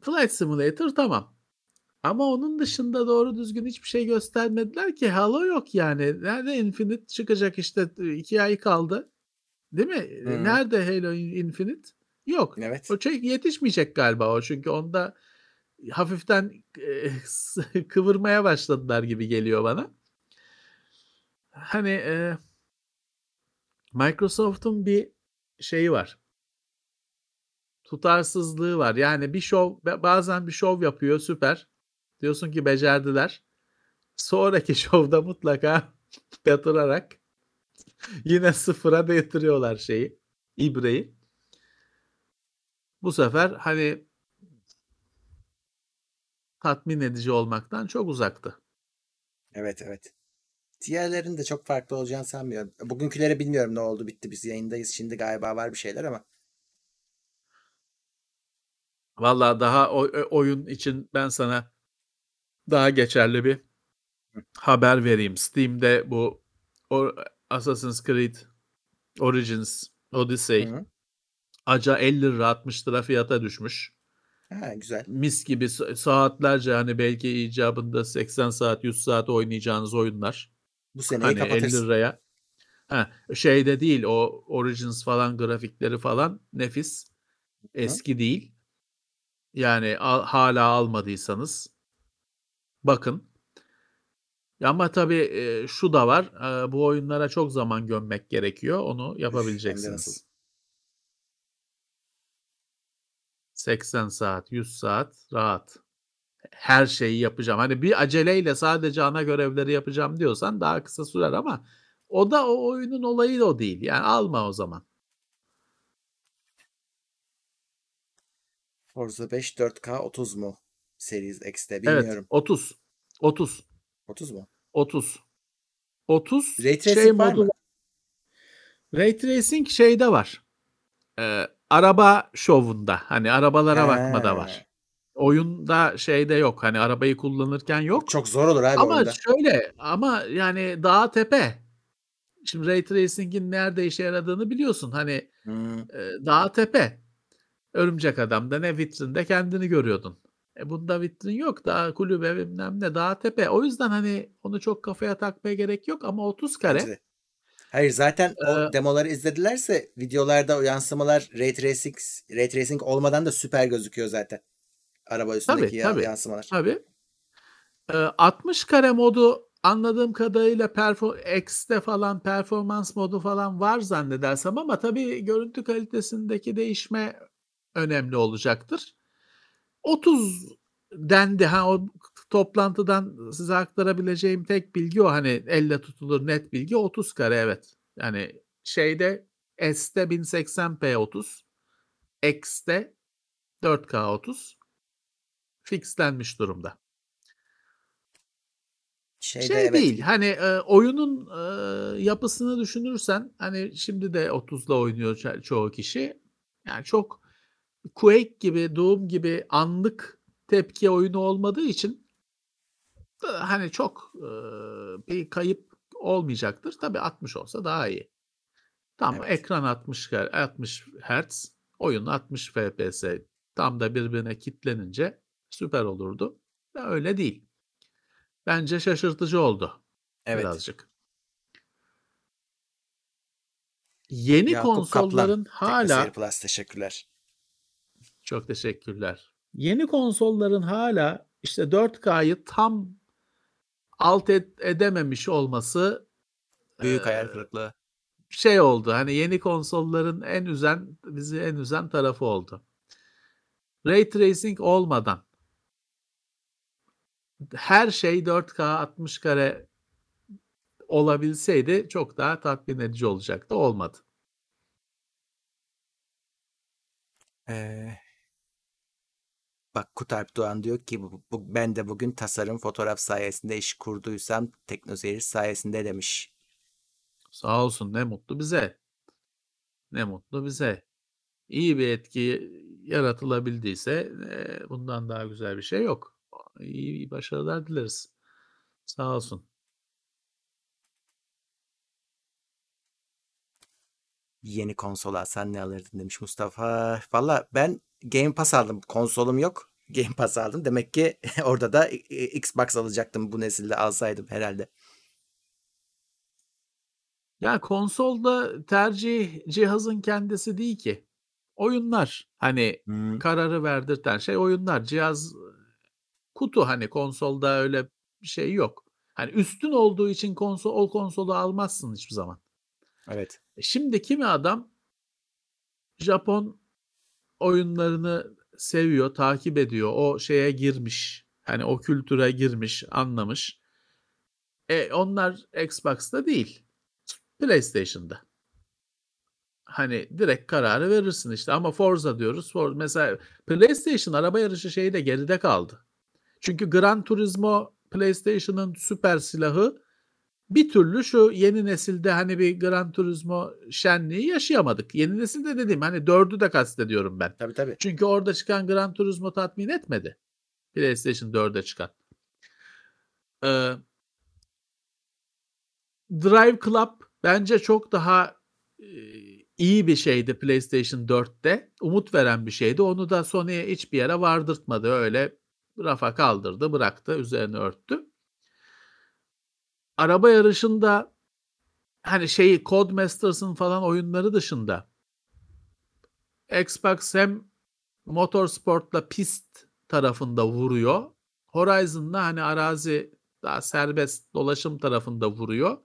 Flight Simulator tamam. Ama onun dışında doğru düzgün hiçbir şey göstermediler ki. Halo yok yani. Nerede Infinite çıkacak işte iki ay kaldı. Değil mi? Hı. Nerede Halo Infinite? Yok. evet. O şey yetişmeyecek galiba o çünkü onda hafiften e, kıvırmaya başladılar gibi geliyor bana. Hani e, Microsoft'un bir şeyi var. Tutarsızlığı var. Yani bir şov bazen bir şov yapıyor süper. Diyorsun ki becerdiler. Sonraki şovda mutlaka yatırarak yine sıfıra da yatırıyorlar şeyi. ibreyi. Bu sefer hani tatmin edici olmaktan çok uzaktı. Evet evet. Diğerlerinin de çok farklı olacağını sanmıyorum. Bugünküleri bilmiyorum ne oldu bitti biz yayındayız. Şimdi galiba var bir şeyler ama. Vallahi daha o, oyun için ben sana daha geçerli bir haber vereyim. Steam'de bu Assassin's Creed Origins Odyssey Hı hı. aca 50 lira 60 lira fiyata düşmüş. Ha, güzel. Mis gibi sa- saatlerce hani belki icabında 80 saat 100 saat oynayacağınız oyunlar. Bu seneyi Hani 50 kapatırsın. liraya. Ha, şeyde değil o Origins falan grafikleri falan nefis. Eski değil. Yani al- hala almadıysanız bakın. Ama tabii e, şu da var. e, bu oyunlara çok zaman gömmek gerekiyor. Onu yapabileceksiniz. 80 saat, 100 saat rahat. Her şeyi yapacağım. Hani bir aceleyle sadece ana görevleri yapacağım diyorsan daha kısa sürer ama o da o oyunun olayı da o değil. Yani alma o zaman. Forza 5 4K 30 mu? Series X'te Evet, bilmiyorum. 30. 30. 30 mu? 30. 30 Ray şey tracing var modu mı? Ray Tracing şeyde var. Ee, araba şovunda. Hani arabalara bakmada He. var. Oyunda şeyde yok. Hani arabayı kullanırken yok. Çok zor olur abi Ama oyunda. şöyle ama yani dağ tepe. Şimdi Ray Tracing'in nerede işe yaradığını biliyorsun. Hani Hmm. e, dağ tepe. Örümcek Adam'da ne vitrinde kendini görüyordun. E bunda vitrin yok. Daha kulübe bilmem ne dağ tepe. O yüzden hani onu çok kafaya takmaya gerek yok ama 30 kare. Hayır zaten o Ee, demoları izledilerse videolarda o yansımalar Ray Tracing, Ray Tracing olmadan da süper gözüküyor zaten. Araba üstündeki Tabii ya- tabii. yansımalar. Tabii. Ee, 60 kare modu anladığım kadarıyla perfor X'te falan performans modu falan var zannedersem ama tabii görüntü kalitesindeki değişme önemli olacaktır. 30 dendi. Ha o toplantıdan size aktarabileceğim tek bilgi o. Hani elle tutulur net bilgi 30 kare evet. Yani şeyde S'te 1080p 30, X'te 4K 30 fixlenmiş durumda. Şeyde Şey evet. değil hani e, oyunun e, yapısını düşünürsen hani şimdi de 30'la oynuyor ço- çoğu kişi. Yani çok Quake gibi, Doom gibi anlık tepki oyunu olmadığı için e, hani çok e, bir kayıp olmayacaktır. Tabii 60 olsa daha iyi. Tam Evet. ekran 60 Hz, 60 Hz, oyun 60 FPS tam da birbirine kitlenince süper olurdu. Da öyle değil. Bence şaşırtıcı oldu Evet. birazcık. Yeni Yakup konsolların Kaplan. hala Plus teşekkürler. Çok teşekkürler. Yeni konsolların hala işte 4K'yı tam alt ed- edememiş olması Büyük eee, hayal kırıklığı. şey oldu. Hani yeni konsolların en üzen bizi en üzen tarafı oldu. Ray tracing olmadan her şey 4K 60 kare olabilseydi çok daha tatmin edici olacaktı. Olmadı. Ee, bak Kutalp Doğan diyor ki bu, bu- ben de bugün tasarım fotoğraf sayesinde iş kurduysam teknoseyir sayesinde demiş. Sağ olsun ne mutlu bize. Ne mutlu bize. İyi bir etki yaratılabildiyse e, bundan daha güzel bir şey yok. İyi, iyi başarılar dileriz. Sağ olsun. Yeni konsol alsan ne alırdın demiş Mustafa. Valla ben Game Pass aldım. Konsolum yok. Game Pass aldım. Demek ki orada da Xbox alacaktım bu nesilde alsaydım herhalde. Ya konsolda tercih cihazın kendisi değil ki. Oyunlar. Hani Hmm, kararı verdirten şey oyunlar. Cihaz kutu hani konsolda öyle bir şey yok. Hani üstün olduğu için konsol o konsolu almazsın hiçbir zaman. evet. Şimdi kimi adam Japon oyunlarını seviyor, takip ediyor. O şeye girmiş. Hani o kültüre girmiş, anlamış. E onlar Xbox'ta değil. PlayStation'da. Hani direkt kararı verirsin işte ama Forza diyoruz. For, mesela PlayStation araba yarışı şeyi de geride kaldı. Çünkü Gran Turismo PlayStation'ın süper silahı bir türlü şu yeni nesilde hani bir Gran Turismo şenliği yaşayamadık. Yeni nesilde dediğim hani dördü de kastediyorum ben. Tabii tabii. Çünkü orada çıkan Gran Turismo tatmin etmedi. PlayStation 4'e çıkan. Ee, Drive Club bence çok daha e, iyi bir şeydi PlayStation 4'te. Umut veren bir şeydi. Onu da Sony'ye hiçbir yere vardırtmadı. Öyle rafa kaldırdı, bıraktı, üzerine örttü. Araba yarışında hani şeyi Codemasters'ın falan oyunları dışında Xbox hem motorsportla pist tarafında vuruyor. Horizon'da hani arazi daha serbest dolaşım tarafında vuruyor.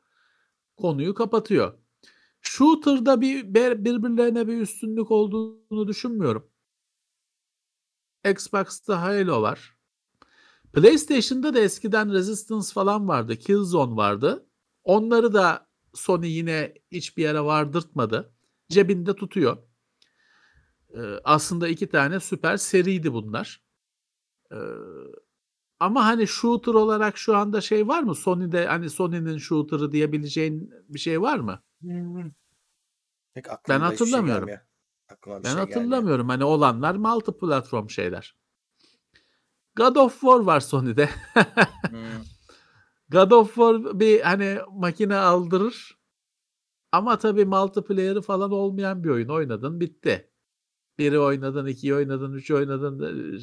Konuyu kapatıyor. Shooter'da bir bir- birbirlerine bir üstünlük olduğunu düşünmüyorum. Xbox'ta Halo var. PlayStation'da da eskiden Resistance falan vardı. Killzone vardı. Onları da Sony yine hiçbir yere vardırtmadı. Cebinde tutuyor. Eee, aslında 2 tane süper seriydi bunlar. Eee, ama hani shooter olarak şu anda şey var mı? Sony'de hani Sony'nin shooter'ı diyebileceğin bir şey var mı? Hımm. Pek Ben şey hatırlamıyorum. bir Ben şey gelmiyor. hatırlamıyorum. Hani olanlar multi platform şeyler. God of War var Sony'de. Hımm. God of War bir hani makine aldırır. Ama tabii multiplayer'ı falan olmayan bir oyun. Oynadın bitti. 1'i oynadın, 2'yi oynadın, 3'ü oynadın, eee,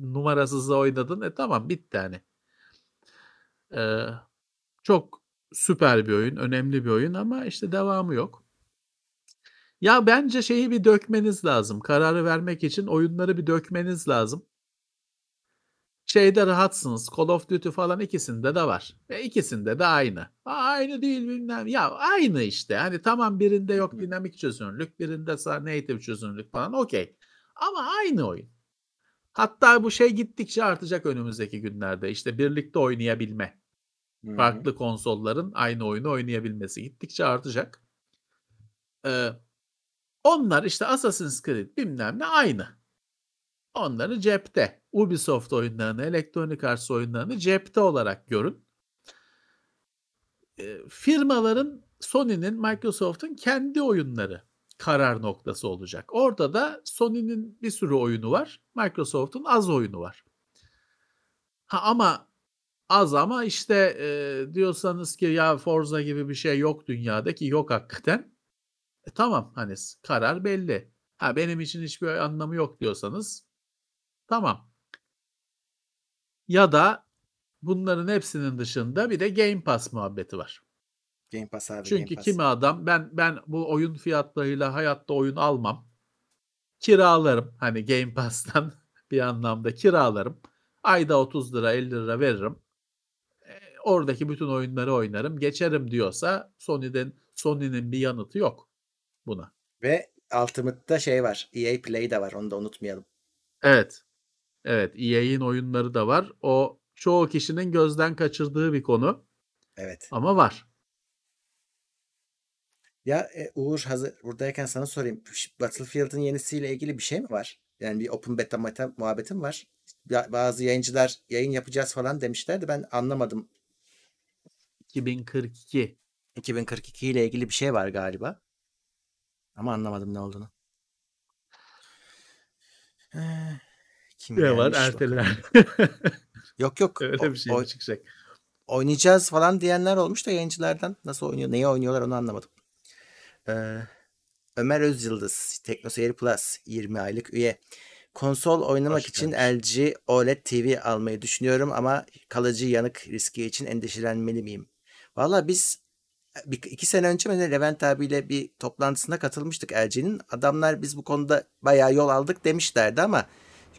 numarasızı oynadın. E tamam bitti hani. Eee, çok süper bir oyun, önemli bir oyun ama işte devamı yok. Ya bence şeyi bir dökmeniz lazım. Kararı vermek için oyunları bir dökmeniz lazım. Şeyde rahatsınız. Call of Duty falan ikisinde de var. E ikisinde de aynı. A, aynı değil bilmem. Ya aynı işte. Hani tamam birinde yok dinamik çözünürlük, birinde native çözünürlük falan okey. Ama aynı oyun. Hatta bu şey gittikçe artacak önümüzdeki günlerde. İşte birlikte oynayabilme. Hı hı. Farklı konsolların aynı oyunu oynayabilmesi gittikçe artacak. Ee, onlar işte Assassin's Creed bilmem ne aynı. Onları cepte. Ubisoft oyunlarını, Electronic Arts oyunlarını cepte olarak görün. Firmaların Sony'nin, Microsoft'un kendi oyunları karar noktası olacak. Orada da Sony'nin bir sürü oyunu var. Microsoft'un az oyunu var. Ha ama az ama işte eee, diyorsanız ki ya Forza gibi bir şey yok dünyada ki yok hakikaten. E tamam hani karar belli. Ha benim için hiçbir anlamı yok diyorsanız tamam. Ya da bunların hepsinin dışında bir de Game Pass muhabbeti var. Game Pass abi Game Çünkü Pass. kimi adam ben ben bu oyun fiyatlarıyla hayatta oyun almam. Kiralarım. Hani Game Pass'tan bir anlamda kiralarım. Ayda 30 lira 50 lira veririm. E, oradaki bütün oyunları oynarım. Geçerim diyorsa Sony'den Sony'nin bir yanıtı yok buna. Ve Ultimate'da şey var. EA Play de var. Onu da unutmayalım. Evet. Evet, EA'in oyunları da var. O çoğu kişinin gözden kaçırdığı bir konu Evet. ama var. Ya e, Uğur hazır buradayken sana sorayım. Battlefield'ın yenisiyle ilgili bir şey mi var? Yani bir open beta meta muhabbetim var. Bazı yayıncılar yayın yapacağız falan demişlerdi. Ben anlamadım. 2042. 2042 ile ilgili bir şey var galiba. Ama anlamadım ne olduğunu. Ee, Kim Ne var? Erteler. Yok yok. Öyle bir şey o- çıkacak? oynayacağız falan diyenler olmuş da yayıncılardan. Nasıl oynuyor, neyi oynuyorlar onu anlamadım. Ee, Ömer Özyıldız, TeknoSeyir Plus 20 aylık üye. Konsol oynamak Hoş için gelmiş. LG OLED TV almayı düşünüyorum ama kalıcı yanık riski için endişelenmeli miyim? Valla biz bir, iki sene önce mi Levent abiyle bir toplantısına katılmıştık LG'nin. Adamlar biz bu konuda bayağı yol aldık demişlerdi ama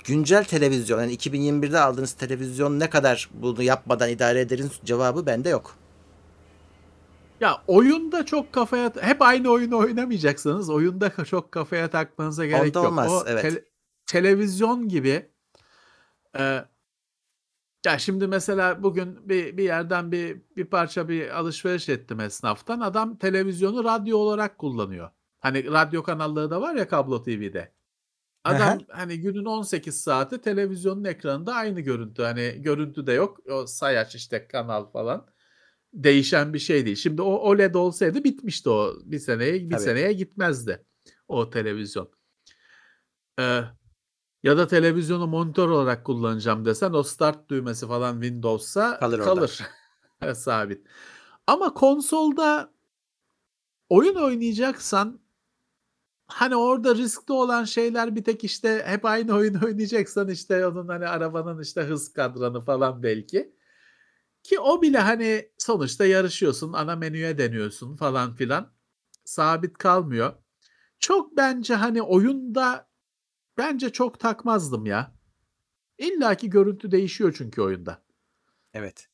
güncel televizyon yani 2021'de aldığınız televizyon ne kadar bunu yapmadan idare ederin cevabı bende yok. Ya oyunda çok kafaya hep aynı oyunu oynamayacaksınız. Oyunda çok kafaya takmanıza gerek Onda yok. olmaz, O evet. tele- televizyon gibi e, ya şimdi mesela bugün bir bir yerden bir bir parça bir alışveriş ettim esnaftan. Adam televizyonu radyo olarak kullanıyor. Hani radyo kanalları da var ya kablo TV'de. Adam hani günün 18 saati televizyonun ekranında aynı görüntü. Hani görüntü de yok. O sayaç işte kanal falan. Değişen bir şey değil. Şimdi o OLED olsaydı bitmişti o. Bir seneye bir Tabii. seneye gitmezdi o televizyon. Ee, ya da televizyonu monitör olarak kullanacağım desen o start düğmesi falan Windows'sa Kalır kalır, sabit. Ama konsolda oyun oynayacaksan hani orada riskli olan şeyler bir tek işte hep aynı oyunu oynayacaksan işte onun hani arabanın işte hız kadranı falan belki. Ki o bile hani sonuçta yarışıyorsun, ana menüye deniyorsun falan filan. Sabit kalmıyor. Çok bence hani oyunda bence çok takmazdım ya. İlla ki görüntü değişiyor çünkü oyunda. Evet.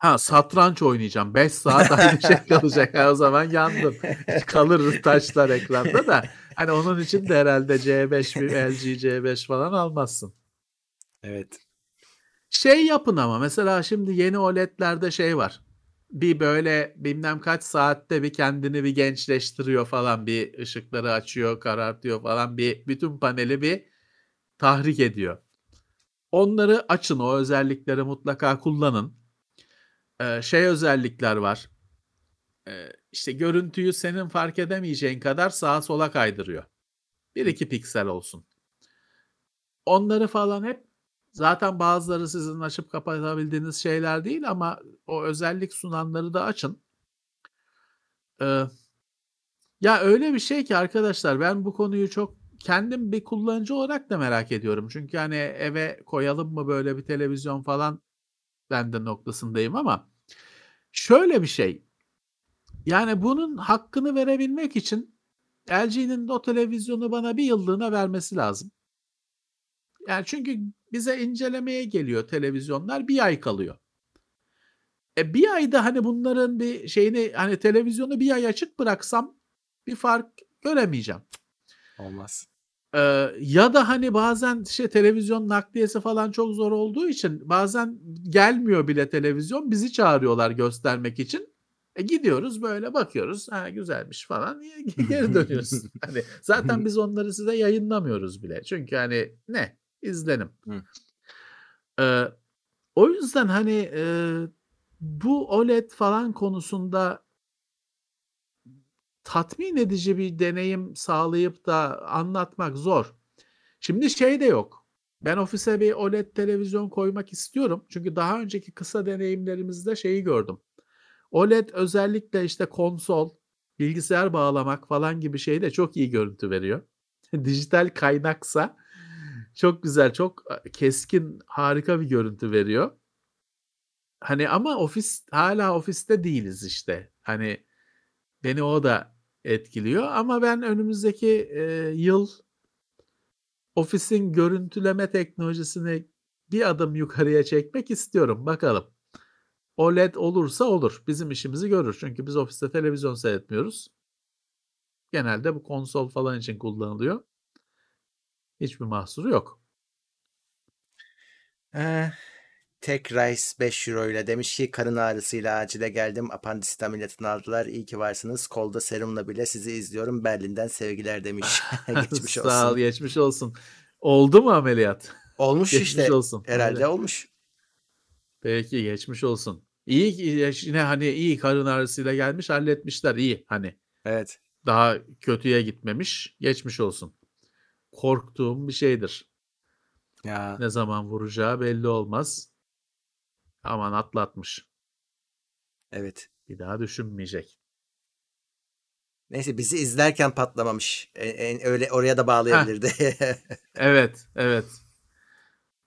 Ha satranç oynayacağım. 5 saat aynı şey kalacak. O zaman yandım. Kalır taşlar ekranda da. Hani onun için de herhalde C5, bir LG C5 falan almazsın. Evet. Şey yapın ama mesela şimdi yeni OLED'lerde şey var. bir böyle bilmem kaç saatte bir kendini bir gençleştiriyor falan bir ışıkları açıyor karartıyor falan bir bütün paneli bir tahrik ediyor. Onları açın o özellikleri mutlaka kullanın. Ee, şey özellikler var. Ee, işte görüntüyü senin fark edemeyeceğin kadar sağa sola kaydırıyor. 1-2 piksel olsun. Onları falan hep zaten bazıları sizin açıp kapatabildiğiniz şeyler değil ama o özellik sunanları da açın. Ee, ya öyle bir şey ki arkadaşlar ben bu konuyu çok kendim bir kullanıcı olarak da merak ediyorum. Çünkü hani eve koyalım mı böyle bir televizyon falan ben de noktasındayım ama şöyle bir şey. Yani bunun hakkını verebilmek için LG'nin o televizyonu bana bir yıllığına vermesi lazım. Yani çünkü bize incelemeye geliyor televizyonlar bir ay kalıyor. E bir ayda hani bunların bir şeyini hani televizyonu bir ay açık bıraksam bir fark göremeyeceğim. Olmaz. Ee, ya da hani bazen işte televizyon nakliyesi falan çok zor olduğu için bazen gelmiyor bile televizyon bizi çağırıyorlar göstermek için. E gidiyoruz böyle bakıyoruz ha güzelmiş falan geri dönüyoruz. hani zaten biz onları size yayınlamıyoruz bile. Çünkü hani ne izlenim. Ee, o yüzden hani e, bu OLED falan konusunda tatmin edici bir deneyim sağlayıp da anlatmak zor. Şimdi şey de yok. Ben ofise bir OLED televizyon koymak istiyorum. Çünkü daha önceki kısa deneyimlerimizde şeyi gördüm. OLED özellikle işte konsol, bilgisayar bağlamak falan gibi şeyde çok iyi görüntü veriyor. Dijital kaynaksa çok güzel, çok keskin, harika bir görüntü veriyor. Hani ama ofis hala ofiste değiliz işte. Hani beni o da etkiliyor ama ben önümüzdeki e, yıl ofisin görüntüleme teknolojisini bir adım yukarıya çekmek istiyorum. Bakalım. OLED olursa olur. Bizim işimizi görür. Çünkü biz ofiste televizyon seyretmiyoruz. Genelde bu konsol falan için kullanılıyor. Hiçbir mahsuru yok. Ee, tek Rice 5 euro ile demiş ki karın ağrısıyla acile geldim. Apandisit ameliyatını aldılar. İyi ki varsınız. Kolda serumla bile sizi izliyorum. Berlin'den sevgiler demiş. geçmiş olsun. Sağ ol geçmiş olsun. Oldu mu ameliyat? Olmuş geçmiş işte. olsun. Herhalde Öyle. olmuş. Peki geçmiş olsun. İyi yine hani iyi karın ağrısıyla gelmiş halletmişler iyi hani. Evet. Daha kötüye gitmemiş. Geçmiş olsun. Korktuğum bir şeydir. Ya Ne zaman vuracağı belli olmaz. Aman atlatmış. evet. Bir daha düşünmeyecek. Neyse bizi izlerken patlamamış. En, en- öyle oraya da bağlayabilirdi. Evet, evet.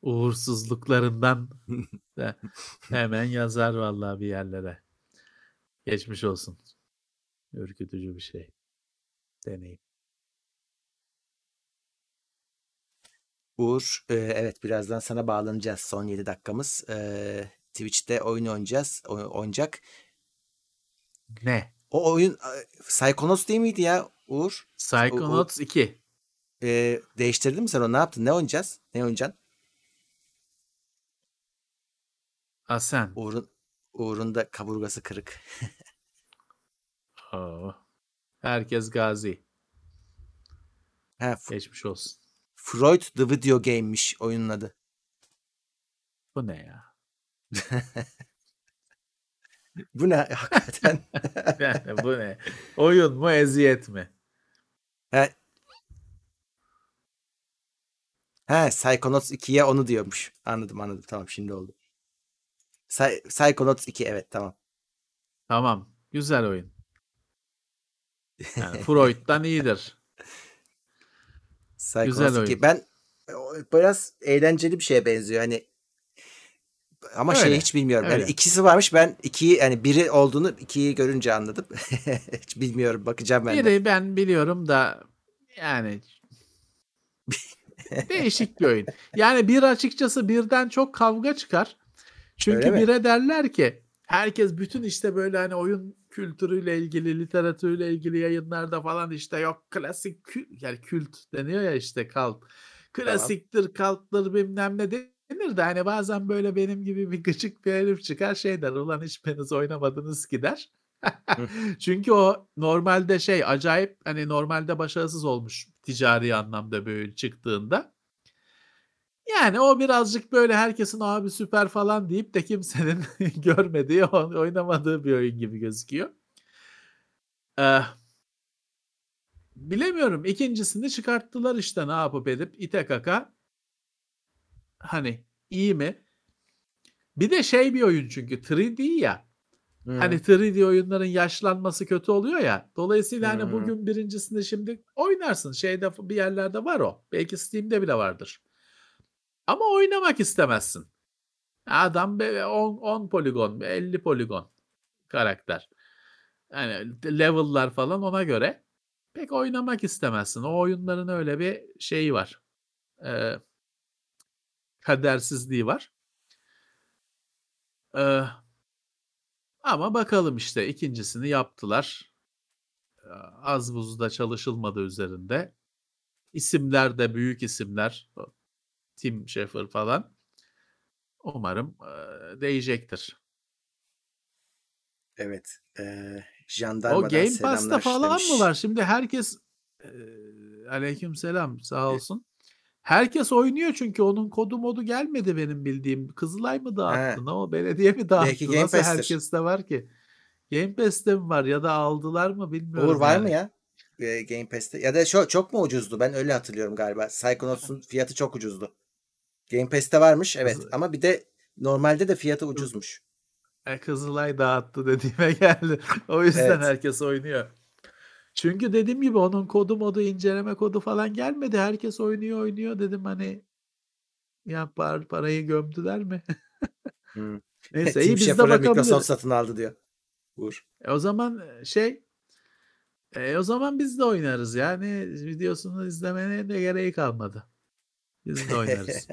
Uğursuzluklarından da hemen yazar vallahi bir yerlere. Geçmiş olsun. Ürkütücü bir şey. Deneyim. Uğur, e, evet birazdan sana bağlanacağız. Son 7 dakikamız. E, Twitch'te oyun oynayacağız. Oynayacak. Ne? O oyun Psychonauts değil miydi ya Uğur? Psychonauts 2. E, değiştirdin mi sen onu? Ne yaptın? Ne oynayacağız? Ne oynayacaksın? Asen. Uğur'un Uğur'un da kaburgası kırık. Oo. Herkes gazi. Ha, F- Geçmiş olsun. Freud the Video Game'miş oyunun adı. Bu ne ya? Bu ne hakikaten? Yani bu ne? Oyun mu eziyet mi? ha, ha, Psychonauts 2'ye onu diyormuş. Anladım anladım. Tamam şimdi oldu. Psy- Psychonauts 2 evet tamam. Tamam. Güzel oyun. Yani Freud'dan iyidir. Psychonauts Güzel 2. oyun. Ben o biraz eğlenceli bir şeye benziyor. Hani ama şeyi Öyle, hiç bilmiyorum. Yani öyle. ikisi varmış. Ben ikiyi yani biri olduğunu ikiyi görünce anladım. hiç bilmiyorum. Bakacağım ben de. Biri ben biliyorum da yani değişik bir oyun. Yani bir açıkçası birden çok kavga çıkar. Çünkü Öyle mi? bire derler ki herkes bütün işte böyle hani oyun kültürüyle ilgili, literatürle ilgili yayınlarda falan işte yok klasik kült yani kült deniyor ya işte kalt. Klasiktir, kalttır bilmem ne denir de hani bazen böyle benim gibi bir gıcık bir herif çıkar şey der ulan hiçbiriniz oynamadınız ki der. Çünkü o normalde şey acayip hani normalde başarısız olmuş ticari anlamda böyle çıktığında. Yani o birazcık böyle herkesin abi süper falan deyip de kimsenin görmediği, oynamadığı bir oyun gibi gözüküyor. Ee, bilemiyorum. İkincisini çıkarttılar işte ne yapıp edip ite kaka. Hani iyi mi? Bir de şey bir oyun çünkü 3D ya. Hmm. Hani 3D oyunların yaşlanması kötü oluyor ya. Dolayısıyla hmm. hani bugün birincisinde şimdi oynarsın. Şeyde bir yerlerde var o. Belki Steam'de bile vardır. Ama oynamak istemezsin. Adam 10, 10 poligon, 50 poligon karakter. Yani level'lar falan ona göre pek oynamak istemezsin. O oyunların öyle bir şeyi var. Ee, kadersizliği var. Ee, ama bakalım işte ikincisini yaptılar. Az buzda çalışılmadı üzerinde. İsimler de büyük isimler. Tim Schafer falan. Umarım e, değecektir. Evet. E, o Game Pass'ta falan mı var? Şimdi herkes e, aleyküm selam sağ olsun. Herkes oynuyor çünkü onun kodu modu gelmedi benim bildiğim. Kızılay mı dağıttı? Ne o belediye mi dağıttı? Belki Game Nasıl Pass'tir. herkeste var ki? Game Pass'te mi var ya da aldılar mı bilmiyorum. Uğur var yani. mı ya? Game Pass'te. Ya da şu çok mu ucuzdu? Ben öyle hatırlıyorum galiba. Psychonauts'un fiyatı çok ucuzdu. Game Pass'te varmış evet Kızı... ama bir de normalde de fiyatı ucuzmuş. E, Kızılay dağıttı dediğime geldi. O yüzden evet. herkes oynuyor. Çünkü dediğim gibi onun kodu modu inceleme kodu falan gelmedi. Herkes oynuyor oynuyor dedim hani ya par parayı gömdüler mi? hmm. Neyse iyi biz de bakabiliriz. Microsoft satın aldı diyor. Vur. E, o zaman şey e, o zaman biz de oynarız yani videosunu izlemene de gereği kalmadı. Biz de oynarız.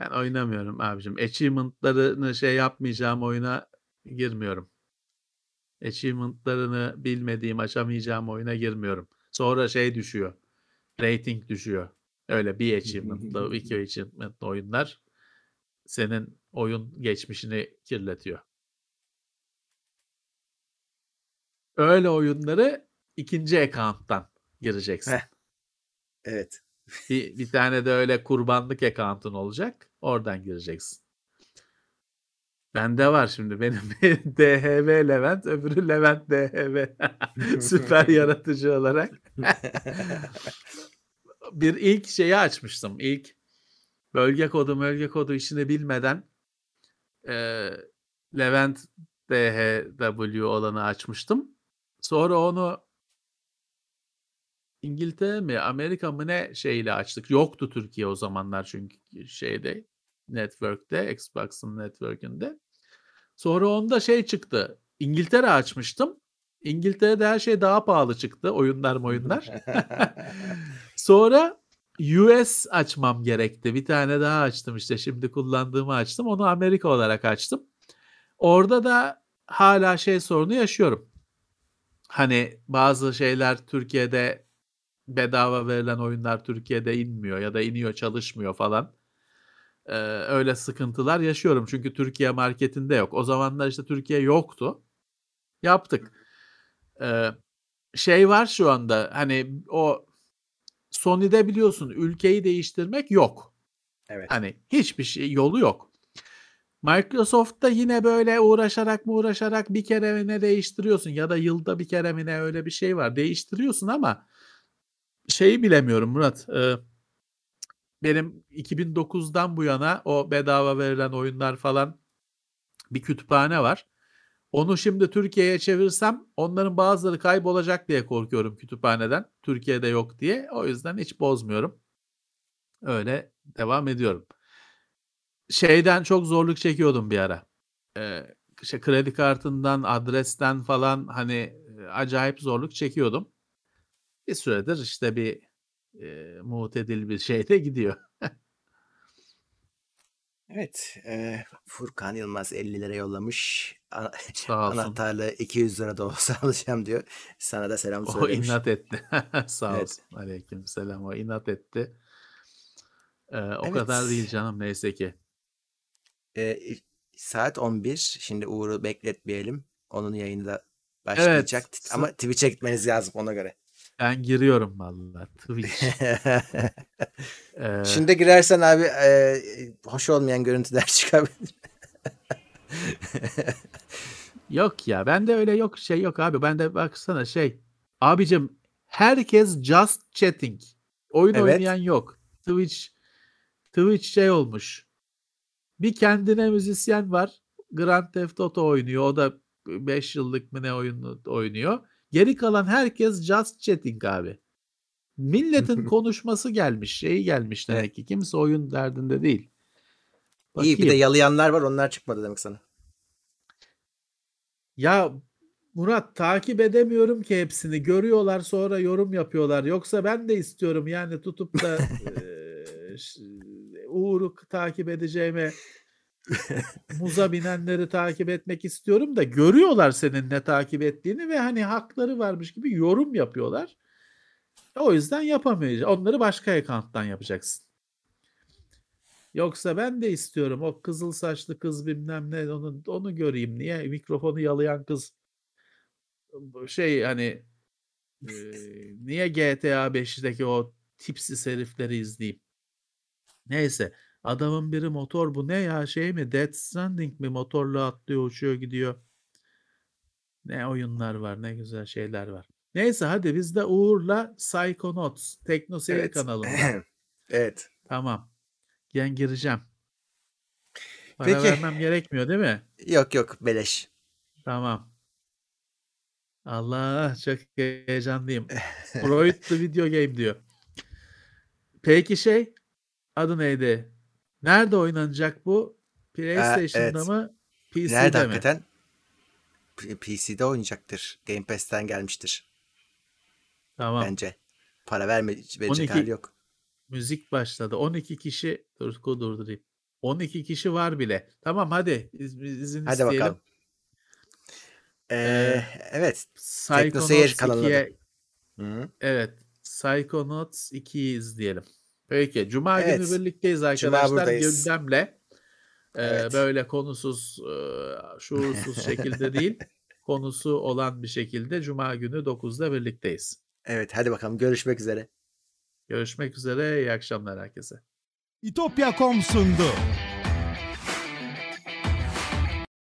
ben oynamıyorum abicim. Achievement'larını şey yapmayacağım oyuna girmiyorum achievement'larını bilmediğim, açamayacağım oyuna girmiyorum. Sonra şey düşüyor. Rating düşüyor. Öyle bir achievement'la, iki achievement'la oyunlar senin oyun geçmişini kirletiyor. Öyle oyunları ikinci account'tan gireceksin. Heh. Evet. bir, bir tane de öyle kurbanlık account'un olacak. Oradan gireceksin. Bende var şimdi benim DHV Levent öbürü Levent DHV. Süper yaratıcı olarak. bir ilk şeyi açmıştım. İlk bölge kodu bölge kodu işini bilmeden e, Levent DHW olanı açmıştım. Sonra onu İngiltere mi Amerika mı ne şeyle açtık. Yoktu Türkiye o zamanlar çünkü şeyde network'te Xbox'ın network'ünde. Sonra onda şey çıktı. İngiltere açmıştım. İngiltere'de her şey daha pahalı çıktı. Oyunlar oyunlar. Sonra US açmam gerekti. Bir tane daha açtım işte. Şimdi kullandığımı açtım. Onu Amerika olarak açtım. Orada da hala şey sorunu yaşıyorum. Hani bazı şeyler Türkiye'de bedava verilen oyunlar Türkiye'de inmiyor ya da iniyor çalışmıyor falan e, öyle sıkıntılar yaşıyorum. Çünkü Türkiye marketinde yok. O zamanlar işte Türkiye yoktu. Yaptık. E, şey var şu anda hani o Sony'de biliyorsun ülkeyi değiştirmek yok. Evet. Hani hiçbir şey yolu yok. Microsoft'ta yine böyle uğraşarak mı uğraşarak bir kere ne değiştiriyorsun ya da yılda bir kere mi ne öyle bir şey var. Değiştiriyorsun ama şeyi bilemiyorum Murat. E, benim 2009'dan bu yana o bedava verilen oyunlar falan bir kütüphane var. Onu şimdi Türkiye'ye çevirsem onların bazıları kaybolacak diye korkuyorum kütüphaneden. Türkiye'de yok diye. O yüzden hiç bozmuyorum. Öyle devam ediyorum. Şeyden çok zorluk çekiyordum bir ara. Ee, işte kredi kartından, adresten falan hani acayip zorluk çekiyordum. Bir süredir işte bir e, muhtedil bir şeyde gidiyor. evet. E, Furkan Yılmaz 50 lira yollamış. Olsun. Anahtarla 200 lira da olsa alacağım diyor. Sana da selam söylemiş. O inat etti. Sağ evet. olsun. Aleyküm selam. O inat etti. Ee, o Evet. kadar değil canım neyse ki. Ee, saat 11. Şimdi Uğur'u bekletmeyelim. Onun yayını da başlayacak. Evet. Ama Twitch'e gitmeniz lazım ona göre. Ben giriyorum vallahi Twitch. Ee, Şimdi girersen abi e, hoş olmayan görüntüler çıkabilir. Yok ya bende öyle yok şey yok abi. Bende baksana şey. Abicim herkes just chatting. Oyun Evet. oynayan yok. Twitch Twitch şey olmuş. Bir kendine müzisyen var. Grand Theft Auto oynuyor. O da 5 yıllık mı ne oyunu oynuyor. Geri kalan herkes just chatting abi. Milletin konuşması gelmiş. Şeyi gelmiş demek ki. Kimse oyun derdinde değil. İyi bir de Bakayım. yalayanlar var onlar çıkmadı demek sana. Ya Murat takip edemiyorum ki hepsini. Görüyorlar sonra yorum yapıyorlar. Yoksa ben de istiyorum yani tutup da ş- Uğur'u takip edeceğime muza binenleri takip etmek istiyorum da görüyorlar senin ne takip ettiğini ve hani hakları varmış gibi yorum yapıyorlar. O yüzden yapamayacağız. Onları başka account'tan yapacaksın. Yoksa ben de istiyorum o kızıl saçlı kız bilmem ne onu onu göreyim. Niye mikrofonu yalayan kız şey hani e, niye GTA 5'teki o tipsiz herifleri izleyeyim? Neyse adamın biri motor bu ne ya şey mi Death Stranding mi motorla atlıyor uçuyor gidiyor. Ne oyunlar var ne güzel şeyler var. Neyse hadi biz de Uğur'la Psychonauts Teknoseyir Evet. kanalında. evet. Tamam. Ben gireceğim. Para Peki. vermem gerekmiyor değil mi? Yok yok beleş. Tamam. Allah çok heyecanlıyım. Freud the Video Game diyor. Peki şey adı neydi? Nerede oynanacak bu? PlayStation'da evet. mı? PC'de Nerede mi? hakikaten? PC'de oynayacaktır. Game Pass'ten gelmiştir Tamam. bence. Para verme, verecek 12 hali yok. Müzik başladı. 12 kişi dur durdurayım. 12 kişi var bile. Tamam hadi iz- izin Hadi isteyelim. bakalım. Ee, Ee, evet. Psychonauts kanalına 2'ye Hı. Evet. Psychonauts 2'yi izleyelim. Peki. Cuma Evet. günü birlikteyiz arkadaşlar. Gündemle. e, Evet. böyle konusuz, e, şuursuz şekilde değil. Konusu olan bir şekilde Cuma günü 9'da birlikteyiz. Evet hadi bakalım görüşmek üzere. Görüşmek üzere. İyi akşamlar herkese. İtopya.com sundu.